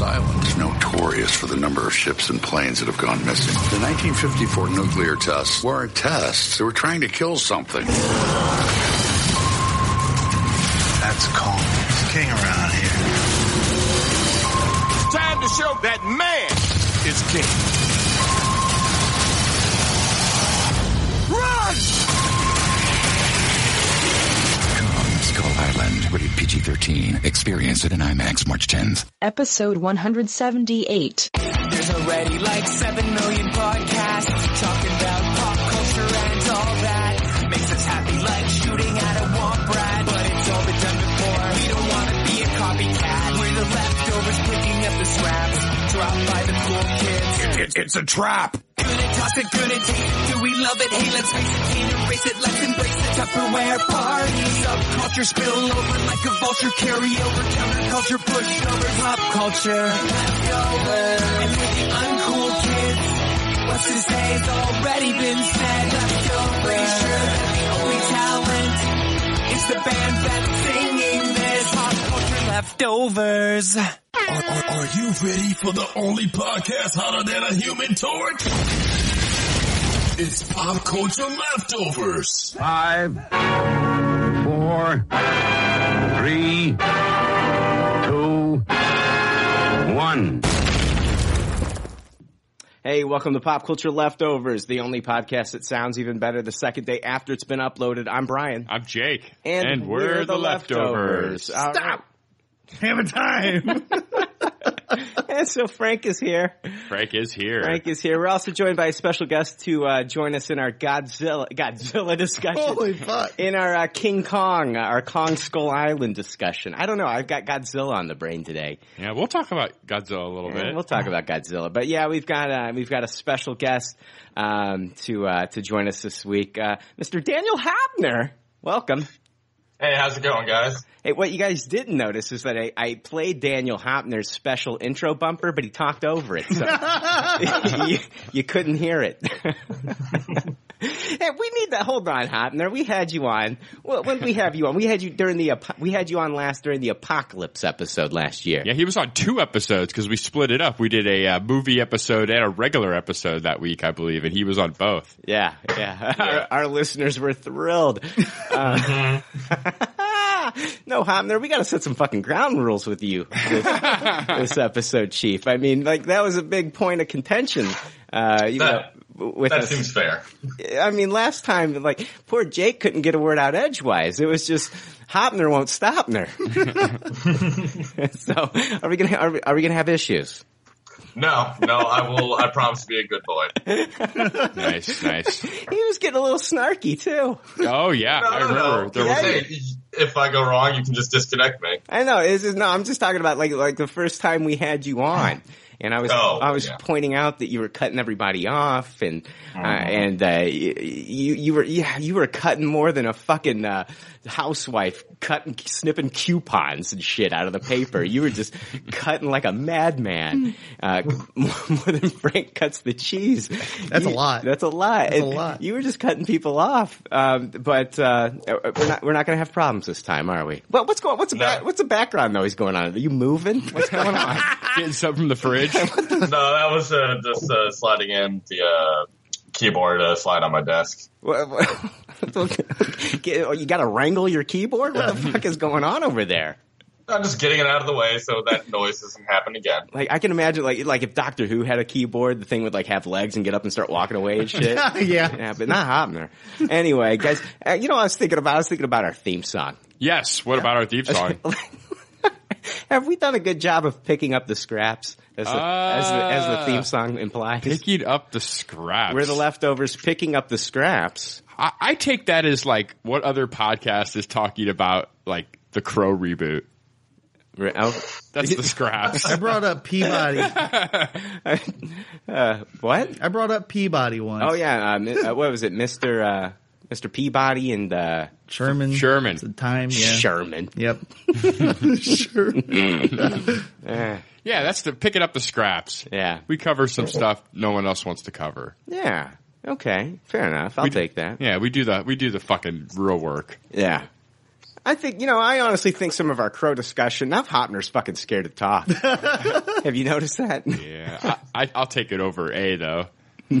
Ellis Island is notorious for the number of ships and planes that have gone missing. The 1954 nuclear tests weren't tests. They were trying to kill something. That's called king around here. Time to show that man is king. Run! Island, PG-13. Experience it in IMAX March 10th. Episode 178. There's already like 7 million podcasts kids. It- it's a trap. Gonna toss it, gonna taste it. Do we love it? Hey, let's face it, can't erase it. Let's embrace the Tupperware party. Subculture spill over like a vulture. Carry over counterculture, push over pop culture. Leftover. And with the uncool kids, what's to say has already been said. Leftover. Pretty sure the only talent is the band leftovers. Are, are, are you ready for the only podcast hotter than a human torch? It's Pop Culture Leftovers. Five, four, three, two, one. Hey, welcome to Pop Culture Leftovers, the only podcast that sounds even better the second day after it's been uploaded. I'm Brian. I'm Jake. And, we're, the leftovers. All right. Hammer time. And so Frank is here. Frank is here. Frank is here. We're also joined by a special guest to uh, join us in our Godzilla Godzilla discussion. Holy fuck. In our uh, King Kong, uh, our Kong Skull Island discussion. I don't know. I've got Godzilla on the brain today. Yeah, we'll talk about Godzilla a little And bit. we'll talk about Godzilla, but yeah, we've got uh, we've got a special guest um, to uh, to join us this week, uh, Mr. Daniel Hoeppner. Welcome. Hey, how's it going, guys? Hey, what you guys didn't notice is that I, I played Daniel Hoeppner's special intro bumper, but he talked over it, so you, you couldn't hear it. hey, we need that. Hold on, Hoeppner. We had you on. Well, when we have you on, we had you during the we had you on last during the apocalypse episode last year. yeah, he was on two episodes because we split it up. We did a uh, movie episode and a regular episode that week, I believe, and he was on both. Yeah, yeah. Our, our listeners were thrilled. Uh, no, Hoeppner, we got to set some fucking ground rules with you this, this episode, Chief. I mean, like that was a big point of contention. Uh, you That- know, with That us. seems fair. I mean, last time, like poor Jake couldn't get a word out edgewise. It was just Hoeppner won't stop stopner. so, are we gonna are we, are we gonna have issues? No, no, I will. I promise to be a good boy. Nice, nice. He was getting a little snarky too. Oh yeah, No, I no, remember. no. There was Hey, if I go wrong, you can just disconnect me. I know. It's just, no, I'm just talking about like like the first time we had you on, and I was Oh, I was yeah. pointing out that you were cutting everybody off, and uh, Mm-hmm. and uh, you you were yeah you were cutting more than a fucking uh, housewife cutting snipping coupons and shit out of the paper. You were just cutting like a madman, uh, more, more than Frank cuts the cheese. That's a lot. That's a lot. That's a lot. You were just cutting people off, um, but uh, we're not we're not going to have problems this time, are we? Well, what's going? What's the No. back, what's the background noise going on? Are you moving? What's going on? getting something from the fridge. No, that was uh, just uh, sliding in the uh, keyboard uh, slide on my desk. What- what- oh, you got to wrangle your keyboard. What the fuck is going on over there? I'm just getting it out of the way so that noise doesn't happen again. Like I can imagine, like like if Doctor Who had a keyboard, the thing would like have legs and get up and start walking away and shit. yeah. yeah, but not Hoeppner. Anyway, guys, uh, you know what I was thinking about? I was thinking about our theme song. Yes. What about our theme song? Have we done a good job of picking up the scraps as the, as, the, as the Ah. theme song implies? Picking up the scraps. We're the leftovers picking up the scraps. I, I take that as like what other podcast is talking about, like the Crow reboot. Oh, That's the scraps. I brought up Peabody. uh, what? I brought up Peabody once. Oh yeah, uh, mi- uh, what was it, Mister uh, Mister Peabody and uh, Sherman. Sherman. At the time, yeah. Sherman? Yep. sure. Yeah, that's the picking up the scraps. yeah, We cover some stuff no one else wants to cover. yeah. Okay, fair enough. I'll We- take that. Yeah, we do the we do the fucking real work. Yeah. I think, you know, I honestly think some of our crow discussion, now Hoeppner's fucking scared to talk. Have you noticed that? Yeah, I, I, I'll take it over A though.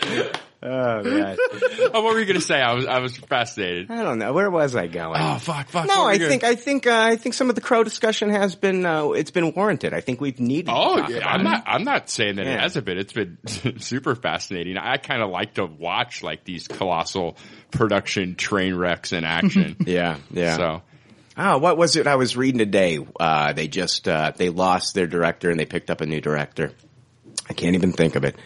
Mm-hmm. Oh, man. oh, what were you going to say? I was I was fascinated. I don't know. Where was I going? Oh fuck, fuck. No, what were I think gonna- I think uh, I think some of the crow discussion has been uh, it's been warranted. I think we've needed. to Oh, talk yeah, about I'm it. not. I'm not saying that it hasn't been. It's been super fascinating. I kind of like to watch like these colossal production train wrecks in action. Yeah, yeah. So Oh, what was it I was reading today? Uh, they just uh, they lost their director and they picked up a new director. I can't even think of it.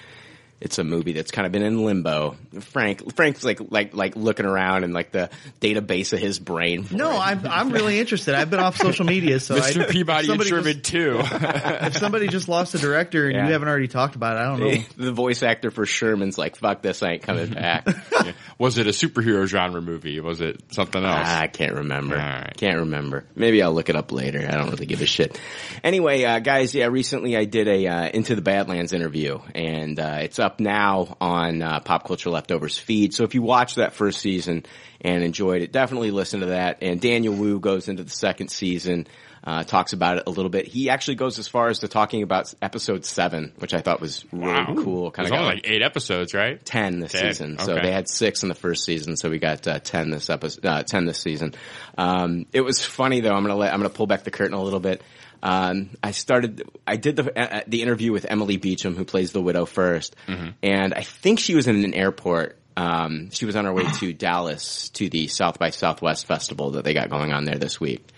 It's a movie that's kind of been in limbo. Frank, Frank's like like like looking around and like the database of his brain. No, it. I'm I'm really interested. I've been off social media, so I, Mr. Peabody and Sherman too. if somebody just lost a director and Yeah. you haven't already talked about it, I don't know. the, the voice actor for Sherman's like, "Fuck this, I ain't coming back." Yeah. Was it a superhero genre movie? Was it something else? I can't remember. All right. Can't remember. Maybe I'll look it up later. I don't really give a shit. Anyway, uh, guys, yeah, recently I did a uh, Into the Badlands interview, and uh, it's up now on uh, Pop Culture Leftovers feed. So if you watched that first season and enjoyed it, definitely listen to that. And Daniel Wu goes into the second season. Uh, talks about it a little bit. He actually goes as far as to talking about episode seven, which I thought was really Wow. cool. Kind of only like eight episodes, right? ten this 10, season. So they had six in the first season, so we got uh, ten this episode. Uh, ten this season. Um, it was funny though. I'm gonna let I'm gonna pull back the curtain a little bit. Um, I started. I did the uh, the interview with Emily Beecham, who plays the widow 1st Mm-hmm. and I think she was in an airport. Um, she was on her way to Dallas to the South by Southwest festival that they got going on there this week,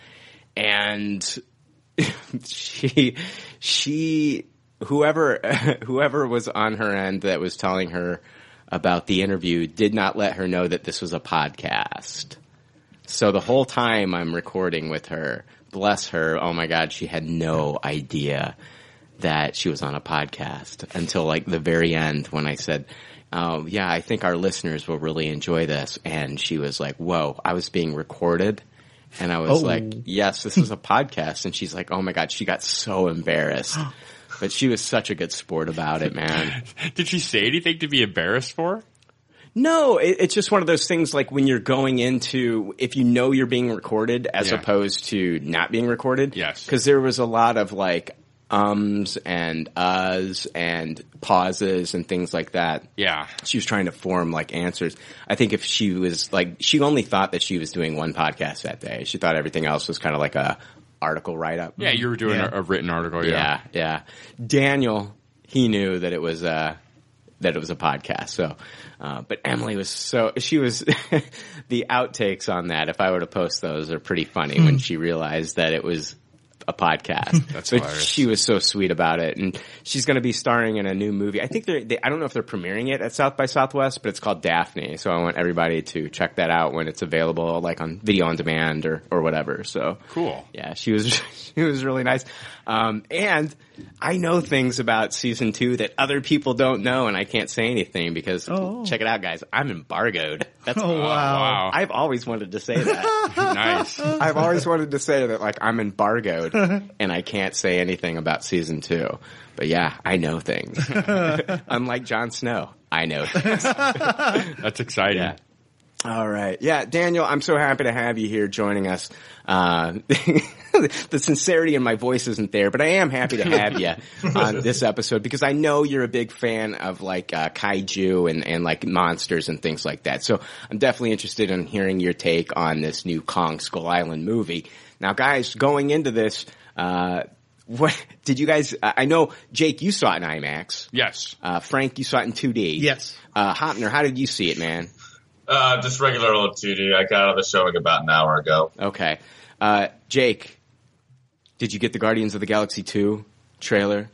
and she she whoever whoever was on her end that was telling her about the interview did not let her know that this was a podcast. So the whole time I'm recording with her, bless her, oh my god, she had no idea that she was on a podcast until like the very end when I said, "Oh, yeah, I think our listeners will really enjoy this." And she was like, "Whoa, I was being recorded." And I was Oh. like, "Yes, this is a podcast." And she's like, "Oh my god, she got so embarrassed." But she was such a good sport about it, man. Did she say anything to be embarrassed for? No, it, it's just one of those things like when you're going into, if you know you're being recorded as Yeah. opposed to not being recorded. Yes. Cause there was a lot of like ums and uhs and pauses and things like that. Yeah. She was trying to form like answers. I think if she was like, she only thought that she was doing one podcast that day. She thought everything else was kind of like a article write up. Yeah, you were doing Yeah. a, a written article. Yeah. Yeah, yeah. Daniel, he knew that it was uh that it was a podcast. So, uh, but Emily was so she was the outtakes on that. If I were to post those, are pretty funny when she realized that it was a podcast. That's but hilarious. she was so sweet about it, and she's going to be starring in a new movie. I think they're. They, I don't know if they're premiering it at South by Southwest, but it's called Daphne. So I want everybody to check that out when it's available, like on video on demand or or whatever. So Cool. yeah, she was she was really nice. Um, and I know things about season two that other people don't know, and I can't say anything because Oh. check it out, guys. I'm embargoed. That's Oh, wow. Wow. I've always wanted to say that. nice. I've always wanted to say that, like I'm embargoed, and I can't say anything about season two. But yeah, I know things. Unlike Jon Snow, I know things. That's exciting. Yeah. All right. Yeah, Daniel, I'm so happy to have you here joining us. Uh, the sincerity in my voice isn't there, but I am happy to have you on this episode because I know you're a big fan of like uh, kaiju and, and like monsters and things like that. So I'm definitely interested in hearing your take on this new Kong Skull Island movie. Now, guys, going into this, uh, what did you guys? I I know Jake, you saw it in IMAX. Yes. Uh, Frank, you saw it in 2D. Yes. Uh, Hoeppner, how did you see it, man? Uh, just regular old 2D. I got out of the showing about an hour ago. Okay. Uh, Jake, did you get the Guardians of the Galaxy 2 trailer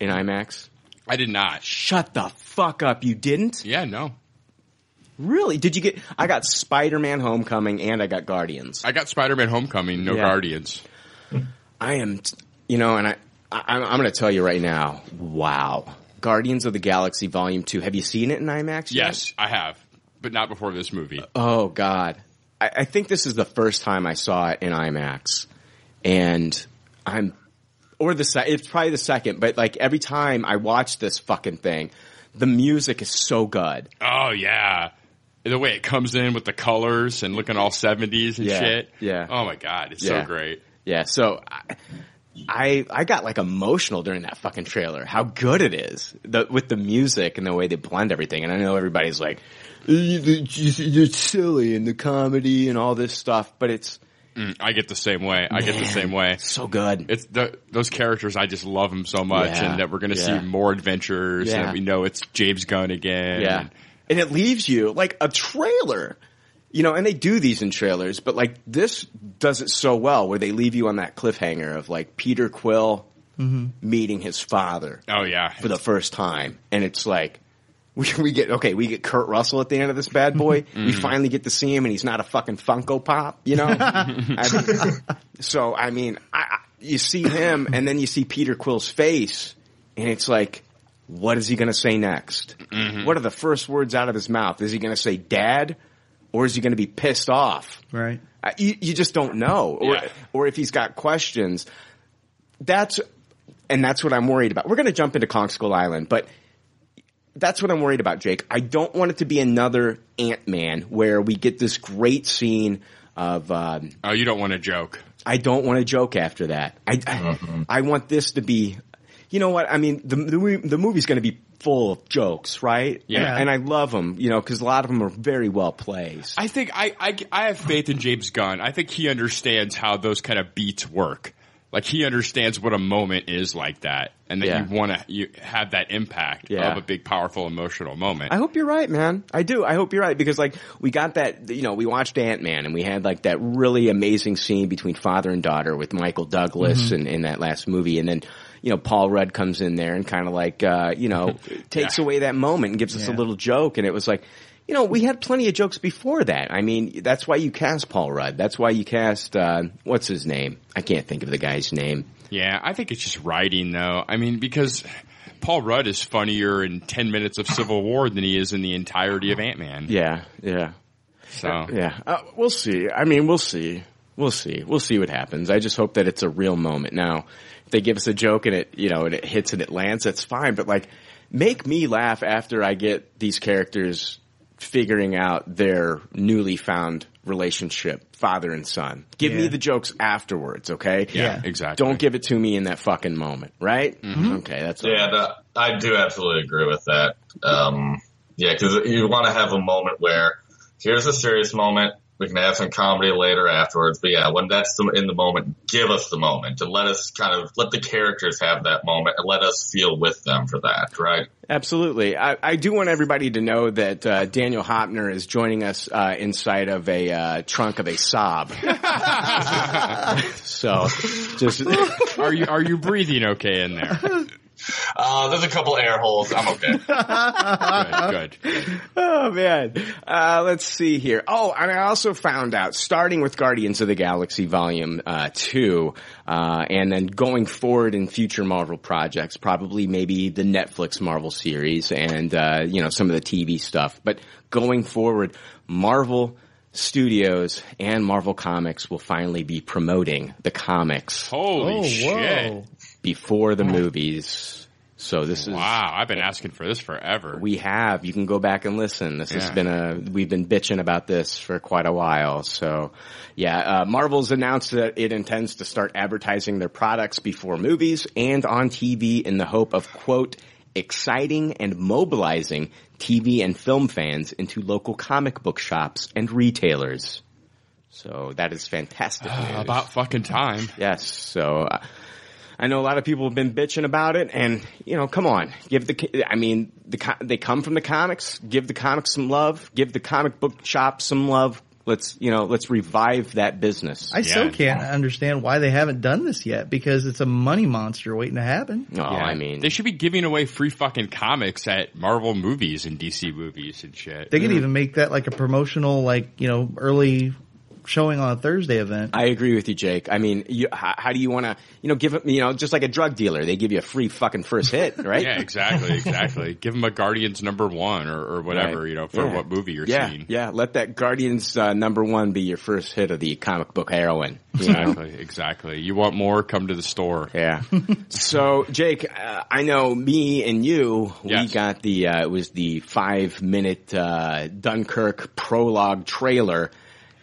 in IMAX? I did not. Shut the fuck up. You didn't? Yeah, no. Really? Did you get, I got Spider-Man Homecoming and I got Guardians. I got Spider-Man Homecoming, no Yeah. Guardians. I am, t- you know, and I, I I'm, I'm going to tell you right now, wow. Guardians of the Galaxy Volume 2. Have you seen it in IMAX yet? Yes, I have, but not before this movie. Oh God, I, I think this is the first time I saw it in IMAX, and I'm, or the se- it's probably the second, but like every time I watch this fucking thing, the music is so good. Oh yeah. The way it comes in with the colors and looking all 70s and Yeah, shit. yeah. Oh my god, it's Yeah. so great. Yeah, so I, I I got like emotional during that fucking trailer. How good it is the, with the music and the way they blend everything. And I know everybody's like, it's it's silly and the comedy and all this stuff, but it's Mm, I get the same way. I get the same way. so good. It's the, those characters. I just love them so much, Yeah, and that we're going to yeah. see more adventures, Yeah. and we know it's James Gunn again. Yeah. and- And it leaves you like a trailer. You know, and they do these in trailers, but like this does it so well where they leave you on that cliffhanger of like Peter Quill meeting his father oh yeah, for the first time. And it's like, we, we get, okay, we get Kurt Russell at the end of this bad boy. We mm. finally get to see him and he's not a fucking Funko Pop, you know? I mean, so, I mean, I, I, you see him and then you see Peter Quill's face and it's like, what is he going to say next? Mm-hmm. What are the first words out of his mouth? Is he going to say dad or is he going to be pissed off? Right. I- You, you just don't know. Or, Yeah. or if he's got questions. That's, and that's what I'm worried about. We're going to jump into Kong Skull Island, but that's what I'm worried about, Jake. I don't want it to be another Ant-Man where we get this great scene of, um, Oh, you don't want to joke. I don't want to joke after that. I, I, I want this to be, you know what? I mean, the, the, the movie's going to be full of jokes, right? Yeah. And, and I love them, you know, because a lot of them are very well placed. I think I, I I have faith in James Gunn. I think he understands how those kind of beats work. Like he understands what a moment is like that, and that Yeah. you want to you have that impact Yeah. of a big, powerful, emotional moment. I hope you're right, man. I do. I hope you're right because like we got that, you know, we watched Ant Man and we had like that really amazing scene between father and daughter with Michael Douglas Mm-hmm. in, in that last movie, and then you know Paul Rudd comes in there and kind of like uh, you know takes Yeah. away that moment and gives us a little joke, and it was like. You know, we had plenty of jokes before that. I mean, that's why you cast Paul Rudd. That's why you cast, uh, what's his name? I can't think of the guy's name. Yeah, I think it's just writing though. I mean, because Paul Rudd is funnier in ten minutes of Civil War than he is in the entirety of Ant Man. Yeah, yeah. So Yeah, uh, we'll see. I mean, we'll see. We'll see. We'll see what happens. I just hope that it's a real moment. Now, if they give us a joke and it, you know, and it hits and it lands, that's fine. But like, make me laugh after I get these characters figuring out their newly found relationship, father and son. Give me the jokes afterwards, okay? yeah, exactly. Don't give it to me in that fucking moment, right? Okay, that's all Yeah, right. no, I do absolutely agree with that. Um, yeah, because you want to have a moment where here's a serious moment. We can have some comedy later afterwards, but yeah, when that's the, in the moment, give us the moment and let us kind of let the characters have that moment and let us feel with them for that, right? Absolutely. I, I do want everybody to know that uh, Daniel Hoeppner is joining us uh, inside of a uh, trunk of a Saab. so, just are you are you breathing okay in there? Uh, there's a couple air holes. I'm okay. Good, good. oh man. Uh, let's see here. Oh, and I also found out, starting with Guardians of the Galaxy Volume uh, Two, uh, and then going forward in future Marvel projects, probably maybe the Netflix Marvel series and uh, you know some of the TV stuff, but going forward, Marvel. Studios and Marvel Comics will finally be promoting the comics Holy Oh, shit! Before the movies. So this is Wow, I've been asking for this forever. we have. You can go back and listen. This has been a, we've been bitching about this for quite a while. So yeah, uh, Marvel's announced that it intends to start advertising their products before movies and on TV in the hope of quote, exciting and mobilizing TV and film fans into local comic book shops and retailers. So that is fantastic news. About fucking time. Yes. So uh, I know a lot of people have been bitching about it, and you know, come on, give the. I mean, the they come from the comics. Give the comics some love. Give the comic book shop some love. Let's you know, let's revive that business. I still can't understand why they haven't done this yet because it's a money monster waiting to happen. no, I mean, They should be giving away free fucking comics at Marvel movies and DC movies and shit. They could even make that like a promotional, like you know, early showing on a Thursday event. I agree with you, Jake. I mean, you, how, how do you want to, you know, give it, you know, just like a drug dealer, they give you a free fucking first hit, right? Yeah, exactly, exactly. Give him a Guardians number one or, or whatever, Right. you know, for Yeah. what movie you're yeah, seeing. Yeah, let that Guardians uh, number one be your first hit of the comic book heroin. you know? Exactly, exactly. You want more? Come to the store. Yeah. so, Jake, uh, I know me and you, we got the, uh, it was the five minute, uh, Dunkirk prologue trailer.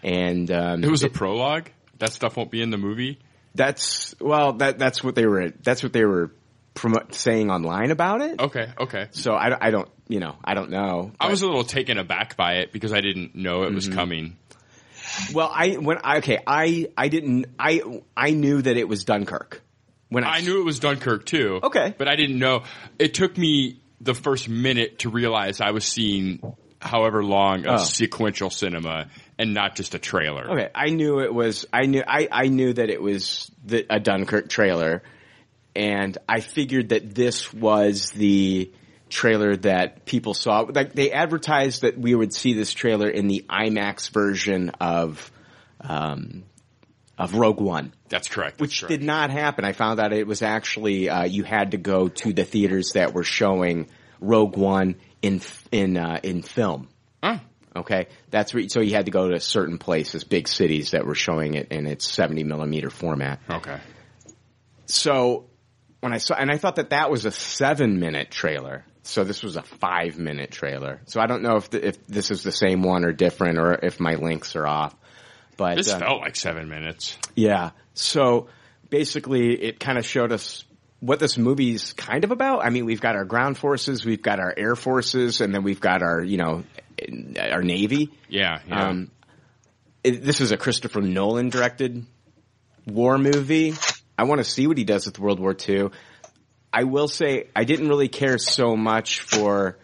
And, um, It was a prologue. That stuff won't be in the movie. that's, well, that, that's what they were, that's what they were promo- saying online about it. Okay, okay. So I, I don't, you know, I don't know. I was a little taken aback by it because I didn't know it was Mm-hmm. coming. Well, I, when, I, okay, I, I didn't, I, I knew that it was Dunkirk. When I, I knew it was Dunkirk too. Okay. But I didn't know. It took me the first minute to realize I was seeing however long of Oh. sequential cinema and not just a trailer. Okay, I knew it was. I knew. I, I knew that it was the, a Dunkirk trailer, and I figured that this was the trailer that people saw. Like they advertised that we would see this trailer in the IMAX version of, um, of Rogue One. That's correct. Which did not happen. I found out it was actually uh, you had to go to the theaters that were showing Rogue One in in uh, in film. Huh. Okay, that's so you had to go to certain places, big cities that were showing it in its 70 millimeter format. Okay. So when I saw, and I thought that that was a seven minute trailer. So this was a five minute trailer. So I don't know if the, if this is the same one or different, or if my links are off. But This uh, felt like seven minutes. yeah. So basically, it kind of showed us what this movie's kind of about. I mean, we've got our ground forces, we've got our air forces, and then we've got our, you know, our navy. Yeah, yeah. Um, it, this is a Christopher Nolan directed war movie. I want to see what he does with World War II. I will say I didn't really care so much for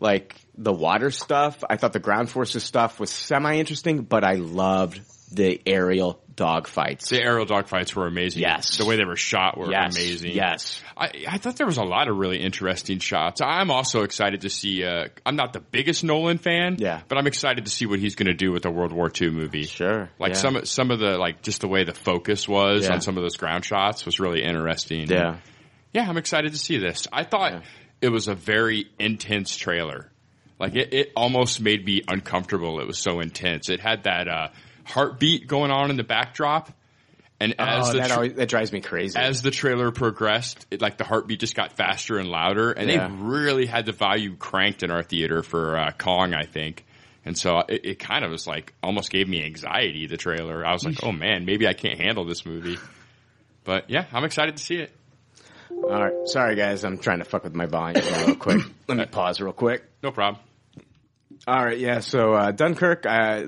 like the water stuff. I thought the ground forces stuff was semi interesting, but I loved the aerial dogfights. The aerial dogfights were amazing. Yes. The way they were shot were Yes, amazing. yes. I, I thought there was a lot of really interesting shots. I'm also excited to see, uh, I'm not the biggest Nolan fan. Yeah. But I'm excited to see what he's going to do with the World War II movie. Sure. Like yeah. some, some of the, like just the way the focus was Yeah. on some of those ground shots was really interesting. Yeah. Yeah, I'm excited to see this. I thought it was a very intense trailer. Like it, it almost made me uncomfortable. It was so intense. It had that uh, heartbeat going on in the backdrop, and as oh, the that, always, that drives me crazy. as the trailer progressed, it, like the heartbeat just got faster and louder, and Yeah. they really had the volume cranked in our theater for uh, Kong, I think. And so it, it kind of was like almost gave me anxiety. The trailer, I was like, oh man, maybe I can't handle this movie. But yeah, I'm excited to see it. All right. Sorry, guys. I'm trying to fuck with my volume real quick. Let me pause real quick. No problem. All right. Yeah. So uh, Dunkirk uh,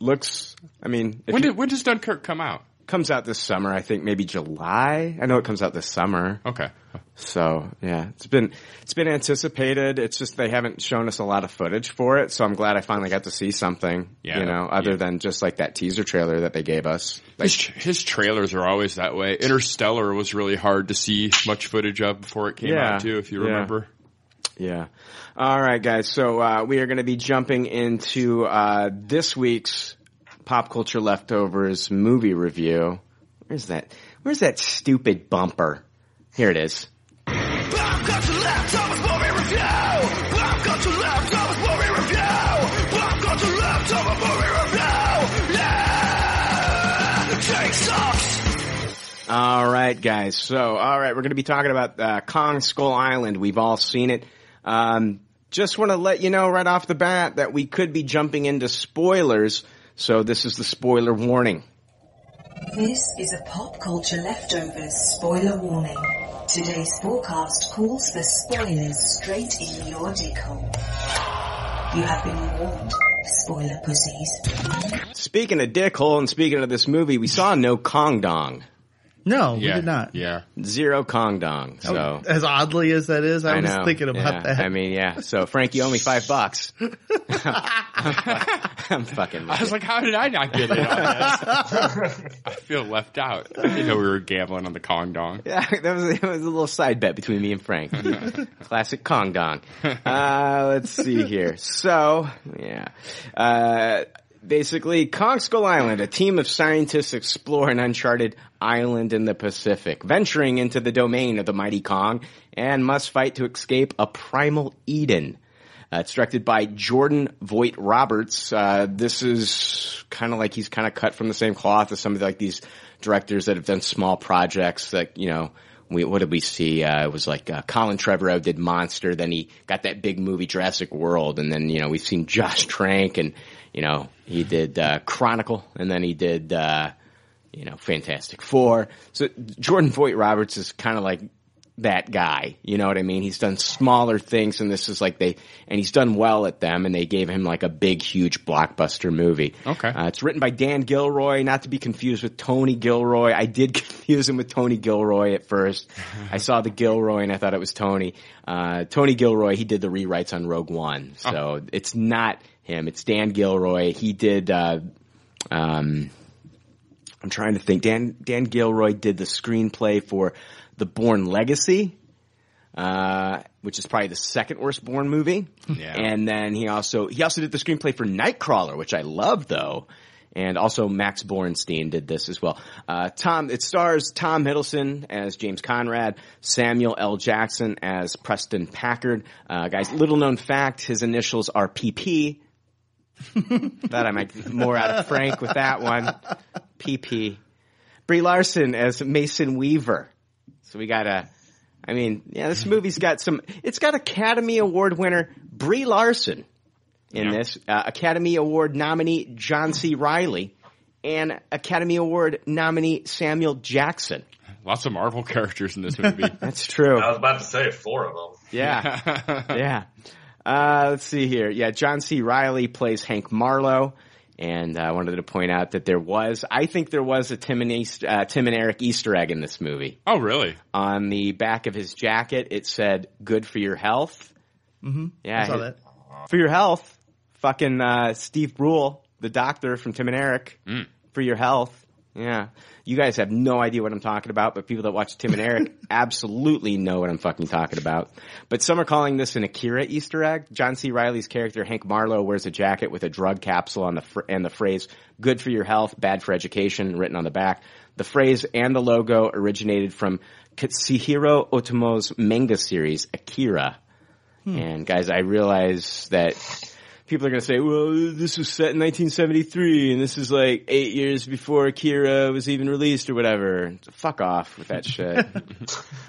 looks. I mean, When you- when does Dunkirk come out? comes out this summer. I think maybe July. I know it comes out this summer. Okay. So yeah, it's been it's been anticipated. It's just they haven't shown us a lot of footage for it. So I'm glad I finally got to see something. Yeah. You know, other Yeah. than just like that teaser trailer that they gave us. Like, His, his trailers are always that way. Interstellar was really hard to see much footage of before it came Yeah. out too, if you Yeah. remember. Yeah. All right, guys. So uh, we are going to be jumping into uh, this week's pop culture leftovers movie review. Where's that? Where's that stupid bumper? Here it is. Pop culture leftovers movie review. Pop culture leftovers movie review. Pop culture leftovers movie review. Yeah, Jake sucks. All right, guys. So, all right, we're going to be talking about uh, Kong Skull Island. We've all seen it. Um, just want to let you know right off the bat that we could be jumping into spoilers. So this is the spoiler warning. This is a pop culture leftovers spoiler warning. Today's forecast calls for spoilers straight in your dick hole. You have been warned, spoiler pussies. Speaking of dickhole and speaking of this movie, we saw no Kong Dong. No, we did not. Yeah. Zero Kong Dong. So. As oddly as that is, I, was know, thinking about yeah. that. I mean, yeah. So Frank, you owe me five bucks. I'm fucking. I was like, how did I not get it? I feel left out. I didn't know we were gambling on the Kong Dong. Yeah, that was, that was a little side bet between me and Frank. Classic Kong Dong. Uh, let's see here. So, yeah. Uh, basically, Kong Skull Island, a team of scientists explore an uncharted island in the Pacific, venturing into the domain of the mighty Kong, and must fight to escape a primal Eden. Uh, it's directed by Jordan Vogt-Roberts. Uh, this is kind of like he's kind of cut from the same cloth as some of like these directors that have done small projects that, you know, we, what did we see? Uh, it was like uh, Colin Trevorrow did Monster, then he got that big movie Jurassic World, and then you know we've seen Josh Trank, and you know he did uh, Chronicle, and then he did uh, you know Fantastic Four. So Jordan Vogt-Roberts is kind of like that guy. You know what I mean? He's done smaller things, and this is like they, and he's done well at them, and they gave him like a big, huge blockbuster movie. Okay. Uh, it's written by Dan Gilroy, not to be confused with Tony Gilroy. I did confuse him with Tony Gilroy at first. I saw the Gilroy and I thought it was Tony. Uh, Tony Gilroy, he did the rewrites on Rogue One, so it's not him. It's Dan Gilroy. He did. Uh, um, I'm trying to think. Dan Dan Gilroy did the screenplay for The Bourne Legacy, uh, which is probably the second worst Bourne movie. Yeah. And then he also he also did the screenplay for Nightcrawler, which I love though. And also Max Borenstein did this as well. Uh, Tom, it stars Tom Hiddleston as James Conrad, Samuel L. Jackson as Preston Packard. Uh, guys, little known fact, his initials are PP. Thought I might be more out of Frank with that one. PP. Brie Larson as Mason Weaver. So we got a, I mean, yeah, this movie's got some, it's got Academy Award winner Brie Larson in Yeah. this, uh, Academy Award nominee John C. Reilly, and Academy Award nominee Samuel Jackson. Lots of Marvel characters in this movie. That's true. I was about to say four of them. Yeah. yeah. Uh, let's see here. Yeah, John C. Reilly plays Hank Marlowe. And uh, I wanted to point out that there was, I think there was a Tim and, East, uh, Tim and Eric Easter egg in this movie. oh, really? On the back of his jacket, it said, good for your health. Mm-hmm. Yeah. I saw that. For your health. Fucking uh, Steve Brule, the doctor from Tim and Eric. Mm. For your health. Yeah. You guys have no idea what I'm talking about, but people that watch Tim and Eric absolutely know what I'm fucking talking about. But some are calling this an Akira Easter egg. John C. Reilly's character, Hank Marlowe, wears a jacket with a drug capsule on the fr- and the phrase "good for your health, bad for education" written on the back. The phrase and the logo originated from Katsuhiro Otomo's manga series Akira. Hmm. And guys, I realize that people are going to say, well, this was set in 1973 and this is like eight years before Akira was even released or whatever. Fuck off with that shit.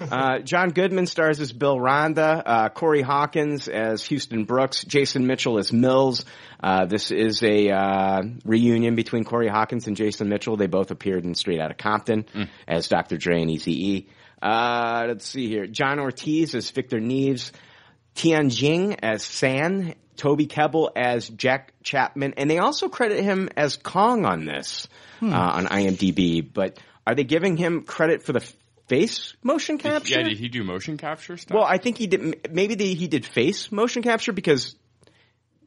uh, John Goodman stars as Bill Randa, uh, Corey Hawkins as Houston Brooks, Jason Mitchell as Mills. Uh, this is a uh, reunion between Corey Hawkins and Jason Mitchell. They both appeared in Straight Outta Compton as Dr. Dre and Eazy-E. Uh, let's see here. John Ortiz as Victor Nieves. Tian Jing as San, Toby Kebbell as Jack Chapman, and they also credit him as Kong on this uh, on IMDb. But are they giving him credit for the face motion capture? Yeah, did he do motion capture stuff? Well, I think he did. Maybe they, he did face motion capture because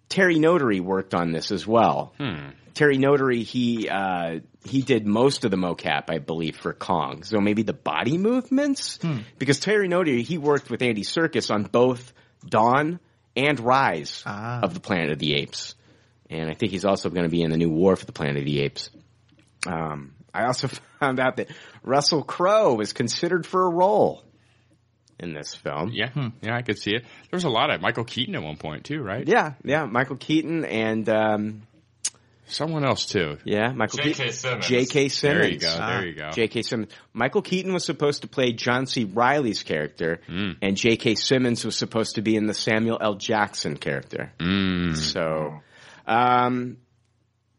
Terry Notary worked on this as well. Hmm. Terry Notary, he uh, he did most of the mocap, I believe, for Kong. So maybe the body movements, because Terry Notary, he worked with Andy Serkis on both Dawn and Rise of the Planet of the Apes, and I think he's also going to be in the new War for the Planet of the Apes. Um, I also found out that Russell Crowe was considered for a role in this film. Yeah, yeah, I could see it. There was a lot of Michael Keaton at one point too, right? Yeah, yeah, Michael Keaton and um, someone else too. Yeah, Michael J.K. Keaton. Simmons. J.K. Simmons. There you go, there you go. J.K. Simmons. Michael Keaton was supposed to play John C. Reilly's character, Mm. and J.K. Simmons was supposed to be in the Samuel L. Jackson character. Mm. So, um,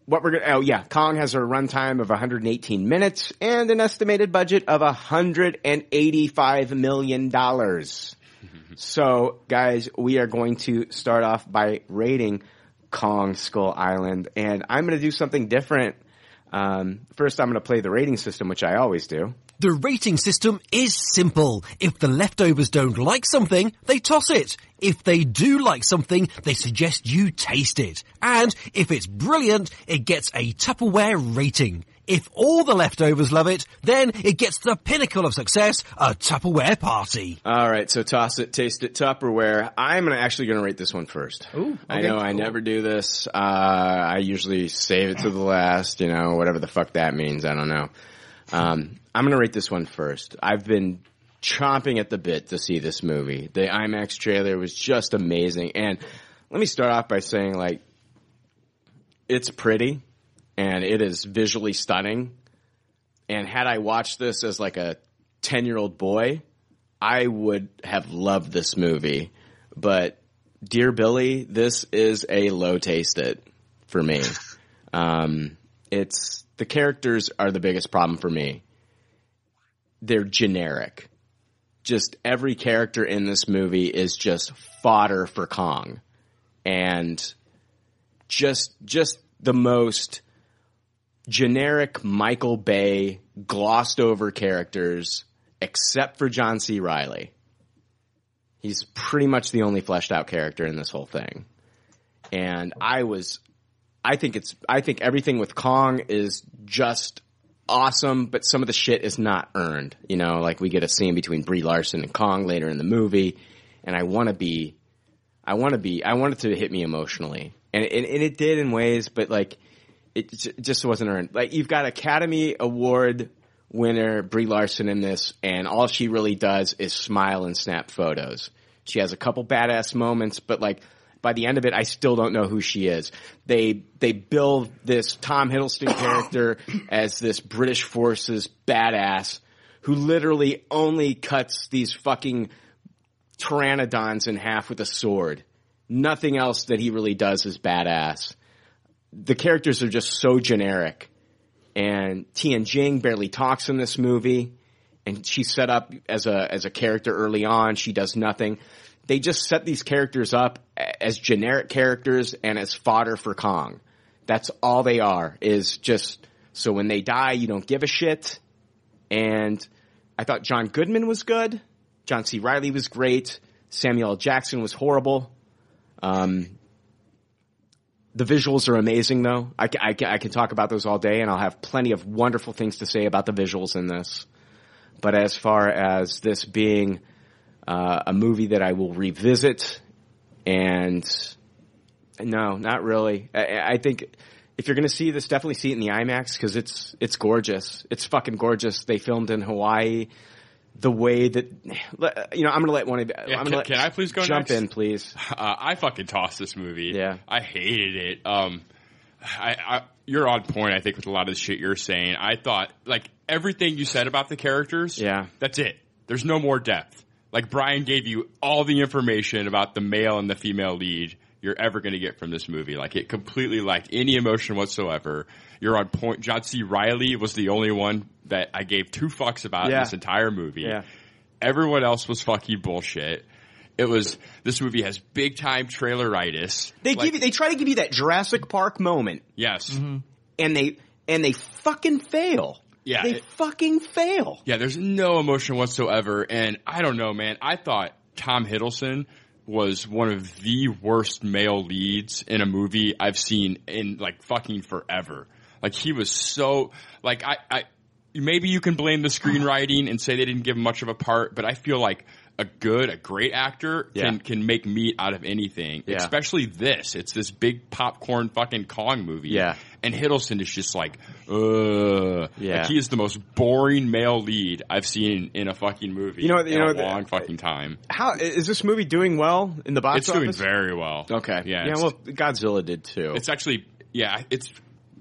what we're gonna, oh yeah, Kong has a runtime of 118 minutes and an estimated budget of 185 million dollars. so, guys, we are going to start off by rating Kong Skull Island, and I'm going to do something different. Um, first, I'm going to play the rating system, which I always do. The rating system is simple. If the leftovers don't like something, they toss it. If they do like something, they suggest you taste it. And if it's brilliant, it gets a Tupperware rating. If all the leftovers love it, then it gets the pinnacle of success, a Tupperware party. All right, so toss it, taste it, Tupperware. I'm actually going to rate this one first. Ooh, I know I never do this. Uh, I usually save it to the last, you know, whatever the fuck that means. I don't know. Um, I'm going to rate this one first. I've been chomping at the bit to see this movie. The IMAX trailer was just amazing. And let me start off by saying like, it's pretty and it is visually stunning. And had I watched this as like a 10 year old boy, I would have loved this movie. But dear Billy, this is a low taste it for me. Um, it's the characters are the biggest problem for me. They're generic. Just every character in this movie is just fodder for Kong. And just just the most generic Michael Bay glossed over characters except for John C. Reilly. He's pretty much the only fleshed out character in this whole thing. And I was I think it's I think everything with Kong is just awesome, but some of the shit is not earned. You know, like we get a scene between Brie Larson and Kong later in the movie, and I want to be, I want to be, I want it to hit me emotionally, and and, and it did in ways, but like it j- just wasn't earned. Like you've got Academy Award winner Brie Larson in this, and all she really does is smile and snap photos. She has a couple badass moments, but like by the end of it, I still don't know who she is. They they build this Tom Hiddleston character as this British forces badass who literally only cuts these fucking pteranodons in half with a sword. Nothing else that he really does is badass. The characters are just so generic. And Tian Jing barely talks in this movie. And she's set up as a, as a character early on. She does nothing. They just set these characters up as generic characters and as fodder for Kong. That's all they are, is just, so when they die, you don't give a shit. And I thought John Goodman was good. John C. Reilly was great. Samuel L. Jackson was horrible. Um, the visuals are amazing though. I, I, I can talk about those all day and I'll have plenty of wonderful things to say about the visuals in this. But as far as this being uh, a movie that I will revisit and no, not really. I, I think if you're going to see this, definitely see it in the IMAX because it's it's gorgeous. It's fucking gorgeous. They filmed in Hawaii. The way that you know, I'm going to let one of Yeah, I'm can, can I please go jump next? in, please? Uh, I fucking tossed this movie. Yeah. I hated it. Um, I, I, you're on point, I think, with a lot of the shit you're saying. I thought, like, everything you said about the characters, Yeah. that's it. There's no more depth. Like, Brian gave you all the information about the male and the female lead you're ever going to get from this movie. Like, it completely lacked any emotion whatsoever. You're on point. John C. Reilly was the only one that I gave two fucks about Yeah. in this entire movie. Yeah. Everyone else was fucking bullshit. It was, this movie has big time traileritis. They Like, give you, they try to give you that Jurassic Park moment, Yes. Mm-hmm. and they and they fucking fail. Yeah, they it- fucking fail. Yeah, there's no emotion whatsoever. And I don't know, man. I thought Tom Hiddleston was one of the worst male leads in a movie I've seen in like fucking forever. Like he was so, like I, I, maybe you can blame the screenwriting and say they didn't give him much of a part, but I feel like a good, a great actor can, Yeah. can make meat out of anything. Yeah. Especially this. It's this big popcorn fucking Kong movie. Yeah. And Hiddleston is just like, uh, Yeah. like he is the most boring male lead I've seen in a fucking movie. You know- you know, a the- long fucking time. How is this movie doing well in the box office? It's doing very well. Okay. Yeah. Yeah. Well, Godzilla did too. it's actually yeah. It's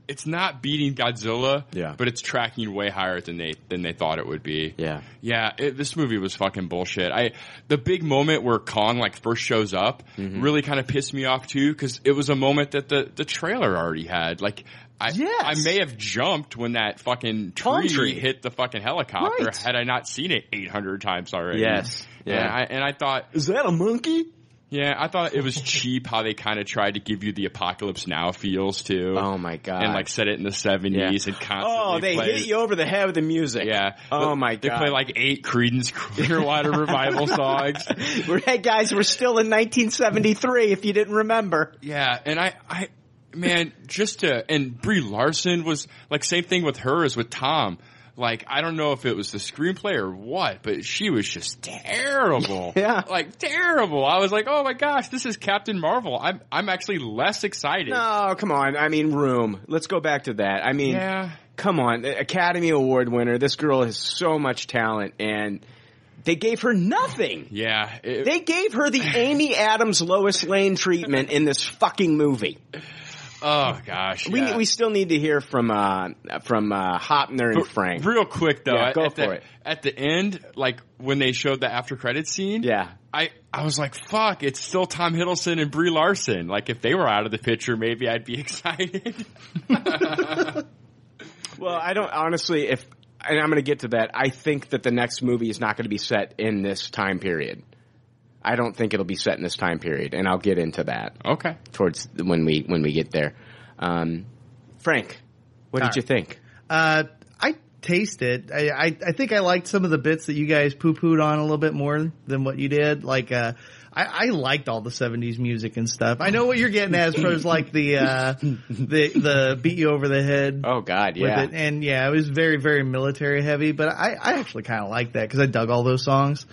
it's not beating Godzilla. Yeah. But it's tracking way higher than they than they thought it would be. Yeah. Yeah. It, this movie was fucking bullshit. I the big moment where Kong like first shows up Mm-hmm. really kind of pissed me off too because it was a moment that the the trailer already had like. I, Yes. I may have jumped when that fucking tree, tree. hit the fucking helicopter Right. had I not seen it 800 times already. Yes. Yeah. Yeah. And I, and I thought, Is that a monkey? Yeah, I thought it was cheap how they kind of tried to give you the apocalypse now feels too. Oh my god. And like set it in the seventies and constantly. Oh, they play, hit you over the head with the music. Yeah. Oh But my god! They play like eight Creedence Clearwater Revival songs. We're, hey guys, we're still in 1973. If you didn't remember. Yeah, and I, I, man, just to and Brie Larson was like same thing with her as with Tom. Like I don't know if it was the screenplay or what, but she was just terrible. Yeah. like terrible. I was like, oh my gosh, this is Captain Marvel. I'm I'm actually less excited. No, come on. I mean, Room. Let's go back to that. I mean, Yeah. come on. Academy Award winner. This girl has so much talent, and they gave her nothing. Yeah, it- They gave her the Amy Adams Lois Lane treatment in this fucking movie. Oh gosh, We yeah. we still need to hear from uh from uh Hoeppner and Frank. Real quick though, Yeah, go at for the, it. At the end, like when they showed the after credit scene, yeah, I I was like, fuck, it's still Tom Hiddleston and Brie Larson. Like if they were out of the picture, maybe I'd be excited. Well, I don't honestly. If and I'm going to get to that. I think that the next movie is not going to be set in this time period. I don't think it'll be set in this time period, and I'll get into that. Okay. Towards when we when we get there, um, Frank, what did All you think? Uh, I tasted. I, I I think I liked some of the bits that you guys poo pooed on a little bit more than what you did. Like, uh, I, I liked all the '70s music and stuff. I know what you're getting at as far as like the uh, the the beat you over the head. Oh God, yeah. it. And yeah, it was very, very military heavy, but I, I actually kind of like that because I dug all those songs.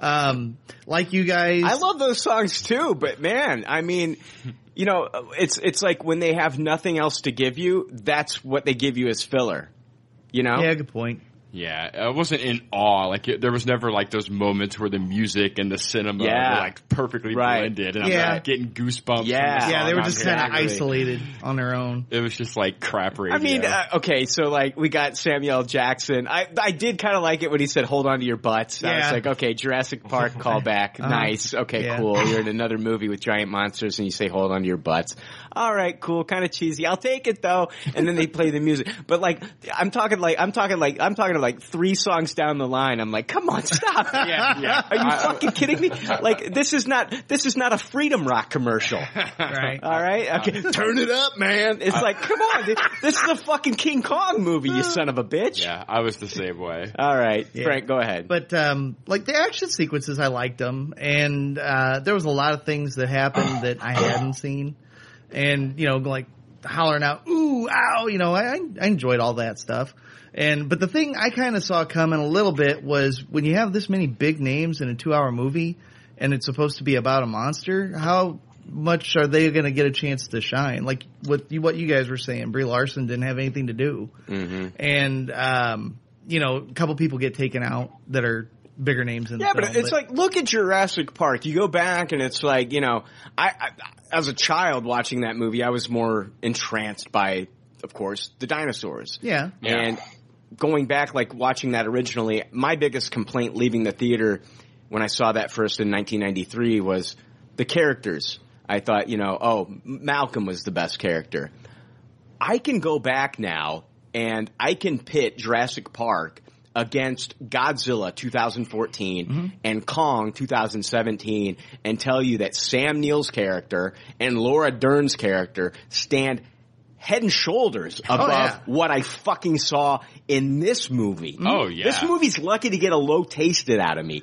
Um, like you guys. I love those songs too, but man, I mean, you know, it's it's like when they have nothing else to give you, that's what they give you as filler. You know? Yeah, good point. Yeah, I wasn't in awe. Like it, there was never like those moments where the music and the cinema Yeah. were like perfectly Right. blended, and I'm like getting goosebumps. Yeah. from the yeah, they were just kind of isolated on their own. It was just like crap radio. I mean, uh, okay, so like we got Samuel Jackson. I I did kind of like it when he said, "Hold on to your butts." I was like, okay, Jurassic Park callback, Uh-huh. nice. Okay, Yeah. cool. You're in another movie with giant monsters, and you say, "Hold on to your butts." All right, cool. Kind of cheesy. I'll take it though. And then they play the music, but like I'm talking like I'm talking like I'm talking like three songs down the line. I'm like, come on, stop. Yeah, yeah. Are you I- fucking kidding me? Like this is not this is not a Freedom Rock commercial. Right. All right, okay, turn it up, man. It's like, come on, dude. this is a fucking King Kong movie, you son of a bitch. yeah, I was the same way. All right, Yeah. Frank, go ahead. But um, like the action sequences, I liked them, and uh, there was a lot of things that happened that I hadn't seen, and you know, like hollering out "ooh, ow," you know, I, I enjoyed all that stuff. And but the thing I kind of saw coming a little bit was when you have this many big names in a two-hour movie, and it's supposed to be about a monster, how much are they going to get a chance to shine? Like with you, what you guys were saying, Brie Larson didn't have anything to do Mm-hmm. and um, you know, a couple people get taken out that are bigger names in the Yeah, film. but it's like look at Jurassic Park. You go back and it's like you know, I, I as a child watching that movie, I was more entranced by, of course, the dinosaurs. yeah, And going back, like watching that originally, my biggest complaint leaving the theater when I saw that first in 1993 was the characters. I thought, you know, oh, Malcolm was the best character. I can go back now and I can pit Jurassic Park against Godzilla 2014 mm-hmm. and Kong 2017 and tell you that Sam Neill's character and Laura Dern's character stand head and shoulders oh, above yeah. what I fucking saw in this movie. Mm-hmm. Oh, yeah. This movie's lucky to get a low tasted out of me.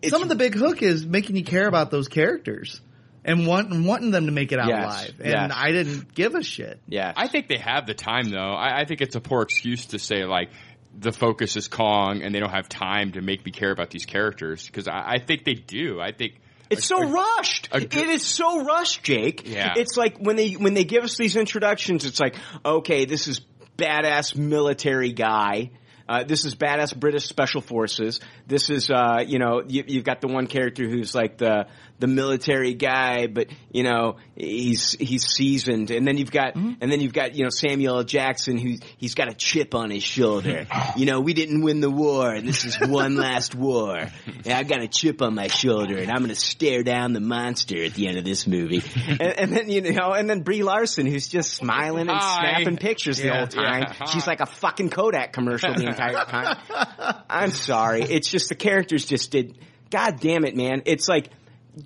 It's- some of the big hook is making you care about those characters and wanting wanting them to make it out Yes, alive. And yes. I didn't give a shit. yeah. I think they have the time though. I, I think it's a poor excuse to say like the focus is Kong and they don't have time to make me care about these characters because I, I think they do. I think It's so rushed. a- it is so rushed, Jake. Yeah. It's like when they when they give us these introductions, it's like, okay, this is badass military guy. Uh, this is badass British special forces. This is, uh, you know, you, you've got the one character who's like the the military guy, but you know he's he's seasoned, and then you've got mm-hmm. and then you've got you know Samuel L. Jackson who he's got a chip on his shoulder. you know, we didn't win the war, and this is one last war. And I got a chip on my shoulder, and I'm going to stare down the monster at the end of this movie. and, and then you know, and then Brie Larson who's just smiling and Hi. snapping pictures the whole time. Yeah. She's like a fucking Kodak commercial the entire time. I'm sorry. It's just the characters just did. God damn it, man. It's like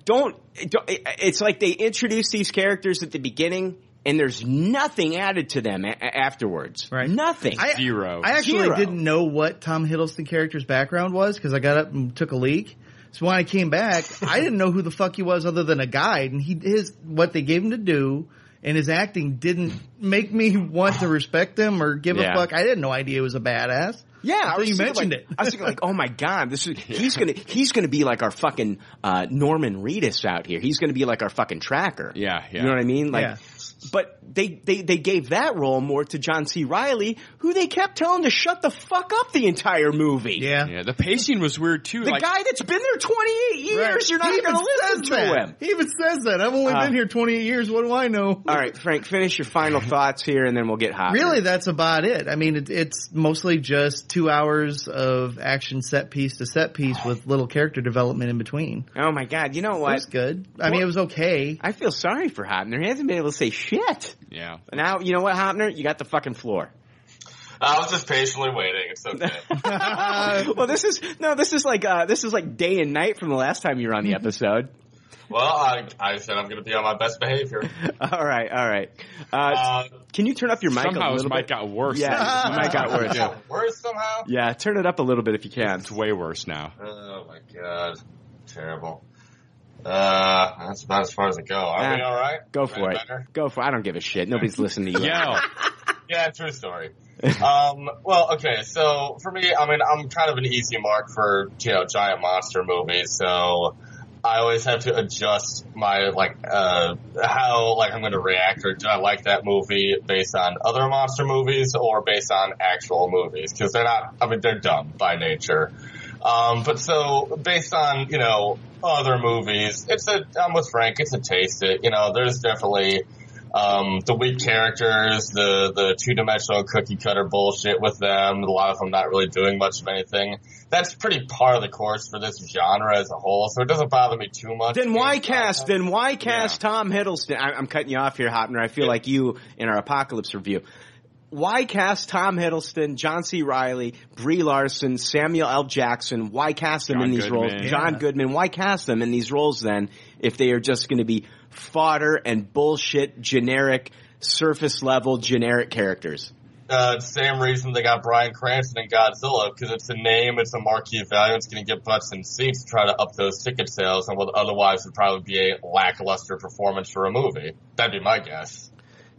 don't. don't it's like they introduce these characters at the beginning. And there's nothing added to them a- a- afterwards. Right. Nothing. I, Zero. I actually Zero. didn't know what Tom Hiddleston character's background was because I got up and took a leak. So when I came back, I didn't know who the fuck he was other than a guide, and he his what they gave him to do and his acting didn't make me want to respect him or give Yeah. a fuck. I had no idea he was a badass. Yeah, I was you mentioned like, it. I was thinking like, oh my god, this is he's gonna he's gonna be like our fucking uh, Norman Reedus out here. He's gonna be like our fucking tracker. Yeah, yeah. You know what I mean? Like, Yeah. But they they they gave that role more to John C. Reilly, who they kept telling to shut the fuck up the entire movie. Yeah. Yeah, the pacing was weird too. The like, guy that's been there 28 years, Right. you're not He going to even listen to that. him. He even says that. I've only Uh, been here 28 years. What do I know? All right, Frank, finish your final thoughts here, and then we'll get hot. Really, that's about it. I mean, it, it's mostly just two hours of action set piece to set piece with little character development in between. Oh my god, you know what? It what? was good. I mean, it was okay. I feel sorry for Hoeppner. He hasn't been able to say shit. Yeah. Now, you know what, Hoeppner? You got the fucking floor. I was just patiently waiting. It's okay. well, this is no, this is like uh, this is like day and night from the last time you were on the episode. well, I, I said I'm going to be on my best behavior. all right, all right. Uh, Uh, can you turn up your mic Somehow a his little mic got worse. Yeah, your mic got worse. Yeah. worse somehow. Yeah, turn it up a little bit if you can. It's way worse now. Oh my god, terrible. Uh, that's about as far as it go. Are we all right? Go for Any it. better? Go for. it. I don't give a shit. Nobody's listening to you. Yo, Yeah, true story. um, well, okay, so for me, I mean, I'm kind of an easy mark for, you know, giant monster movies, so I always have to adjust my, like, uh, how, like, I'm gonna react, or do I like that movie based on other monster movies, or based on actual movies, because they're not, I mean, they're dumb by nature. Um, but so, based on, you know, other movies, it's a, I'm with Frank, it's a taste it, you know, there's definitely, um, the weak characters, the, the two dimensional cookie cutter bullshit with them, a lot of them not really doing much of anything. That's pretty par of the course for this genre as a whole, so it doesn't bother me too much. Then why cast? Then why cast Tom Hiddleston? I, I'm cutting you off here, Hoeppner. I feel like you in our apocalypse review. Why cast Tom Hiddleston, John C. Reilly, Brie Larson, Samuel L. Jackson? Why cast them John in these roles? John Yeah. Goodman. Why cast them in these roles then if they are just going to be fodder and bullshit, generic, surface level, generic characters? Uh, same reason they got Bryan Cranston in Godzilla, because it's a name, it's a marquee value, it's going to get butts and seats to try to up those ticket sales, and what otherwise would probably be a lackluster performance for a movie. That'd be my guess.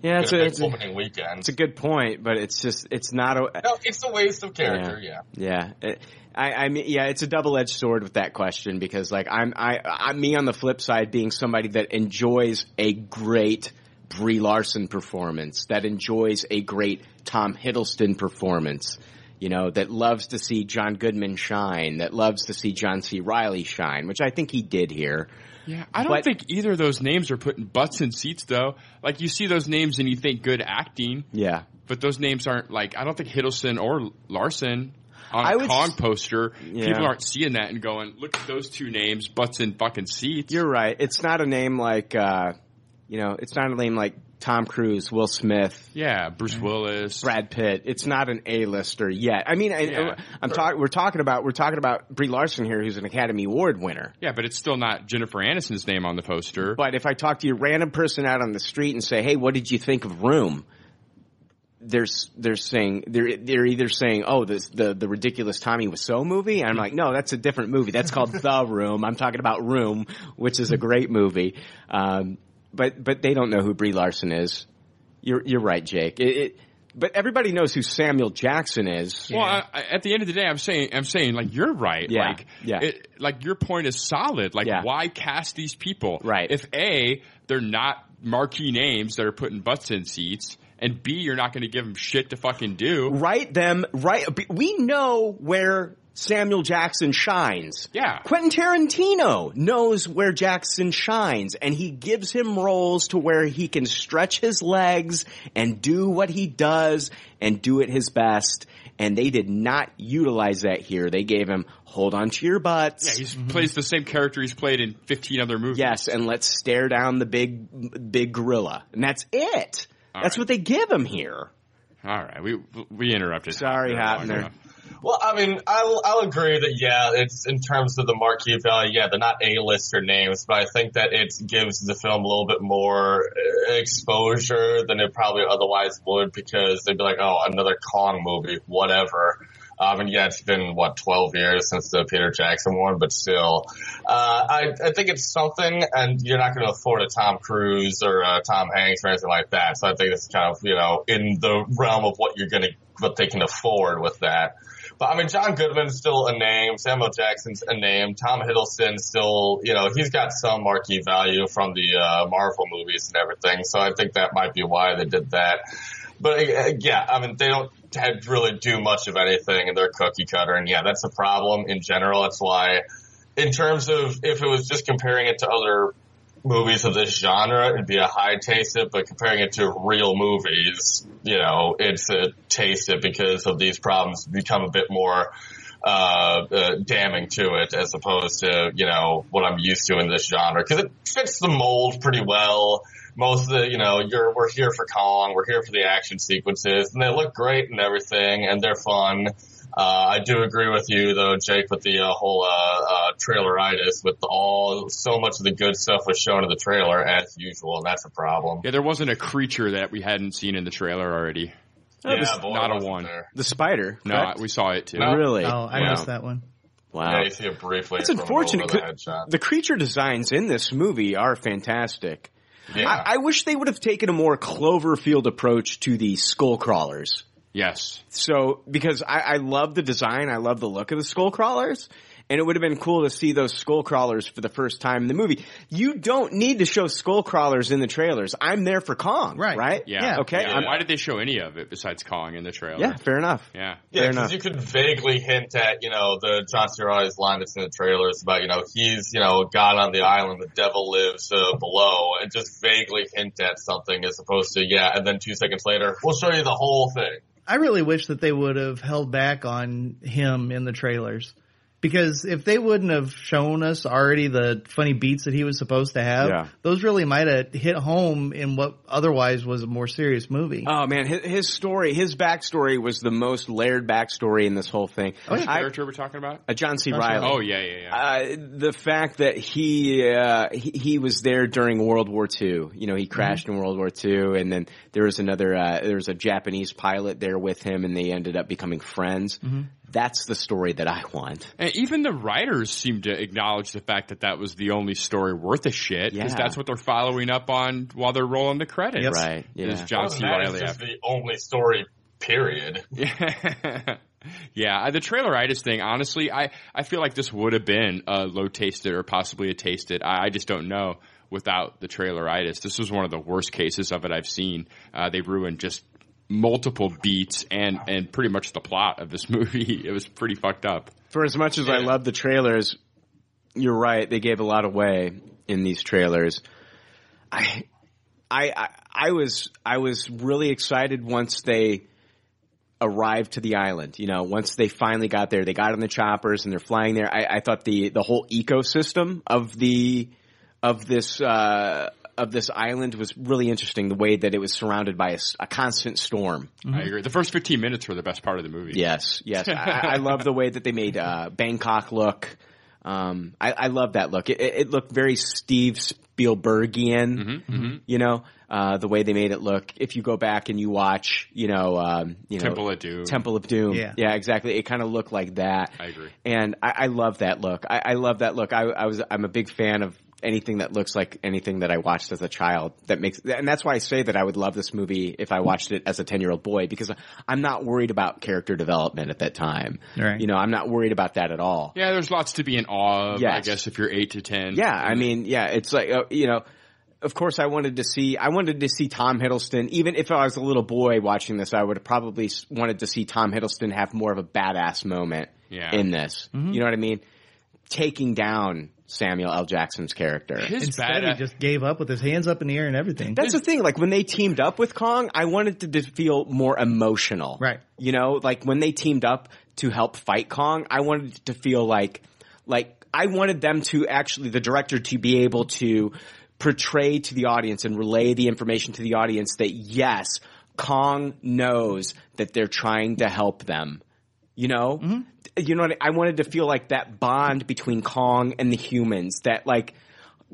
Yeah, it's a, it's a, weekend. it's a good point, but it's just it's not a. No, it's a waste of character, yeah. Yeah. It- I, I mean, yeah, it's a double-edged sword with that question because, like, I'm, I, I'm me on the flip side, being somebody that enjoys a great Brie Larson performance, that enjoys a great Tom Hiddleston performance, you know, that loves to see John Goodman shine, that loves to see John C. Reilly shine, which I think he did here. Yeah, I don't But- think either of those names are putting butts in seats though. Like you see those names and you think good acting, Yeah. but those names aren't like I don't think Hiddleston or Larson on I a Kong s- poster. Yeah. People aren't seeing that and going, "Look at those two names, butts in fucking seats." You're right. It's not a name like, uh, you know, it's not a name like Tom Cruise, Will Smith, yeah, Bruce Willis. Brad Pitt. It's not an A-lister yet. I mean, I, Yeah. I'm talking. We're talking about we're talking about Brie Larson here, who's an Academy Award winner. Yeah, but it's still not Jennifer Aniston's name on the poster. But if I talk to a random person out on the street and say, "Hey, what did you think of Room?" They're they're saying they're they're either saying, "Oh, this the the ridiculous Tommy Wiseau movie," and I'm like, "No, that's a different movie. That's called The Room. I'm talking about Room, which is a great movie." Um, but but they don't know who Brie Larson is. You're you're right, Jake. It, it, but everybody knows who Samuel Jackson is. Well, I, I- at the end of the day, I'm saying, I'm saying, like you're right. Yeah, Like, yeah. It, like your point is solid. Like, Yeah. why cast these people? Right. If a they're not marquee names that are putting butts in seats, and b you're not going to give them shit to fucking do. write them right. We know where Samuel Jackson shines. Yeah. Quentin Tarantino knows where Jackson shines, and he gives him roles to where he can stretch his legs and do what he does and do it his best. And they did not utilize that here. They gave him hold on to your butts. Yeah, he mm-hmm. plays the same character he's played in 15 other movies. Yes, and let's stare down the big, big gorilla, and that's it. All that's right. what they give him here. All right, we we interrupted. Sorry, Hoeppner. Well, I mean, I'll, I'll agree that, yeah, it's in terms of the marquee value, yeah, they're not A-lister names, but I think that it gives the film a little bit more uh, exposure than it probably otherwise would because they'd be like, oh, another Kong movie, whatever. Um, and yeah, it's been what twelve years since the Peter Jackson one, but still, uh, I I think it's something, and you're not going to afford a Tom Cruise or a Tom Hanks or anything like that. So I think it's kind of you know in the realm of what you're going to what they can afford with that. But I mean, John Goodman's still a name. Samuel Jackson's a name. Tom Hiddleston still, you know, he's got some marquee value from the uh, Marvel movies and everything. So I think that might be why they did that. But uh, yeah, I mean, they don't had really do much of anything and they're cookie cutter. And yeah, that's a problem in general. That's why, in terms of if it was just comparing it to other movies of this genre, it'd be a high taste it, but comparing it to real movies, you know, it's a taste it because of these problems become a bit more uh, uh, damning to it as opposed to, you know, what I'm used to in this genre. Cause it fits the mold pretty well. Most of the, you know, you're, we're here for Kong, we're here for the action sequences, and they look great and everything, and they're fun. Uh, I do agree with you though, Jake, with the uh, whole uh, uh, traileritis. With all so much of the good stuff was shown in the trailer as usual, and that's a problem. Yeah, there wasn't a creature that we hadn't seen in the trailer already. Yeah, boy, not a one. there. The spider. No, we saw it too. Really? Oh, I Yeah. missed that one. Wow. Yeah, you see it briefly. It's unfortunate. over the 'cause headshot. The creature designs in this movie are fantastic. Yeah. I, I wish they would have taken a more Cloverfield approach to the skull crawlers. Yes. So, because I, I love the design, I love the look of the skull crawlers, and it would have been cool to see those skull crawlers for the first time in the movie. You don't need to show skull crawlers in the trailers. I'm there for Kong, right? Right? Yeah. Okay. Yeah. Why did they show any of it besides Kong in the trailer? yeah. Fair enough. Yeah. Yeah, because you could vaguely hint at, you know, the John C. Reilly's line that's in the trailers about, you know, he's, you know, God on the island, the devil lives uh, below, and just vaguely hint at something as opposed to, yeah, and then two seconds later, we'll show you the whole thing. I really wish that they would have held back on him in the trailers. Because if they wouldn't have shown us already the funny beats that he was supposed to have, Yeah. those really might have hit home in what otherwise was a more serious movie. Oh man, his, his story, his backstory was the most layered backstory in this whole thing. Which I- character we're talking about? uh, John C. John Reilly. Oh, yeah, yeah, yeah. Uh, the fact that he, uh, he he was there during World War II. You know, he crashed in World War II, and then there was another. Uh, there was a Japanese pilot there with him, and they ended up becoming friends. Mhm. That's the story that I want. And even the writers seem to acknowledge the fact that that was the only story worth a shit because Yeah. that's what they're following up on while they're rolling the credits. Right, Is. John Well, C. that is Reilly. just the only story, period. Yeah. yeah, the traileritis thing, honestly, I, I feel like this would have been a low tasted or possibly a tasted. I, I just don't know without the traileritis. This was one of the worst cases of it I've seen. Uh, they ruined just multiple beats and, and pretty much the plot of this movie. It was pretty fucked up. For as much as I love the trailers, you're right. They gave a lot away in these trailers. I, I, I, I was, I was really excited once they arrived to the island. You know, once they finally got there, they got on the choppers and they're flying there. I, I thought the, the whole ecosystem of the, of this, uh, of this island was really interesting. The way that it was surrounded by a constant storm. I agree. The first 15 minutes were the best part of the movie. Yes, yes. I, I love the way that they made uh, Bangkok look. Um, I, I love that look. It, it it looked very Steve Spielbergian. mhm. You know, uh, the way they made it look. If you go back and you watch, you know, um, you know, Temple of Doom. Temple of Doom. Yeah. yeah, exactly. It kind of looked like that. I agree. And I, I love that look. I, I love that look. I, I was, I'm a big fan of anything that looks like anything that I watched as a child. That makes, and that's why I say that I would love this movie if I watched it as a 10 year old boy because I'm not worried about character development at that time. Right. You know, I'm not worried about that at all. Yeah, there's lots to be in awe of, I guess, if you're 8 to 10. Yeah, I mean, yeah, it's like uh, you know, of course, I wanted to see, I wanted to see Tom Hiddleston. Even if I was a little boy watching this, I would have probably wanted to see Tom Hiddleston have more of a badass moment Yeah. in this. You know what I mean? Taking down Samuel L. Jackson's character. Instead, he just gave up with his hands up in the air and everything. That's the thing. Like when they teamed up with Kong, I wanted to feel more emotional. Right. You know, like when they teamed up to help fight Kong, I wanted to feel like, like I wanted them to actually, the director to be able to portray to the audience and relay the information to the audience that yes, Kong knows that they're trying to help them. You know, mm-hmm. You know what I, wanted to feel like that bond between Kong and the humans that like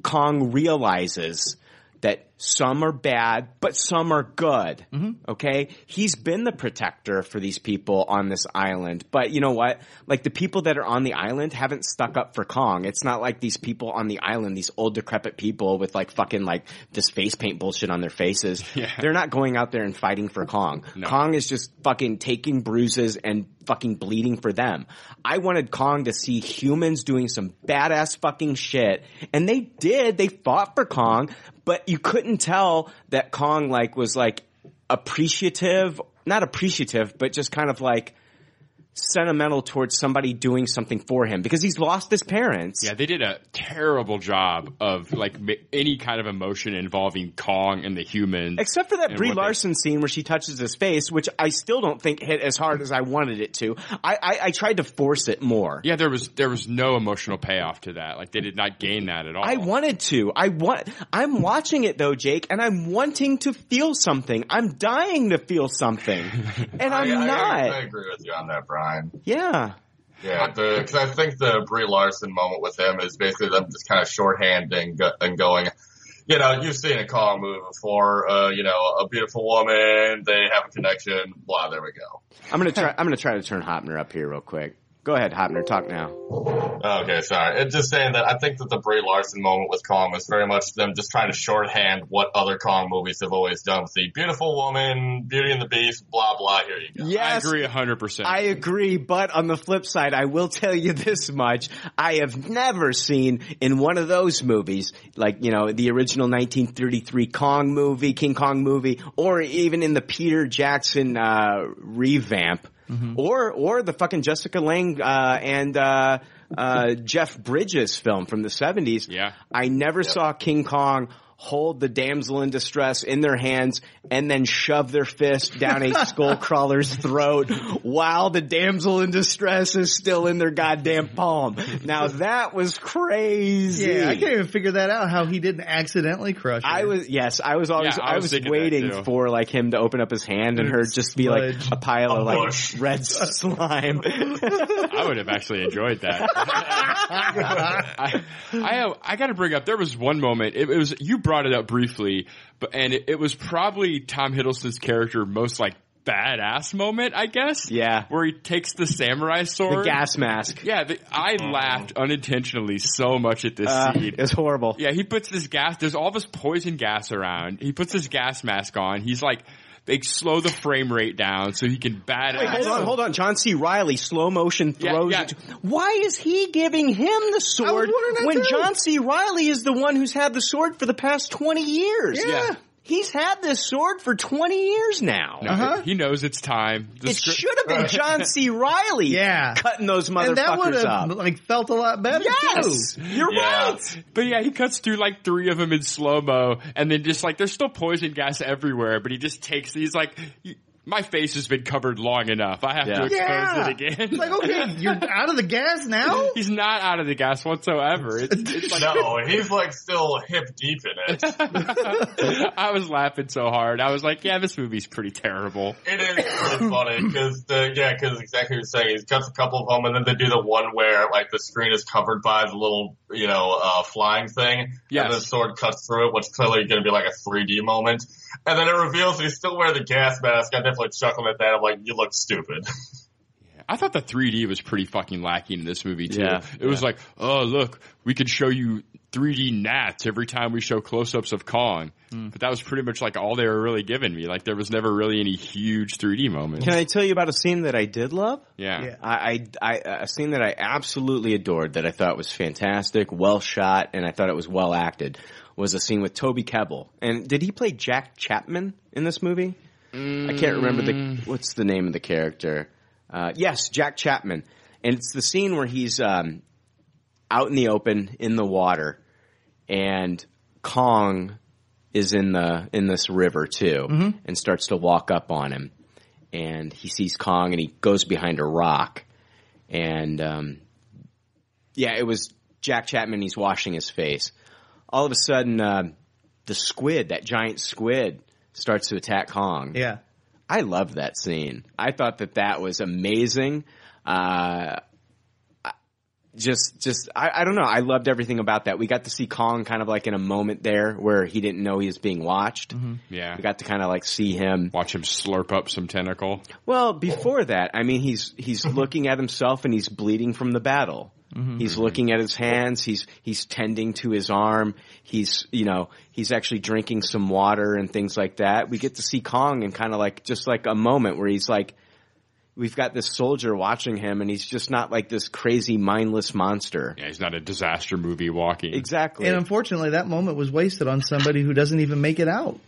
Kong realizes that some are bad, but some are good. Mm-hmm. Okay? He's been the protector for these people on this island. But you know what? Like the people that are on the island haven't stuck up for Kong. It's not like these people on the island, these old decrepit people with like fucking like this face paint bullshit on their faces. They're not going out there and fighting for Kong. Kong is just fucking taking bruises and fucking bleeding for them. I wanted Kong to see humans doing some badass fucking shit, and they did. They fought for Kong, but you couldn't tell that Kong like was like appreciative, not appreciative, but just kind of like sentimental towards somebody doing something for him because he's lost his parents. Yeah, they did a terrible job of like any kind of emotion involving Kong and the humans. Except for that Brie what they- Larson scene where she touches his face, which I still don't think hit as hard as I wanted it to. I, I, I tried to force it more. Yeah, there was there was no emotional payoff to that. Like they did not gain that at all. I wanted to. I want. I'm watching it though, Jake, and I'm wanting to feel something. I'm dying to feel something, and I'm I, not. I, I agree with you on that, Brian. Yeah. Yeah, because I think the Brie Larson moment with him is basically them just kind of shorthanding and going, you know, you've seen a Kong movie before, uh, you know, a beautiful woman, they have a connection, blah, there we go. I'm gonna try. I'm gonna try to turn Hoeppner up here real quick. Go ahead, Hoeppner. Talk now. Okay, sorry. It's just saying that I think that the Brie Larson moment with Kong was very much them just trying to shorthand what other Kong movies have always done with the beautiful woman, Beauty and the Beast, blah, blah, here you go. Yes. I agree hundred percent. I agree, but on the flip side, I will tell you this much. I have never seen in one of those movies, like, you know, the original 1933 Kong movie, King Kong movie, or even in the Peter Jackson, uh, revamp, or, or the fucking Jessica Lange, uh, and, uh, uh, Jeff Bridges film from the 70s. Yeah. I never saw King Kong hold the damsel in distress in their hands and then shove their fist down a skull crawler's throat while the damsel in distress is still in their goddamn palm. Now that was crazy. Yeah, I can't even figure that out. How he didn't accidentally crush. I was yes, I was always Yeah, I, I was was, waiting for like him to open up his hand and her just be like a pile A of like bush. red slime. I would have actually enjoyed that. I, I, I got to bring up. There was one moment. It, it was you brought it up briefly, but and it, it was probably Tom Hiddleston's character most like badass moment, I guess. Yeah. where he takes the samurai sword, the gas mask. Yeah, the, I laughed unintentionally so much at this Uh, scene. it's horrible. Yeah, he puts this gas. There's all this poison gas around. He puts this gas mask on. He's like, they slow the frame rate down so he can bat Wait, hold on, hold on. John C. Reilly, slow motion Yeah, throws yeah. it. Why is he giving him the sword when too. John C. Reilly is the one who's had the sword for the past 20 years? Yeah. He's had this sword for 20 years now. No, Uh-huh. He knows it's time. The It script- should have been John C. Reilly Yeah. cutting those and that would motherfuckers have up. like felt a lot better Yes! too. You're Yeah. right! But yeah, he cuts through like three of them in slow mo, and then just like there's still poison gas everywhere, but he just takes these like. You, my face has been covered long enough. I have Yeah. to expose Yeah. it again. It's like okay, you're out of the gas now. He's not out of the gas whatsoever. It's, it's like No, he's like still hip deep in it. I was laughing so hard. I was like, "Yeah, this movie's pretty terrible." It is really funny because the yeah, because exactly what you're saying. He cuts a couple of them, and then they do the one where like the screen is covered by the little you know uh, flying thing, Yes. and the sword cuts through it, which clearly going to be like a 3D moment. And then it reveals that he's still wearing the gas mask. I definitely chuckled at that. I'm like, you look stupid. I thought the 3D was pretty fucking lacking in this movie too. Yeah, it was like, oh look, we could show you 3D gnats every time we show close-ups of Kong, hmm. but that was pretty much like all they were really giving me. Like there was never really any huge 3D moments. Can I tell you about a scene that I did love? yeah. Yeah. I, I, I, a scene that I absolutely adored that I thought was fantastic, well shot, and I thought it was well acted was a scene with Toby Kebbell. And did he play Jack Chapman in this movie? I can't remember the, what's the name of the character? Uh, yes, Jack Chapman. And it's the scene where he's, um, out in the open in the water and Kong is in the, in this river too and starts to walk up on him and he sees Kong and he goes behind a rock. And um, yeah, it was Jack Chapman. He's washing his face. All of a sudden, uh, the squid, that giant squid, starts to attack Kong. Yeah. I loved that scene. I thought that that was amazing. Uh, just, just, I, I don't know. I loved everything about that. We got to see Kong kind of like in a moment there where he didn't know he was being watched. Yeah. We got to kind of like see him. Watch him slurp up some tentacle. Well, before that, I mean, he's, he's looking at himself and he's bleeding from the battle. Mm-hmm. He's looking at his hands. He's he's tending to his arm. He's you know he's actually drinking some water and things like that. We get to see Kong and kind of like just like a moment where he's like, we've got this soldier watching him, and he's just not like this crazy mindless monster. Yeah, he's not a disaster movie walking. Exactly. And unfortunately, that moment was wasted on somebody who doesn't even make it out.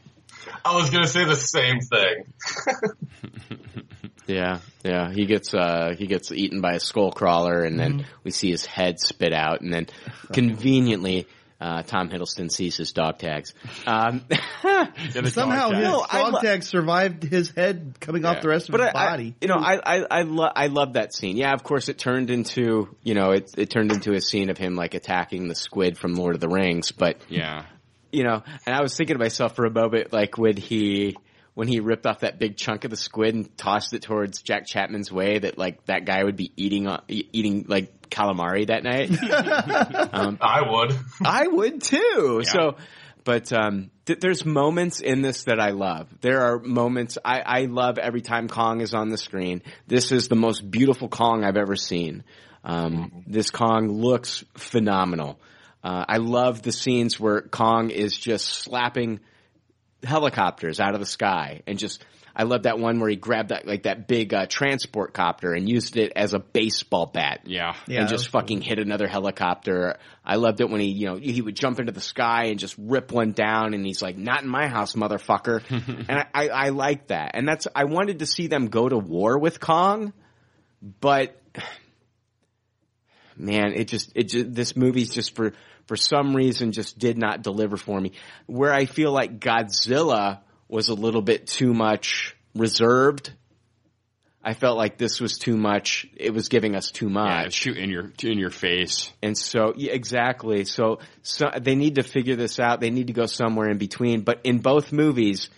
I was gonna say the same thing. Yeah, yeah. He gets uh he gets eaten by a skull crawler, and then we see his head spit out, and then conveniently. Uh, Tom Hiddleston sees his dog tags. Um, Somehow his No, I dog lo- tag survived his head coming off the rest of but his I, I- body. you know, I I I, lo- I love that scene. Yeah, of course, it turned into you know it it turned into a scene of him like attacking the squid from Lord of the Rings. But Yeah. you know, and I was thinking to myself for a moment, like when he when he ripped off that big chunk of the squid and tossed it towards Jack Chapman's way, that like that guy would be eating uh, eating like calamari that night. um, I would. I would too. So, but um, th- there's moments in this that I love. There are moments I, I love every time Kong is on the screen. This is the most beautiful Kong I've ever seen. Um, this Kong looks phenomenal. Uh, I love the scenes where Kong is just slapping helicopters out of the sky and just I love that one where he grabbed that like that big uh, transport copter and used it as a baseball bat. Yeah. Yeah, and just fucking hit another helicopter. I loved it when he, you know, he would jump into the sky and just rip one down and he's like, not in my house, motherfucker. and I, I, I like that. And that's, I wanted to see them go to war with Kong, but man, it just, it just, this movie's just for, for some reason just did not deliver for me. Where I feel like Godzilla was a little bit too much reserved. I felt like this was too much. It was giving us too much. Yeah, shoot in your in your face. And so, yeah, exactly. So, so they need to figure this out. They need to go somewhere in between. But in both movies,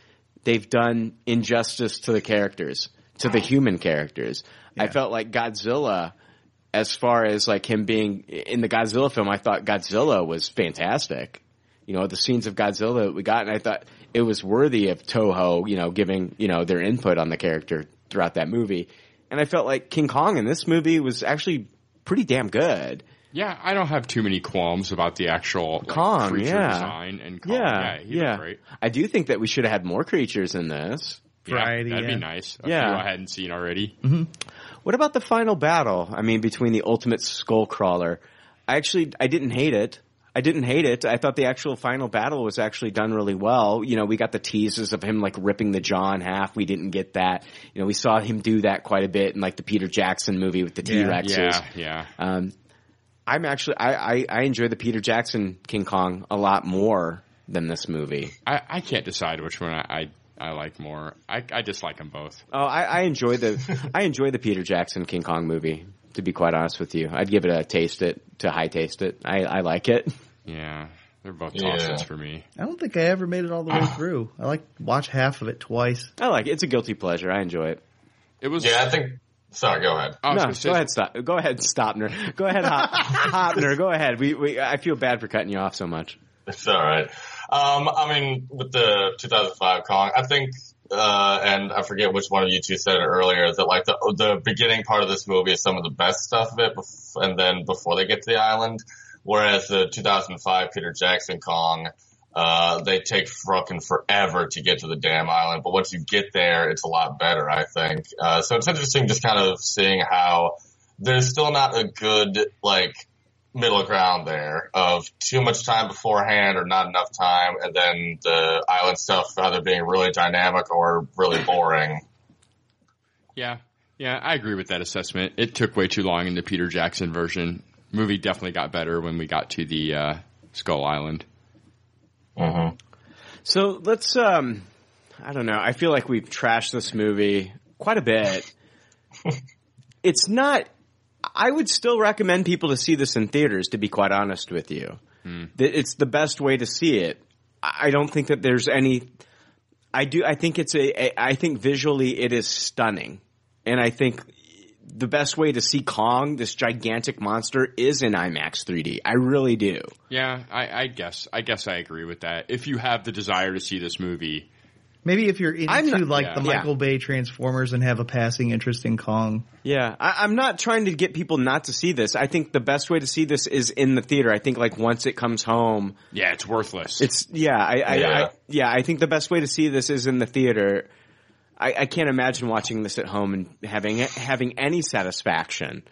they've done injustice to the characters, to the human characters. I felt like Godzilla, as far as like him being in the Godzilla film, I thought Godzilla was fantastic. You know, the scenes of Godzilla that we got, and I thought it was worthy of Toho, you know, giving, you know, their input on the character throughout that movie. And I felt like King Kong in this movie was actually pretty damn good. Yeah, I don't have too many qualms about the actual like, Kong, creature yeah. design and Kong. Yeah, Yeah, he looked great. I do think that we should have had more creatures in this. Yeah, that'd be nice. A Yeah. few I hadn't seen already. Mm-hmm. What about the final battle? I mean, between the ultimate skull crawler. I actually, I didn't hate it. I didn't hate it. I thought the actual final battle was actually done really well. You know, we got the teases of him like ripping the jaw in half. We didn't get that. You know, we saw him do that quite a bit in like the Peter Jackson movie with the Yeah. T-Rexes. Yeah, yeah. Um, I'm actually, I, I, I enjoy the Peter Jackson King Kong a lot more than this movie. I, I can't decide which one I, I, I like more. I, I dislike them both. Oh, I, I enjoy the I enjoy the Peter Jackson King Kong movie. To be quite honest with you, I'd give it a taste it to high taste it. I, I like it. Yeah, they're both Yeah. toss-ins for me. I don't think I ever made it all the way ah. through. I like watch half of it twice. I like it. It's a guilty pleasure. I enjoy it. It was. Yeah, I think. Sorry, go ahead. Oh, I was no, gonna go ahead, stop. Go ahead, Stopner. Go ahead, Hop, Hoeppner. Go ahead. We, we, I feel bad for cutting you off so much. It's all right. Um, I mean, with the 2005 Kong, I think, uh, and I forget which one of you two said it earlier, that like the the beginning part of this movie is some of the best stuff of it, bef- and then before they get to the island, whereas the 2005 Peter Jackson Kong, uh, they take fucking forever to get to the damn island, but once you get there, it's a lot better, I think. Uh, so it's interesting just kind of seeing how there's still not a good, like, middle ground there of too much time beforehand or not enough time, and then the island stuff either being really dynamic or really boring. Yeah, yeah, I agree with that assessment. It took way too long in the Peter Jackson version. Movie definitely got better when we got to the uh, Skull Island. Mm-hmm. So let's. um I don't know. I feel like we've trashed this movie quite a bit. it's not. I would still recommend people to see this in theaters. To be quite honest with you, hmm. that it's the best way to see it. I I don't think that there's any. I do. I think it's a. a I think visually it is stunning, and I think the best way to see Kong, this gigantic monster, is in IMAX 3D. I really do. Yeah, I, I guess I guess I agree with that. If you have the desire to see this movie, Maybe if you're into I'm not- like yeah. the Michael Bay Transformers and have a passing interest in Kong. Yeah, I, I'm not trying to get people not to see this. I think the best way to see this is in the theater. I think like once it comes home, yeah, it's worthless. it's yeah, I, I, Yeah. I yeah, I think the best way to see this is in the theater. I, I can't imagine watching this at home and having having any satisfaction.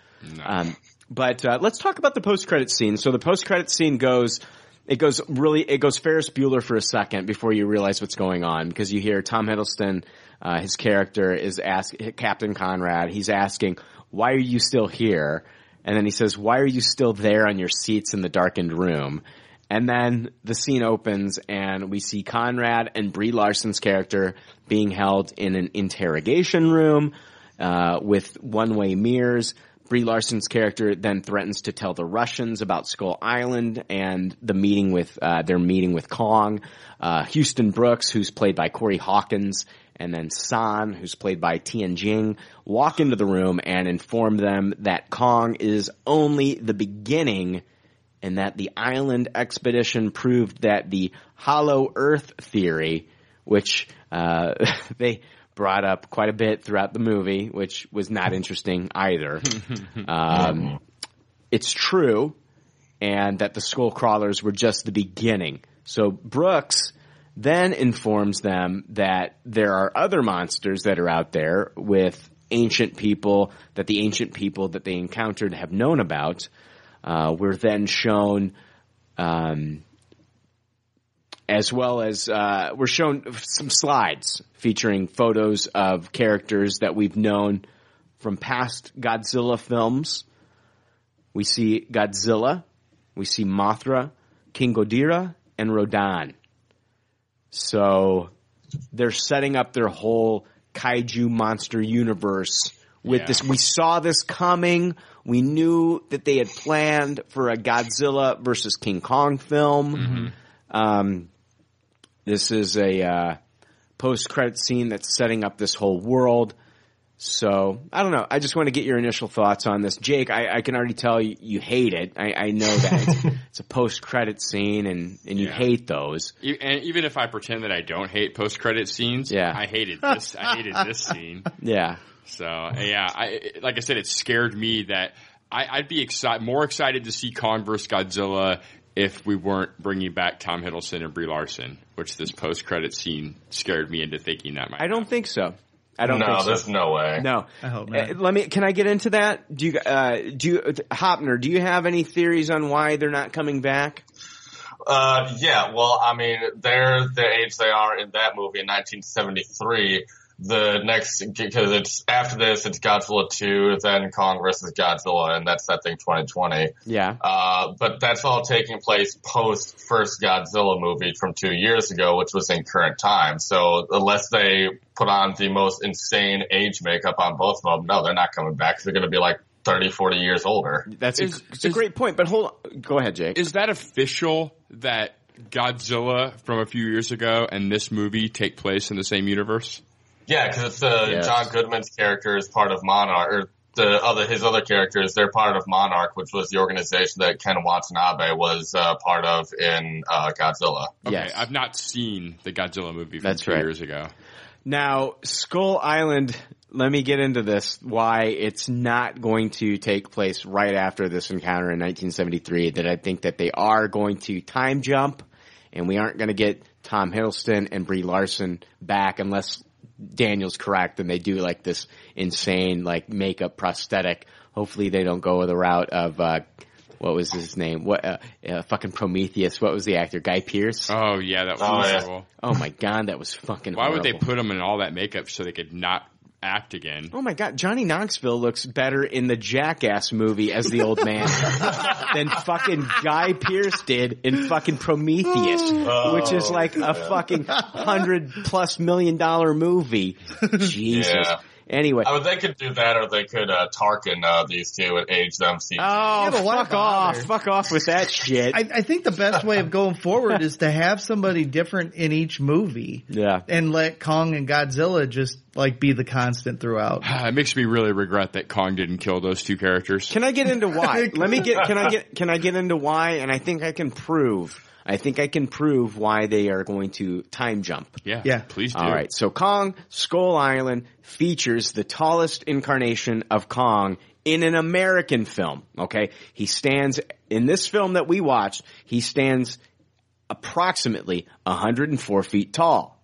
Um, but uh, let's talk about the post credit scene. So the post credit scene goes. It goes really, it goes Ferris Bueller for a second before you realize what's going on because you hear Tom Hiddleston, uh, his character is ask Captain Conrad. He's asking, "Why are you still here?" And then he says, "Why are you still there on your seats in the darkened room?" And then the scene opens and we see Conrad and Brie Larson's character being held in an interrogation room uh, with one-way mirrors. Brie Larson's character then threatens to tell the Russians about Skull Island and the meeting with uh, their meeting with Kong. Uh, Houston Brooks, who's played by Corey Hawkins, and then San, who's played by Tian Jing, walk into the room and inform them that Kong is only the beginning and that the island expedition proved that the hollow earth theory, which uh, they brought up quite a bit throughout the movie, which was not interesting either. um, it's true, and that the skull crawlers were just the beginning. So Brooks then informs them that there are other monsters that are out there with ancient people that the ancient people that they encountered have known about. Uh, we're then shown, um, as well as uh, we're shown some slides featuring photos of characters that we've known from past Godzilla films. We see Godzilla, we see Mothra, King Ghidorah, and Rodan. So they're setting up their whole kaiju monster universe with Yeah. this. We saw this coming. We knew that they had planned for a Godzilla versus King Kong film. Um, this is a uh, post-credit scene that's setting up this whole world. So I don't know. I just want to get your initial thoughts on this, Jake. I, I can already tell you, you hate it. I, I know that it's, it's a post-credit scene, and and you Yeah. hate those. And even if I pretend that I don't hate post credit scenes, Yeah. I hated this. I hated this scene. Yeah. So yeah, I like I said, it scared me that I, I'd be excited, more excited to see Kong vs Godzilla if we weren't bringing back Tom Hiddleston and Brie Larson, which this post credit scene scared me into thinking that might. I don't think so. I don't no, think so. there's no way. No. I hope not. Uh, let me. Can I get into that? Do you? Uh, do you, Hoeppner? Do you have any theories on why they're not coming back? Uh, yeah, well, I mean, they're the age they are in that movie in 1973. The next, because it's after this, it's Godzilla 2, then Kong versus Godzilla, and that's that thing 2020. Yeah. Uh, but that's all taking place post first Godzilla movie from two years ago, which was in current time. So unless they put on the most insane age makeup on both of them, no, they're not coming back. they're going to be like 30, 40 years older. That's a, Is- a great point. But hold on. Go ahead, Jake. Is that official that Godzilla from a few years ago and this movie take place in the same universe? Yeah, because it's uh, Yes. John Goodman's character is part of Monarch, or the other his other characters. They're part of Monarch, which was the organization that Ken Watanabe was uh, part of in uh, Godzilla. Okay, Yes. I've not seen the Godzilla movie from That's two right. years ago. Now, Skull Island, let me get into this, why it's not going to take place right after this encounter in 1973, that I think that they are going to time jump, and we aren't going to get Tom Hiddleston and Brie Larson back unless Daniel's correct and they do like this insane like makeup prosthetic. Hopefully they don't go the route of, uh, what was his name? What, uh, uh, fucking Prometheus. What was the actor? Guy Pearce? Oh yeah, that was Oh, yeah. Oh my god, that was fucking Why would they put him in all that makeup so they could not act again? Oh my god, Johnny Knoxville looks better in the Jackass movie as the old man than fucking Guy Pearce did in fucking Prometheus, oh. which is like a fucking hundred plus million dollar movie. Jesus. Yeah. Anyway, I mean, they could do that, or they could uh, Tarkin uh, these two and age them. CG. oh, but why fuck off, bother? fuck off with that shit. I, I think the best way of going forward is to have somebody different in each movie yeah. and let Kong and Godzilla just like be the constant throughout. It makes me really regret that Kong didn't kill those two characters. Can I get into why? Let me get. Can I get? Can I get into why? And I think I can prove. I think I can prove why they are going to time jump. Yeah, Yeah. please do. All right. So Kong Skull Island features the tallest incarnation of Kong in an American film. Okay. He stands in this film that we watched. He stands approximately 104 feet tall.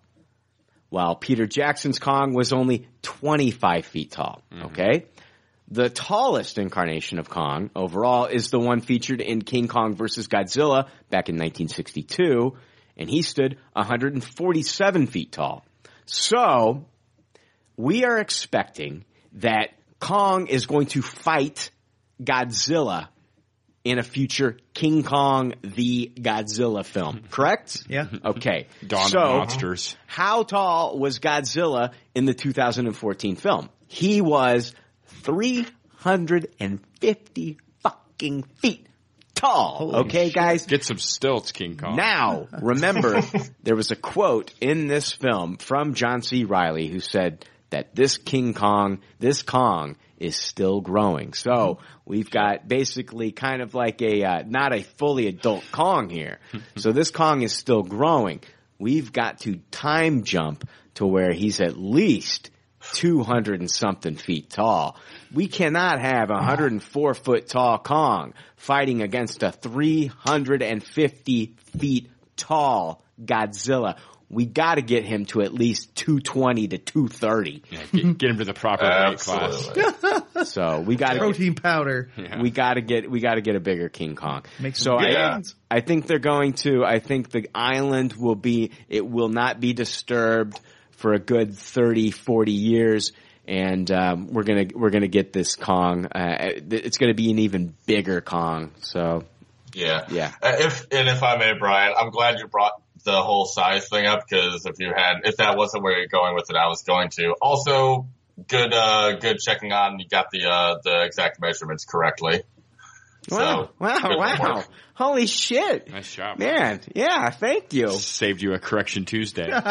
While Peter Jackson's Kong was only 25 feet tall. Mm-hmm. Okay. The tallest incarnation of Kong overall is the one featured in King Kong vs. Godzilla back in 1962, and he stood 147 feet tall. So, we are expecting that Kong is going to fight Godzilla in a future King Kong the Godzilla film, correct? Yeah. Okay. Dawn of Monsters. how tall was Godzilla in the 2014 film? He was 350 fucking feet tall. okay, guys? Get some stilts, King Kong. Now, remember, there was a quote in this film from John C. Reilly who said that this King Kong, this Kong, is still growing. So we've got basically kind of like a uh, not a fully adult Kong here. so this Kong is still growing. We've got to time jump to where he's at least 200 and something feet tall. We cannot have a 104 foot tall Kong fighting against a 350 feet tall Godzilla. We got to get him to at least 220 to 230. Yeah, get, get him to the proper weight class. So we got to Protein powder. we got to get we got to get a bigger King Kong. Make so I. I think they're going to. I think the island will be. It will not be disturbed for a good 30, 40 years. And um, we're gonna we're gonna get this Kong. Uh, it's gonna be an even bigger Kong. So Yeah. Yeah. Uh, If and if I may, Brian, I'm glad you brought the whole size thing up because if you had, if that wasn't where you're going with it, I was going to. Also, good, uh, good checking on. You got the uh, the exact measurements correctly. wow, wow, wow! work. Holy shit, Nice job. man! Yeah, thank you. Saved you a correction Tuesday.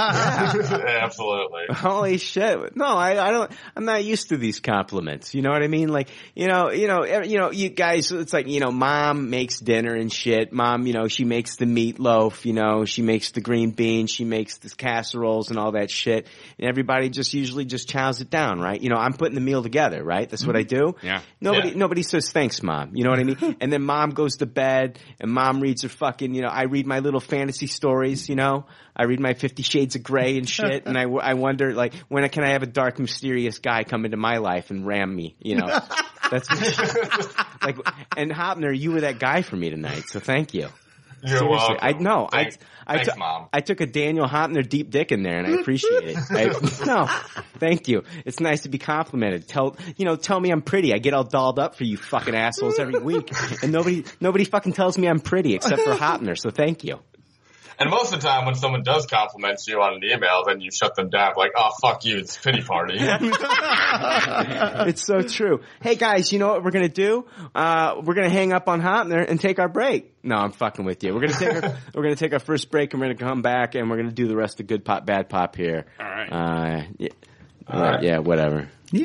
Absolutely. Holy shit! No, I, I don't. I'm not used to these compliments. You know what I mean? Like, you know, you know, you know, you guys. It's like, you know, mom makes dinner and shit. Mom, you know, she makes the meatloaf. You know, she makes the green beans. She makes the casseroles and all that shit. And everybody just usually just chows it down, right? You know, I'm putting the meal together, right? That's what mm-hmm. I do. Yeah. Nobody, Yeah. nobody says thanks, mom. You know what I mean? and then mom goes to bed, and mom reads her fucking. You know, I read my little fantasy stories. You know, I read my Fifty Shades of Grey and shit, and I, I wonder like when can I have a dark, mysterious guy come into my life and ram me? You know, that's like. And Hopner, you were that guy for me tonight, so thank you. You're Seriously, welcome. I know. Thanks, I, I, took- took a Daniel Hopner deep dick in there, and I appreciate it. I, no, thank you. It's nice to be complimented. Tell you know, tell me I'm pretty. I get all dolled up for you fucking assholes every week, and nobody nobody fucking tells me I'm pretty except for Hopner. So thank you. And most of the time, when someone does compliment you on an email, then you shut them down like, "Oh, fuck you! It's pity party." it's so true. Hey guys, you know what we're gonna do? Uh, we're gonna hang up on Hopner and take our break. No, I'm fucking with you. We're gonna take our, we're gonna take our first break and we're gonna come back and we're gonna do the rest of good pop, bad pop here. All right. Uh, yeah, All right. yeah, whatever. All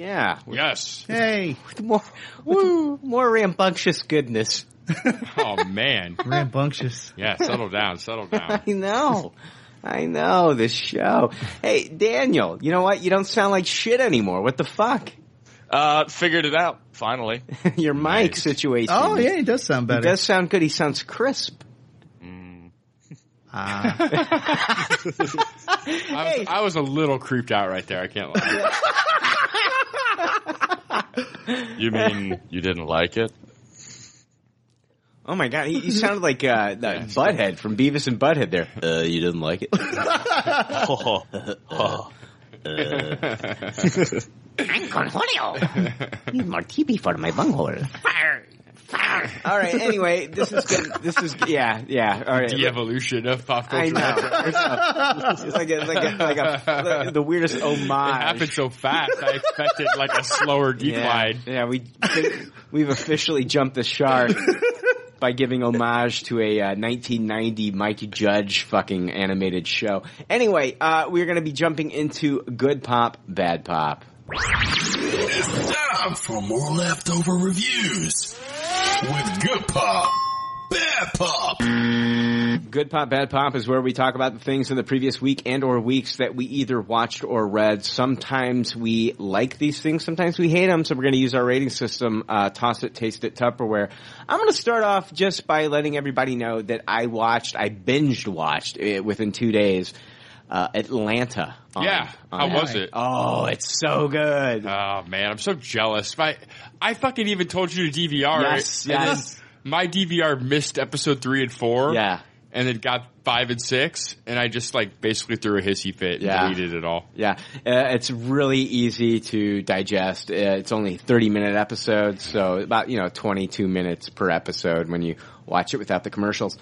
Yeah, yes. Hey, with more, woo, more rambunctious goodness. Oh man. rambunctious. Yeah, settle down, settle down. I know. I know this show. Hey, Daniel, you know what? You don't sound like shit anymore. What the fuck? Uh, figured it out finally. Your mic situation. Oh yeah, he does sound better. He does sound good. He sounds crisp. Ah. I, was, I was a little creeped out right there. I can't lie. You mean you didn't like it? Oh my god, he, he sounded like uh, the Butthead from Beavis and Butthead there. Uh, you didn't like it? Oh, oh. I'm Cornholio. Need more TP for my bunghole. Fire. All right. Anyway, this is good. This is yeah, yeah. All right. The evolution of pop culture. I know. It's like a, it's like a, like a, the, the weirdest homage. It happened so fast. I expected like a slower decline. Yeah, yeah we we've officially jumped the shark by giving homage to a uh, 1990 Mikey Judge fucking animated show. Anyway, uh, we're going to be jumping into good pop, bad pop. It's time for more leftover reviews with Good Pop, Bad Pop. Good pop, bad pop is where we talk about the things in the previous week and or weeks that we either watched or read. Sometimes we like these things, sometimes we hate them. So we're going to use our rating system, uh, toss it, taste it, Tupperware. I'm going to start off just by letting everybody know that I watched, I binged watched uh, within two days, uh, Atlanta. on- Yeah. on How was it? Oh, it's so good. Oh man, I'm so jealous. My, I fucking even told you to DVR. Yes, it, yes. My DVR missed episode three and four. Yeah. And then got five and six, and I just like basically threw a hissy fit and Yeah. deleted it all. Yeah, uh, it's really easy to digest. Uh, it's only 30 minute episodes, so about, you know, 22 minutes per episode when you watch it without the commercials.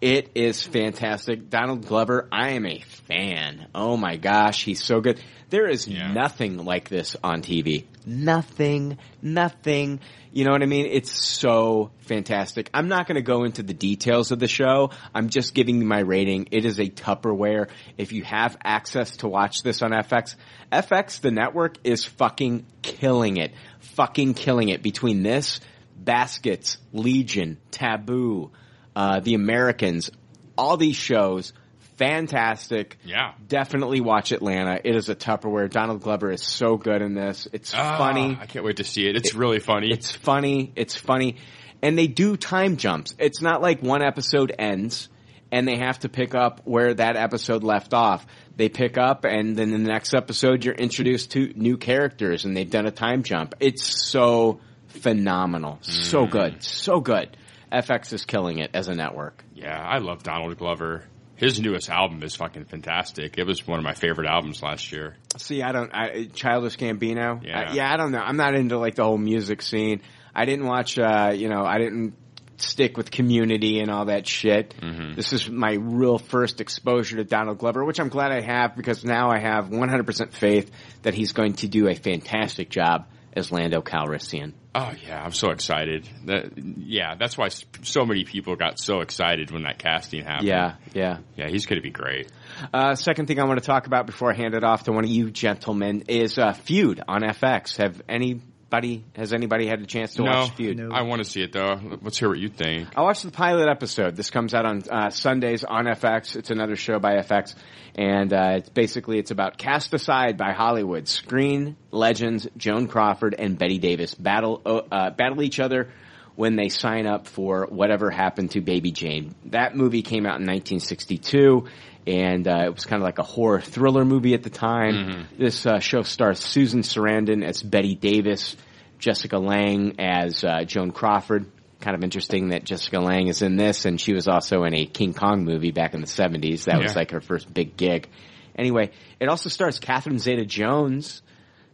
It is fantastic. Donald Glover, I am a fan. Oh my gosh, he's so good. There is nothing like this on TV. Nothing, nothing. You know what I mean? It's so fantastic. I'm not going to go into the details of the show. I'm just giving you my rating. It is a Tupperware. If you have access to watch this on FX, FX, the network, is fucking killing it. Fucking killing it. Between this, Baskets, Legion, Taboo, uh, The Americans, all these shows, fantastic. Yeah. Definitely watch Atlanta. It is a Tupperware. Donald Glover is so good in this. It's Ah, funny. I can't wait to see it. It's really funny. It's funny. It's funny. And they do time jumps. It's not like one episode ends and they have to pick up where that episode left off. They pick up and then in the next episode you're introduced to new characters and they've done a time jump. It's so phenomenal. So Mm. good. So good. FX is killing it as a network. Yeah, I love Donald Glover. His newest album is fucking fantastic. It was one of my favorite albums last year. See, I don't. I, Childish Gambino. Yeah. I, yeah. I don't know. I'm not into like the whole music scene. I didn't watch. uh You know, I didn't stick with Community and all that shit. Mm-hmm. This is my real first exposure to Donald Glover, which I'm glad I have because now I have 100% faith that he's going to do a fantastic job as Lando Calrissian. Oh yeah, I'm so excited. That, yeah, that's why so many people got so excited when that casting happened. Yeah, yeah. Yeah, he's going to be great. Uh, second thing I want to talk about before I hand it off to one of you gentlemen is uh, Feud on FX. Have anybody has anybody had a chance to no, watch Feud? I want to see it though. Let's hear what you think. I watched the pilot episode. This comes out on uh, Sundays on FX. It's another show by FX, and uh, it's basically it's about Cast Aside by Hollywood. Screen legends Joan Crawford and Bette Davis battle uh, battle each other when they sign up for whatever happened to Baby Jane. That movie came out in 1962. And uh, it was kind of like a horror thriller movie at the time. This uh, show stars Susan Sarandon as Bette Davis, Jessica Lange as uh, Joan Crawford. Kind of interesting that Jessica Lange is in this, and she was also in a King Kong movie back in the 70s. That was like her first big gig. Anyway, it also stars Catherine Zeta-Jones,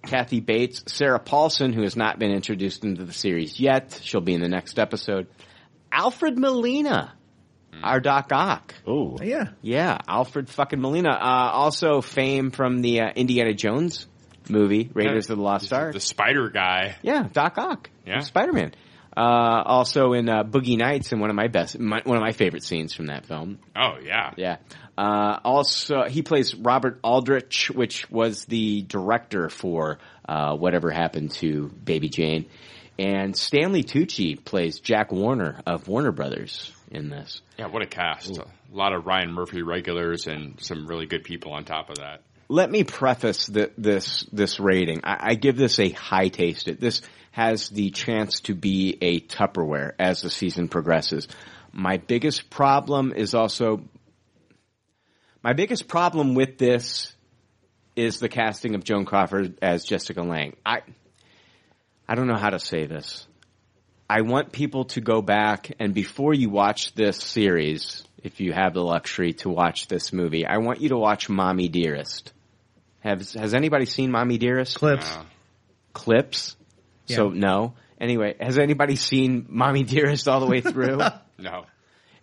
Kathy Bates, Sarah Paulson, who has not been introduced into the series yet. She'll be in the next episode. Alfred Molina, our Doc Ock. Oh, yeah, yeah, Alfred fucking Molina. Uh, also fame from the uh, Indiana Jones movie, Raiders of the Lost Ark. The Spider guy. Yeah, Doc Ock. Yeah. Spider Man. Uh, also in uh, Boogie Nights, and one of my best, my, one of my favorite scenes from that film. Oh yeah. Yeah. Uh, also, he plays Robert Aldrich, which was the director for uh, whatever happened to Baby Jane. And Stanley Tucci plays Jack Warner of Warner Brothers. in this. Yeah, what a cast. A lot of Ryan Murphy regulars and some really good people on top of that. Let me preface th- this this rating. I, I give this a high taste. It this has the chance to be a Tupperware as the season progresses. My biggest problem is also my biggest problem with this is the casting of Joan Crawford as Jessica Lange. I I don't know how to say this. I want people to go back and before you watch this series, if you have the luxury to watch this movie, I want you to watch Mommy Dearest. Has has anybody seen Mommy Dearest? Clips. Clips? So no. Anyway, has anybody seen Mommy Dearest all the way through? No.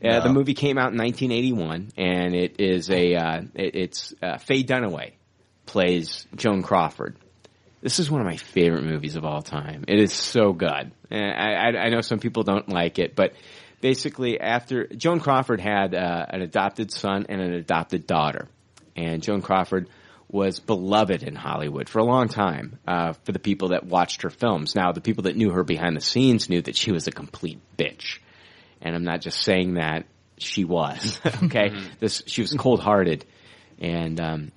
Uh, the movie came out in 1981, and it is a uh, it, it's uh, Faye Dunaway plays Joan Crawford. This is one of my favorite movies of all time. It is so good. And I, I, I know some people don't like it, but basically, after Joan Crawford had uh, an adopted son and an adopted daughter, and Joan Crawford was beloved in Hollywood for a long time uh, for the people that watched her films. Now, the people that knew her behind the scenes knew that she was a complete bitch and I'm not just saying that she was. okay, this she was cold hearted, and um,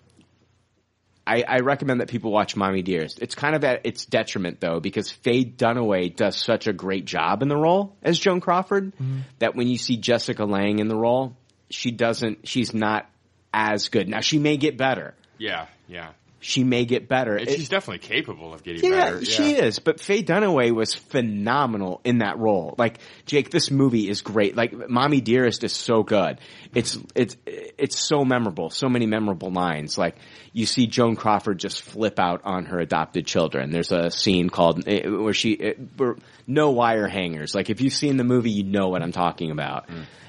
I, I recommend that people watch Mommy Dearest. It's kind of at its detriment though because Faye Dunaway does such a great job in the role as Joan Crawford that when you see Jessica Lange in the role, she doesn't. She's not as good. Now she may get better. Yeah, yeah. She may get better. And It- she's definitely capable of getting yeah, better. she is. But Faye Dunaway was phenomenal in that role. Like Jake, this movie is great. Like Mommy Dearest is so good. It's it's it's so memorable. So many memorable lines. Like you see Joan Crawford just flip out on her adopted children. There's a scene called eh, where she eh, where no wire hangers. Like if you've seen the movie, you know what I'm talking about.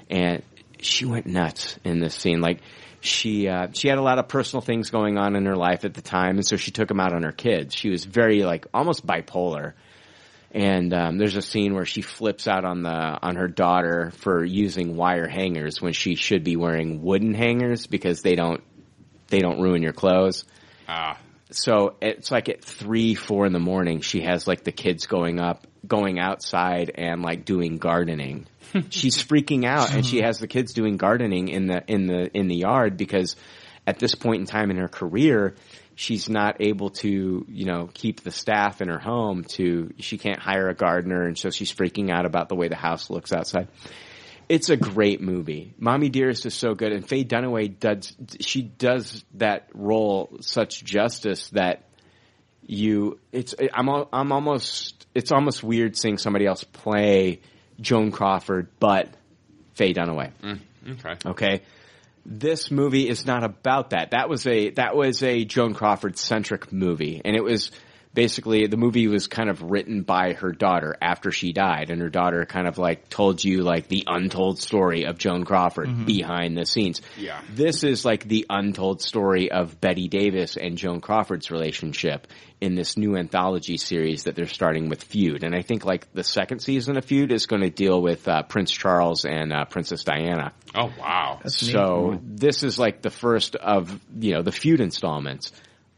And she went nuts in this scene. Like she uh, she had a lot of personal things going on in her life at the time, and so she took them out on her kids. She was very like almost bipolar. And um, there's a scene where she flips out on the on her daughter for using wire hangers when she should be wearing wooden hangers because they don't they don't ruin your clothes. Ah. So it's like at three, four in the morning, she has like the kids going up, going outside and like doing gardening. She's freaking out and she has the kids doing gardening in the, in the, in the yard because at this point in time in her career, she's not able to, you know, keep the staff in her home to, she can't hire a gardener and so she's freaking out about the way the house looks outside. It's a great movie. Mommy Dearest is so good, and Faye Dunaway does she does that role such justice that you it's I'm I'm almost it's almost weird seeing somebody else play Joan Crawford, but Faye Dunaway. Mm, okay. Okay. This movie is not about that. That was a that was a Joan Crawford centric movie, and it was basically the movie was kind of written by her daughter after she died, and her daughter kind of like told you like the untold story of Joan Crawford Mhm. behind the scenes. Yeah. This is like the untold story of Bette Davis and Joan Crawford's relationship in this new anthology series that they're starting with Feud. And I think like the second season of Feud is going to deal with uh, Prince Charles and uh, Princess Diana. Oh wow. so this is like the first of you know the feud installments.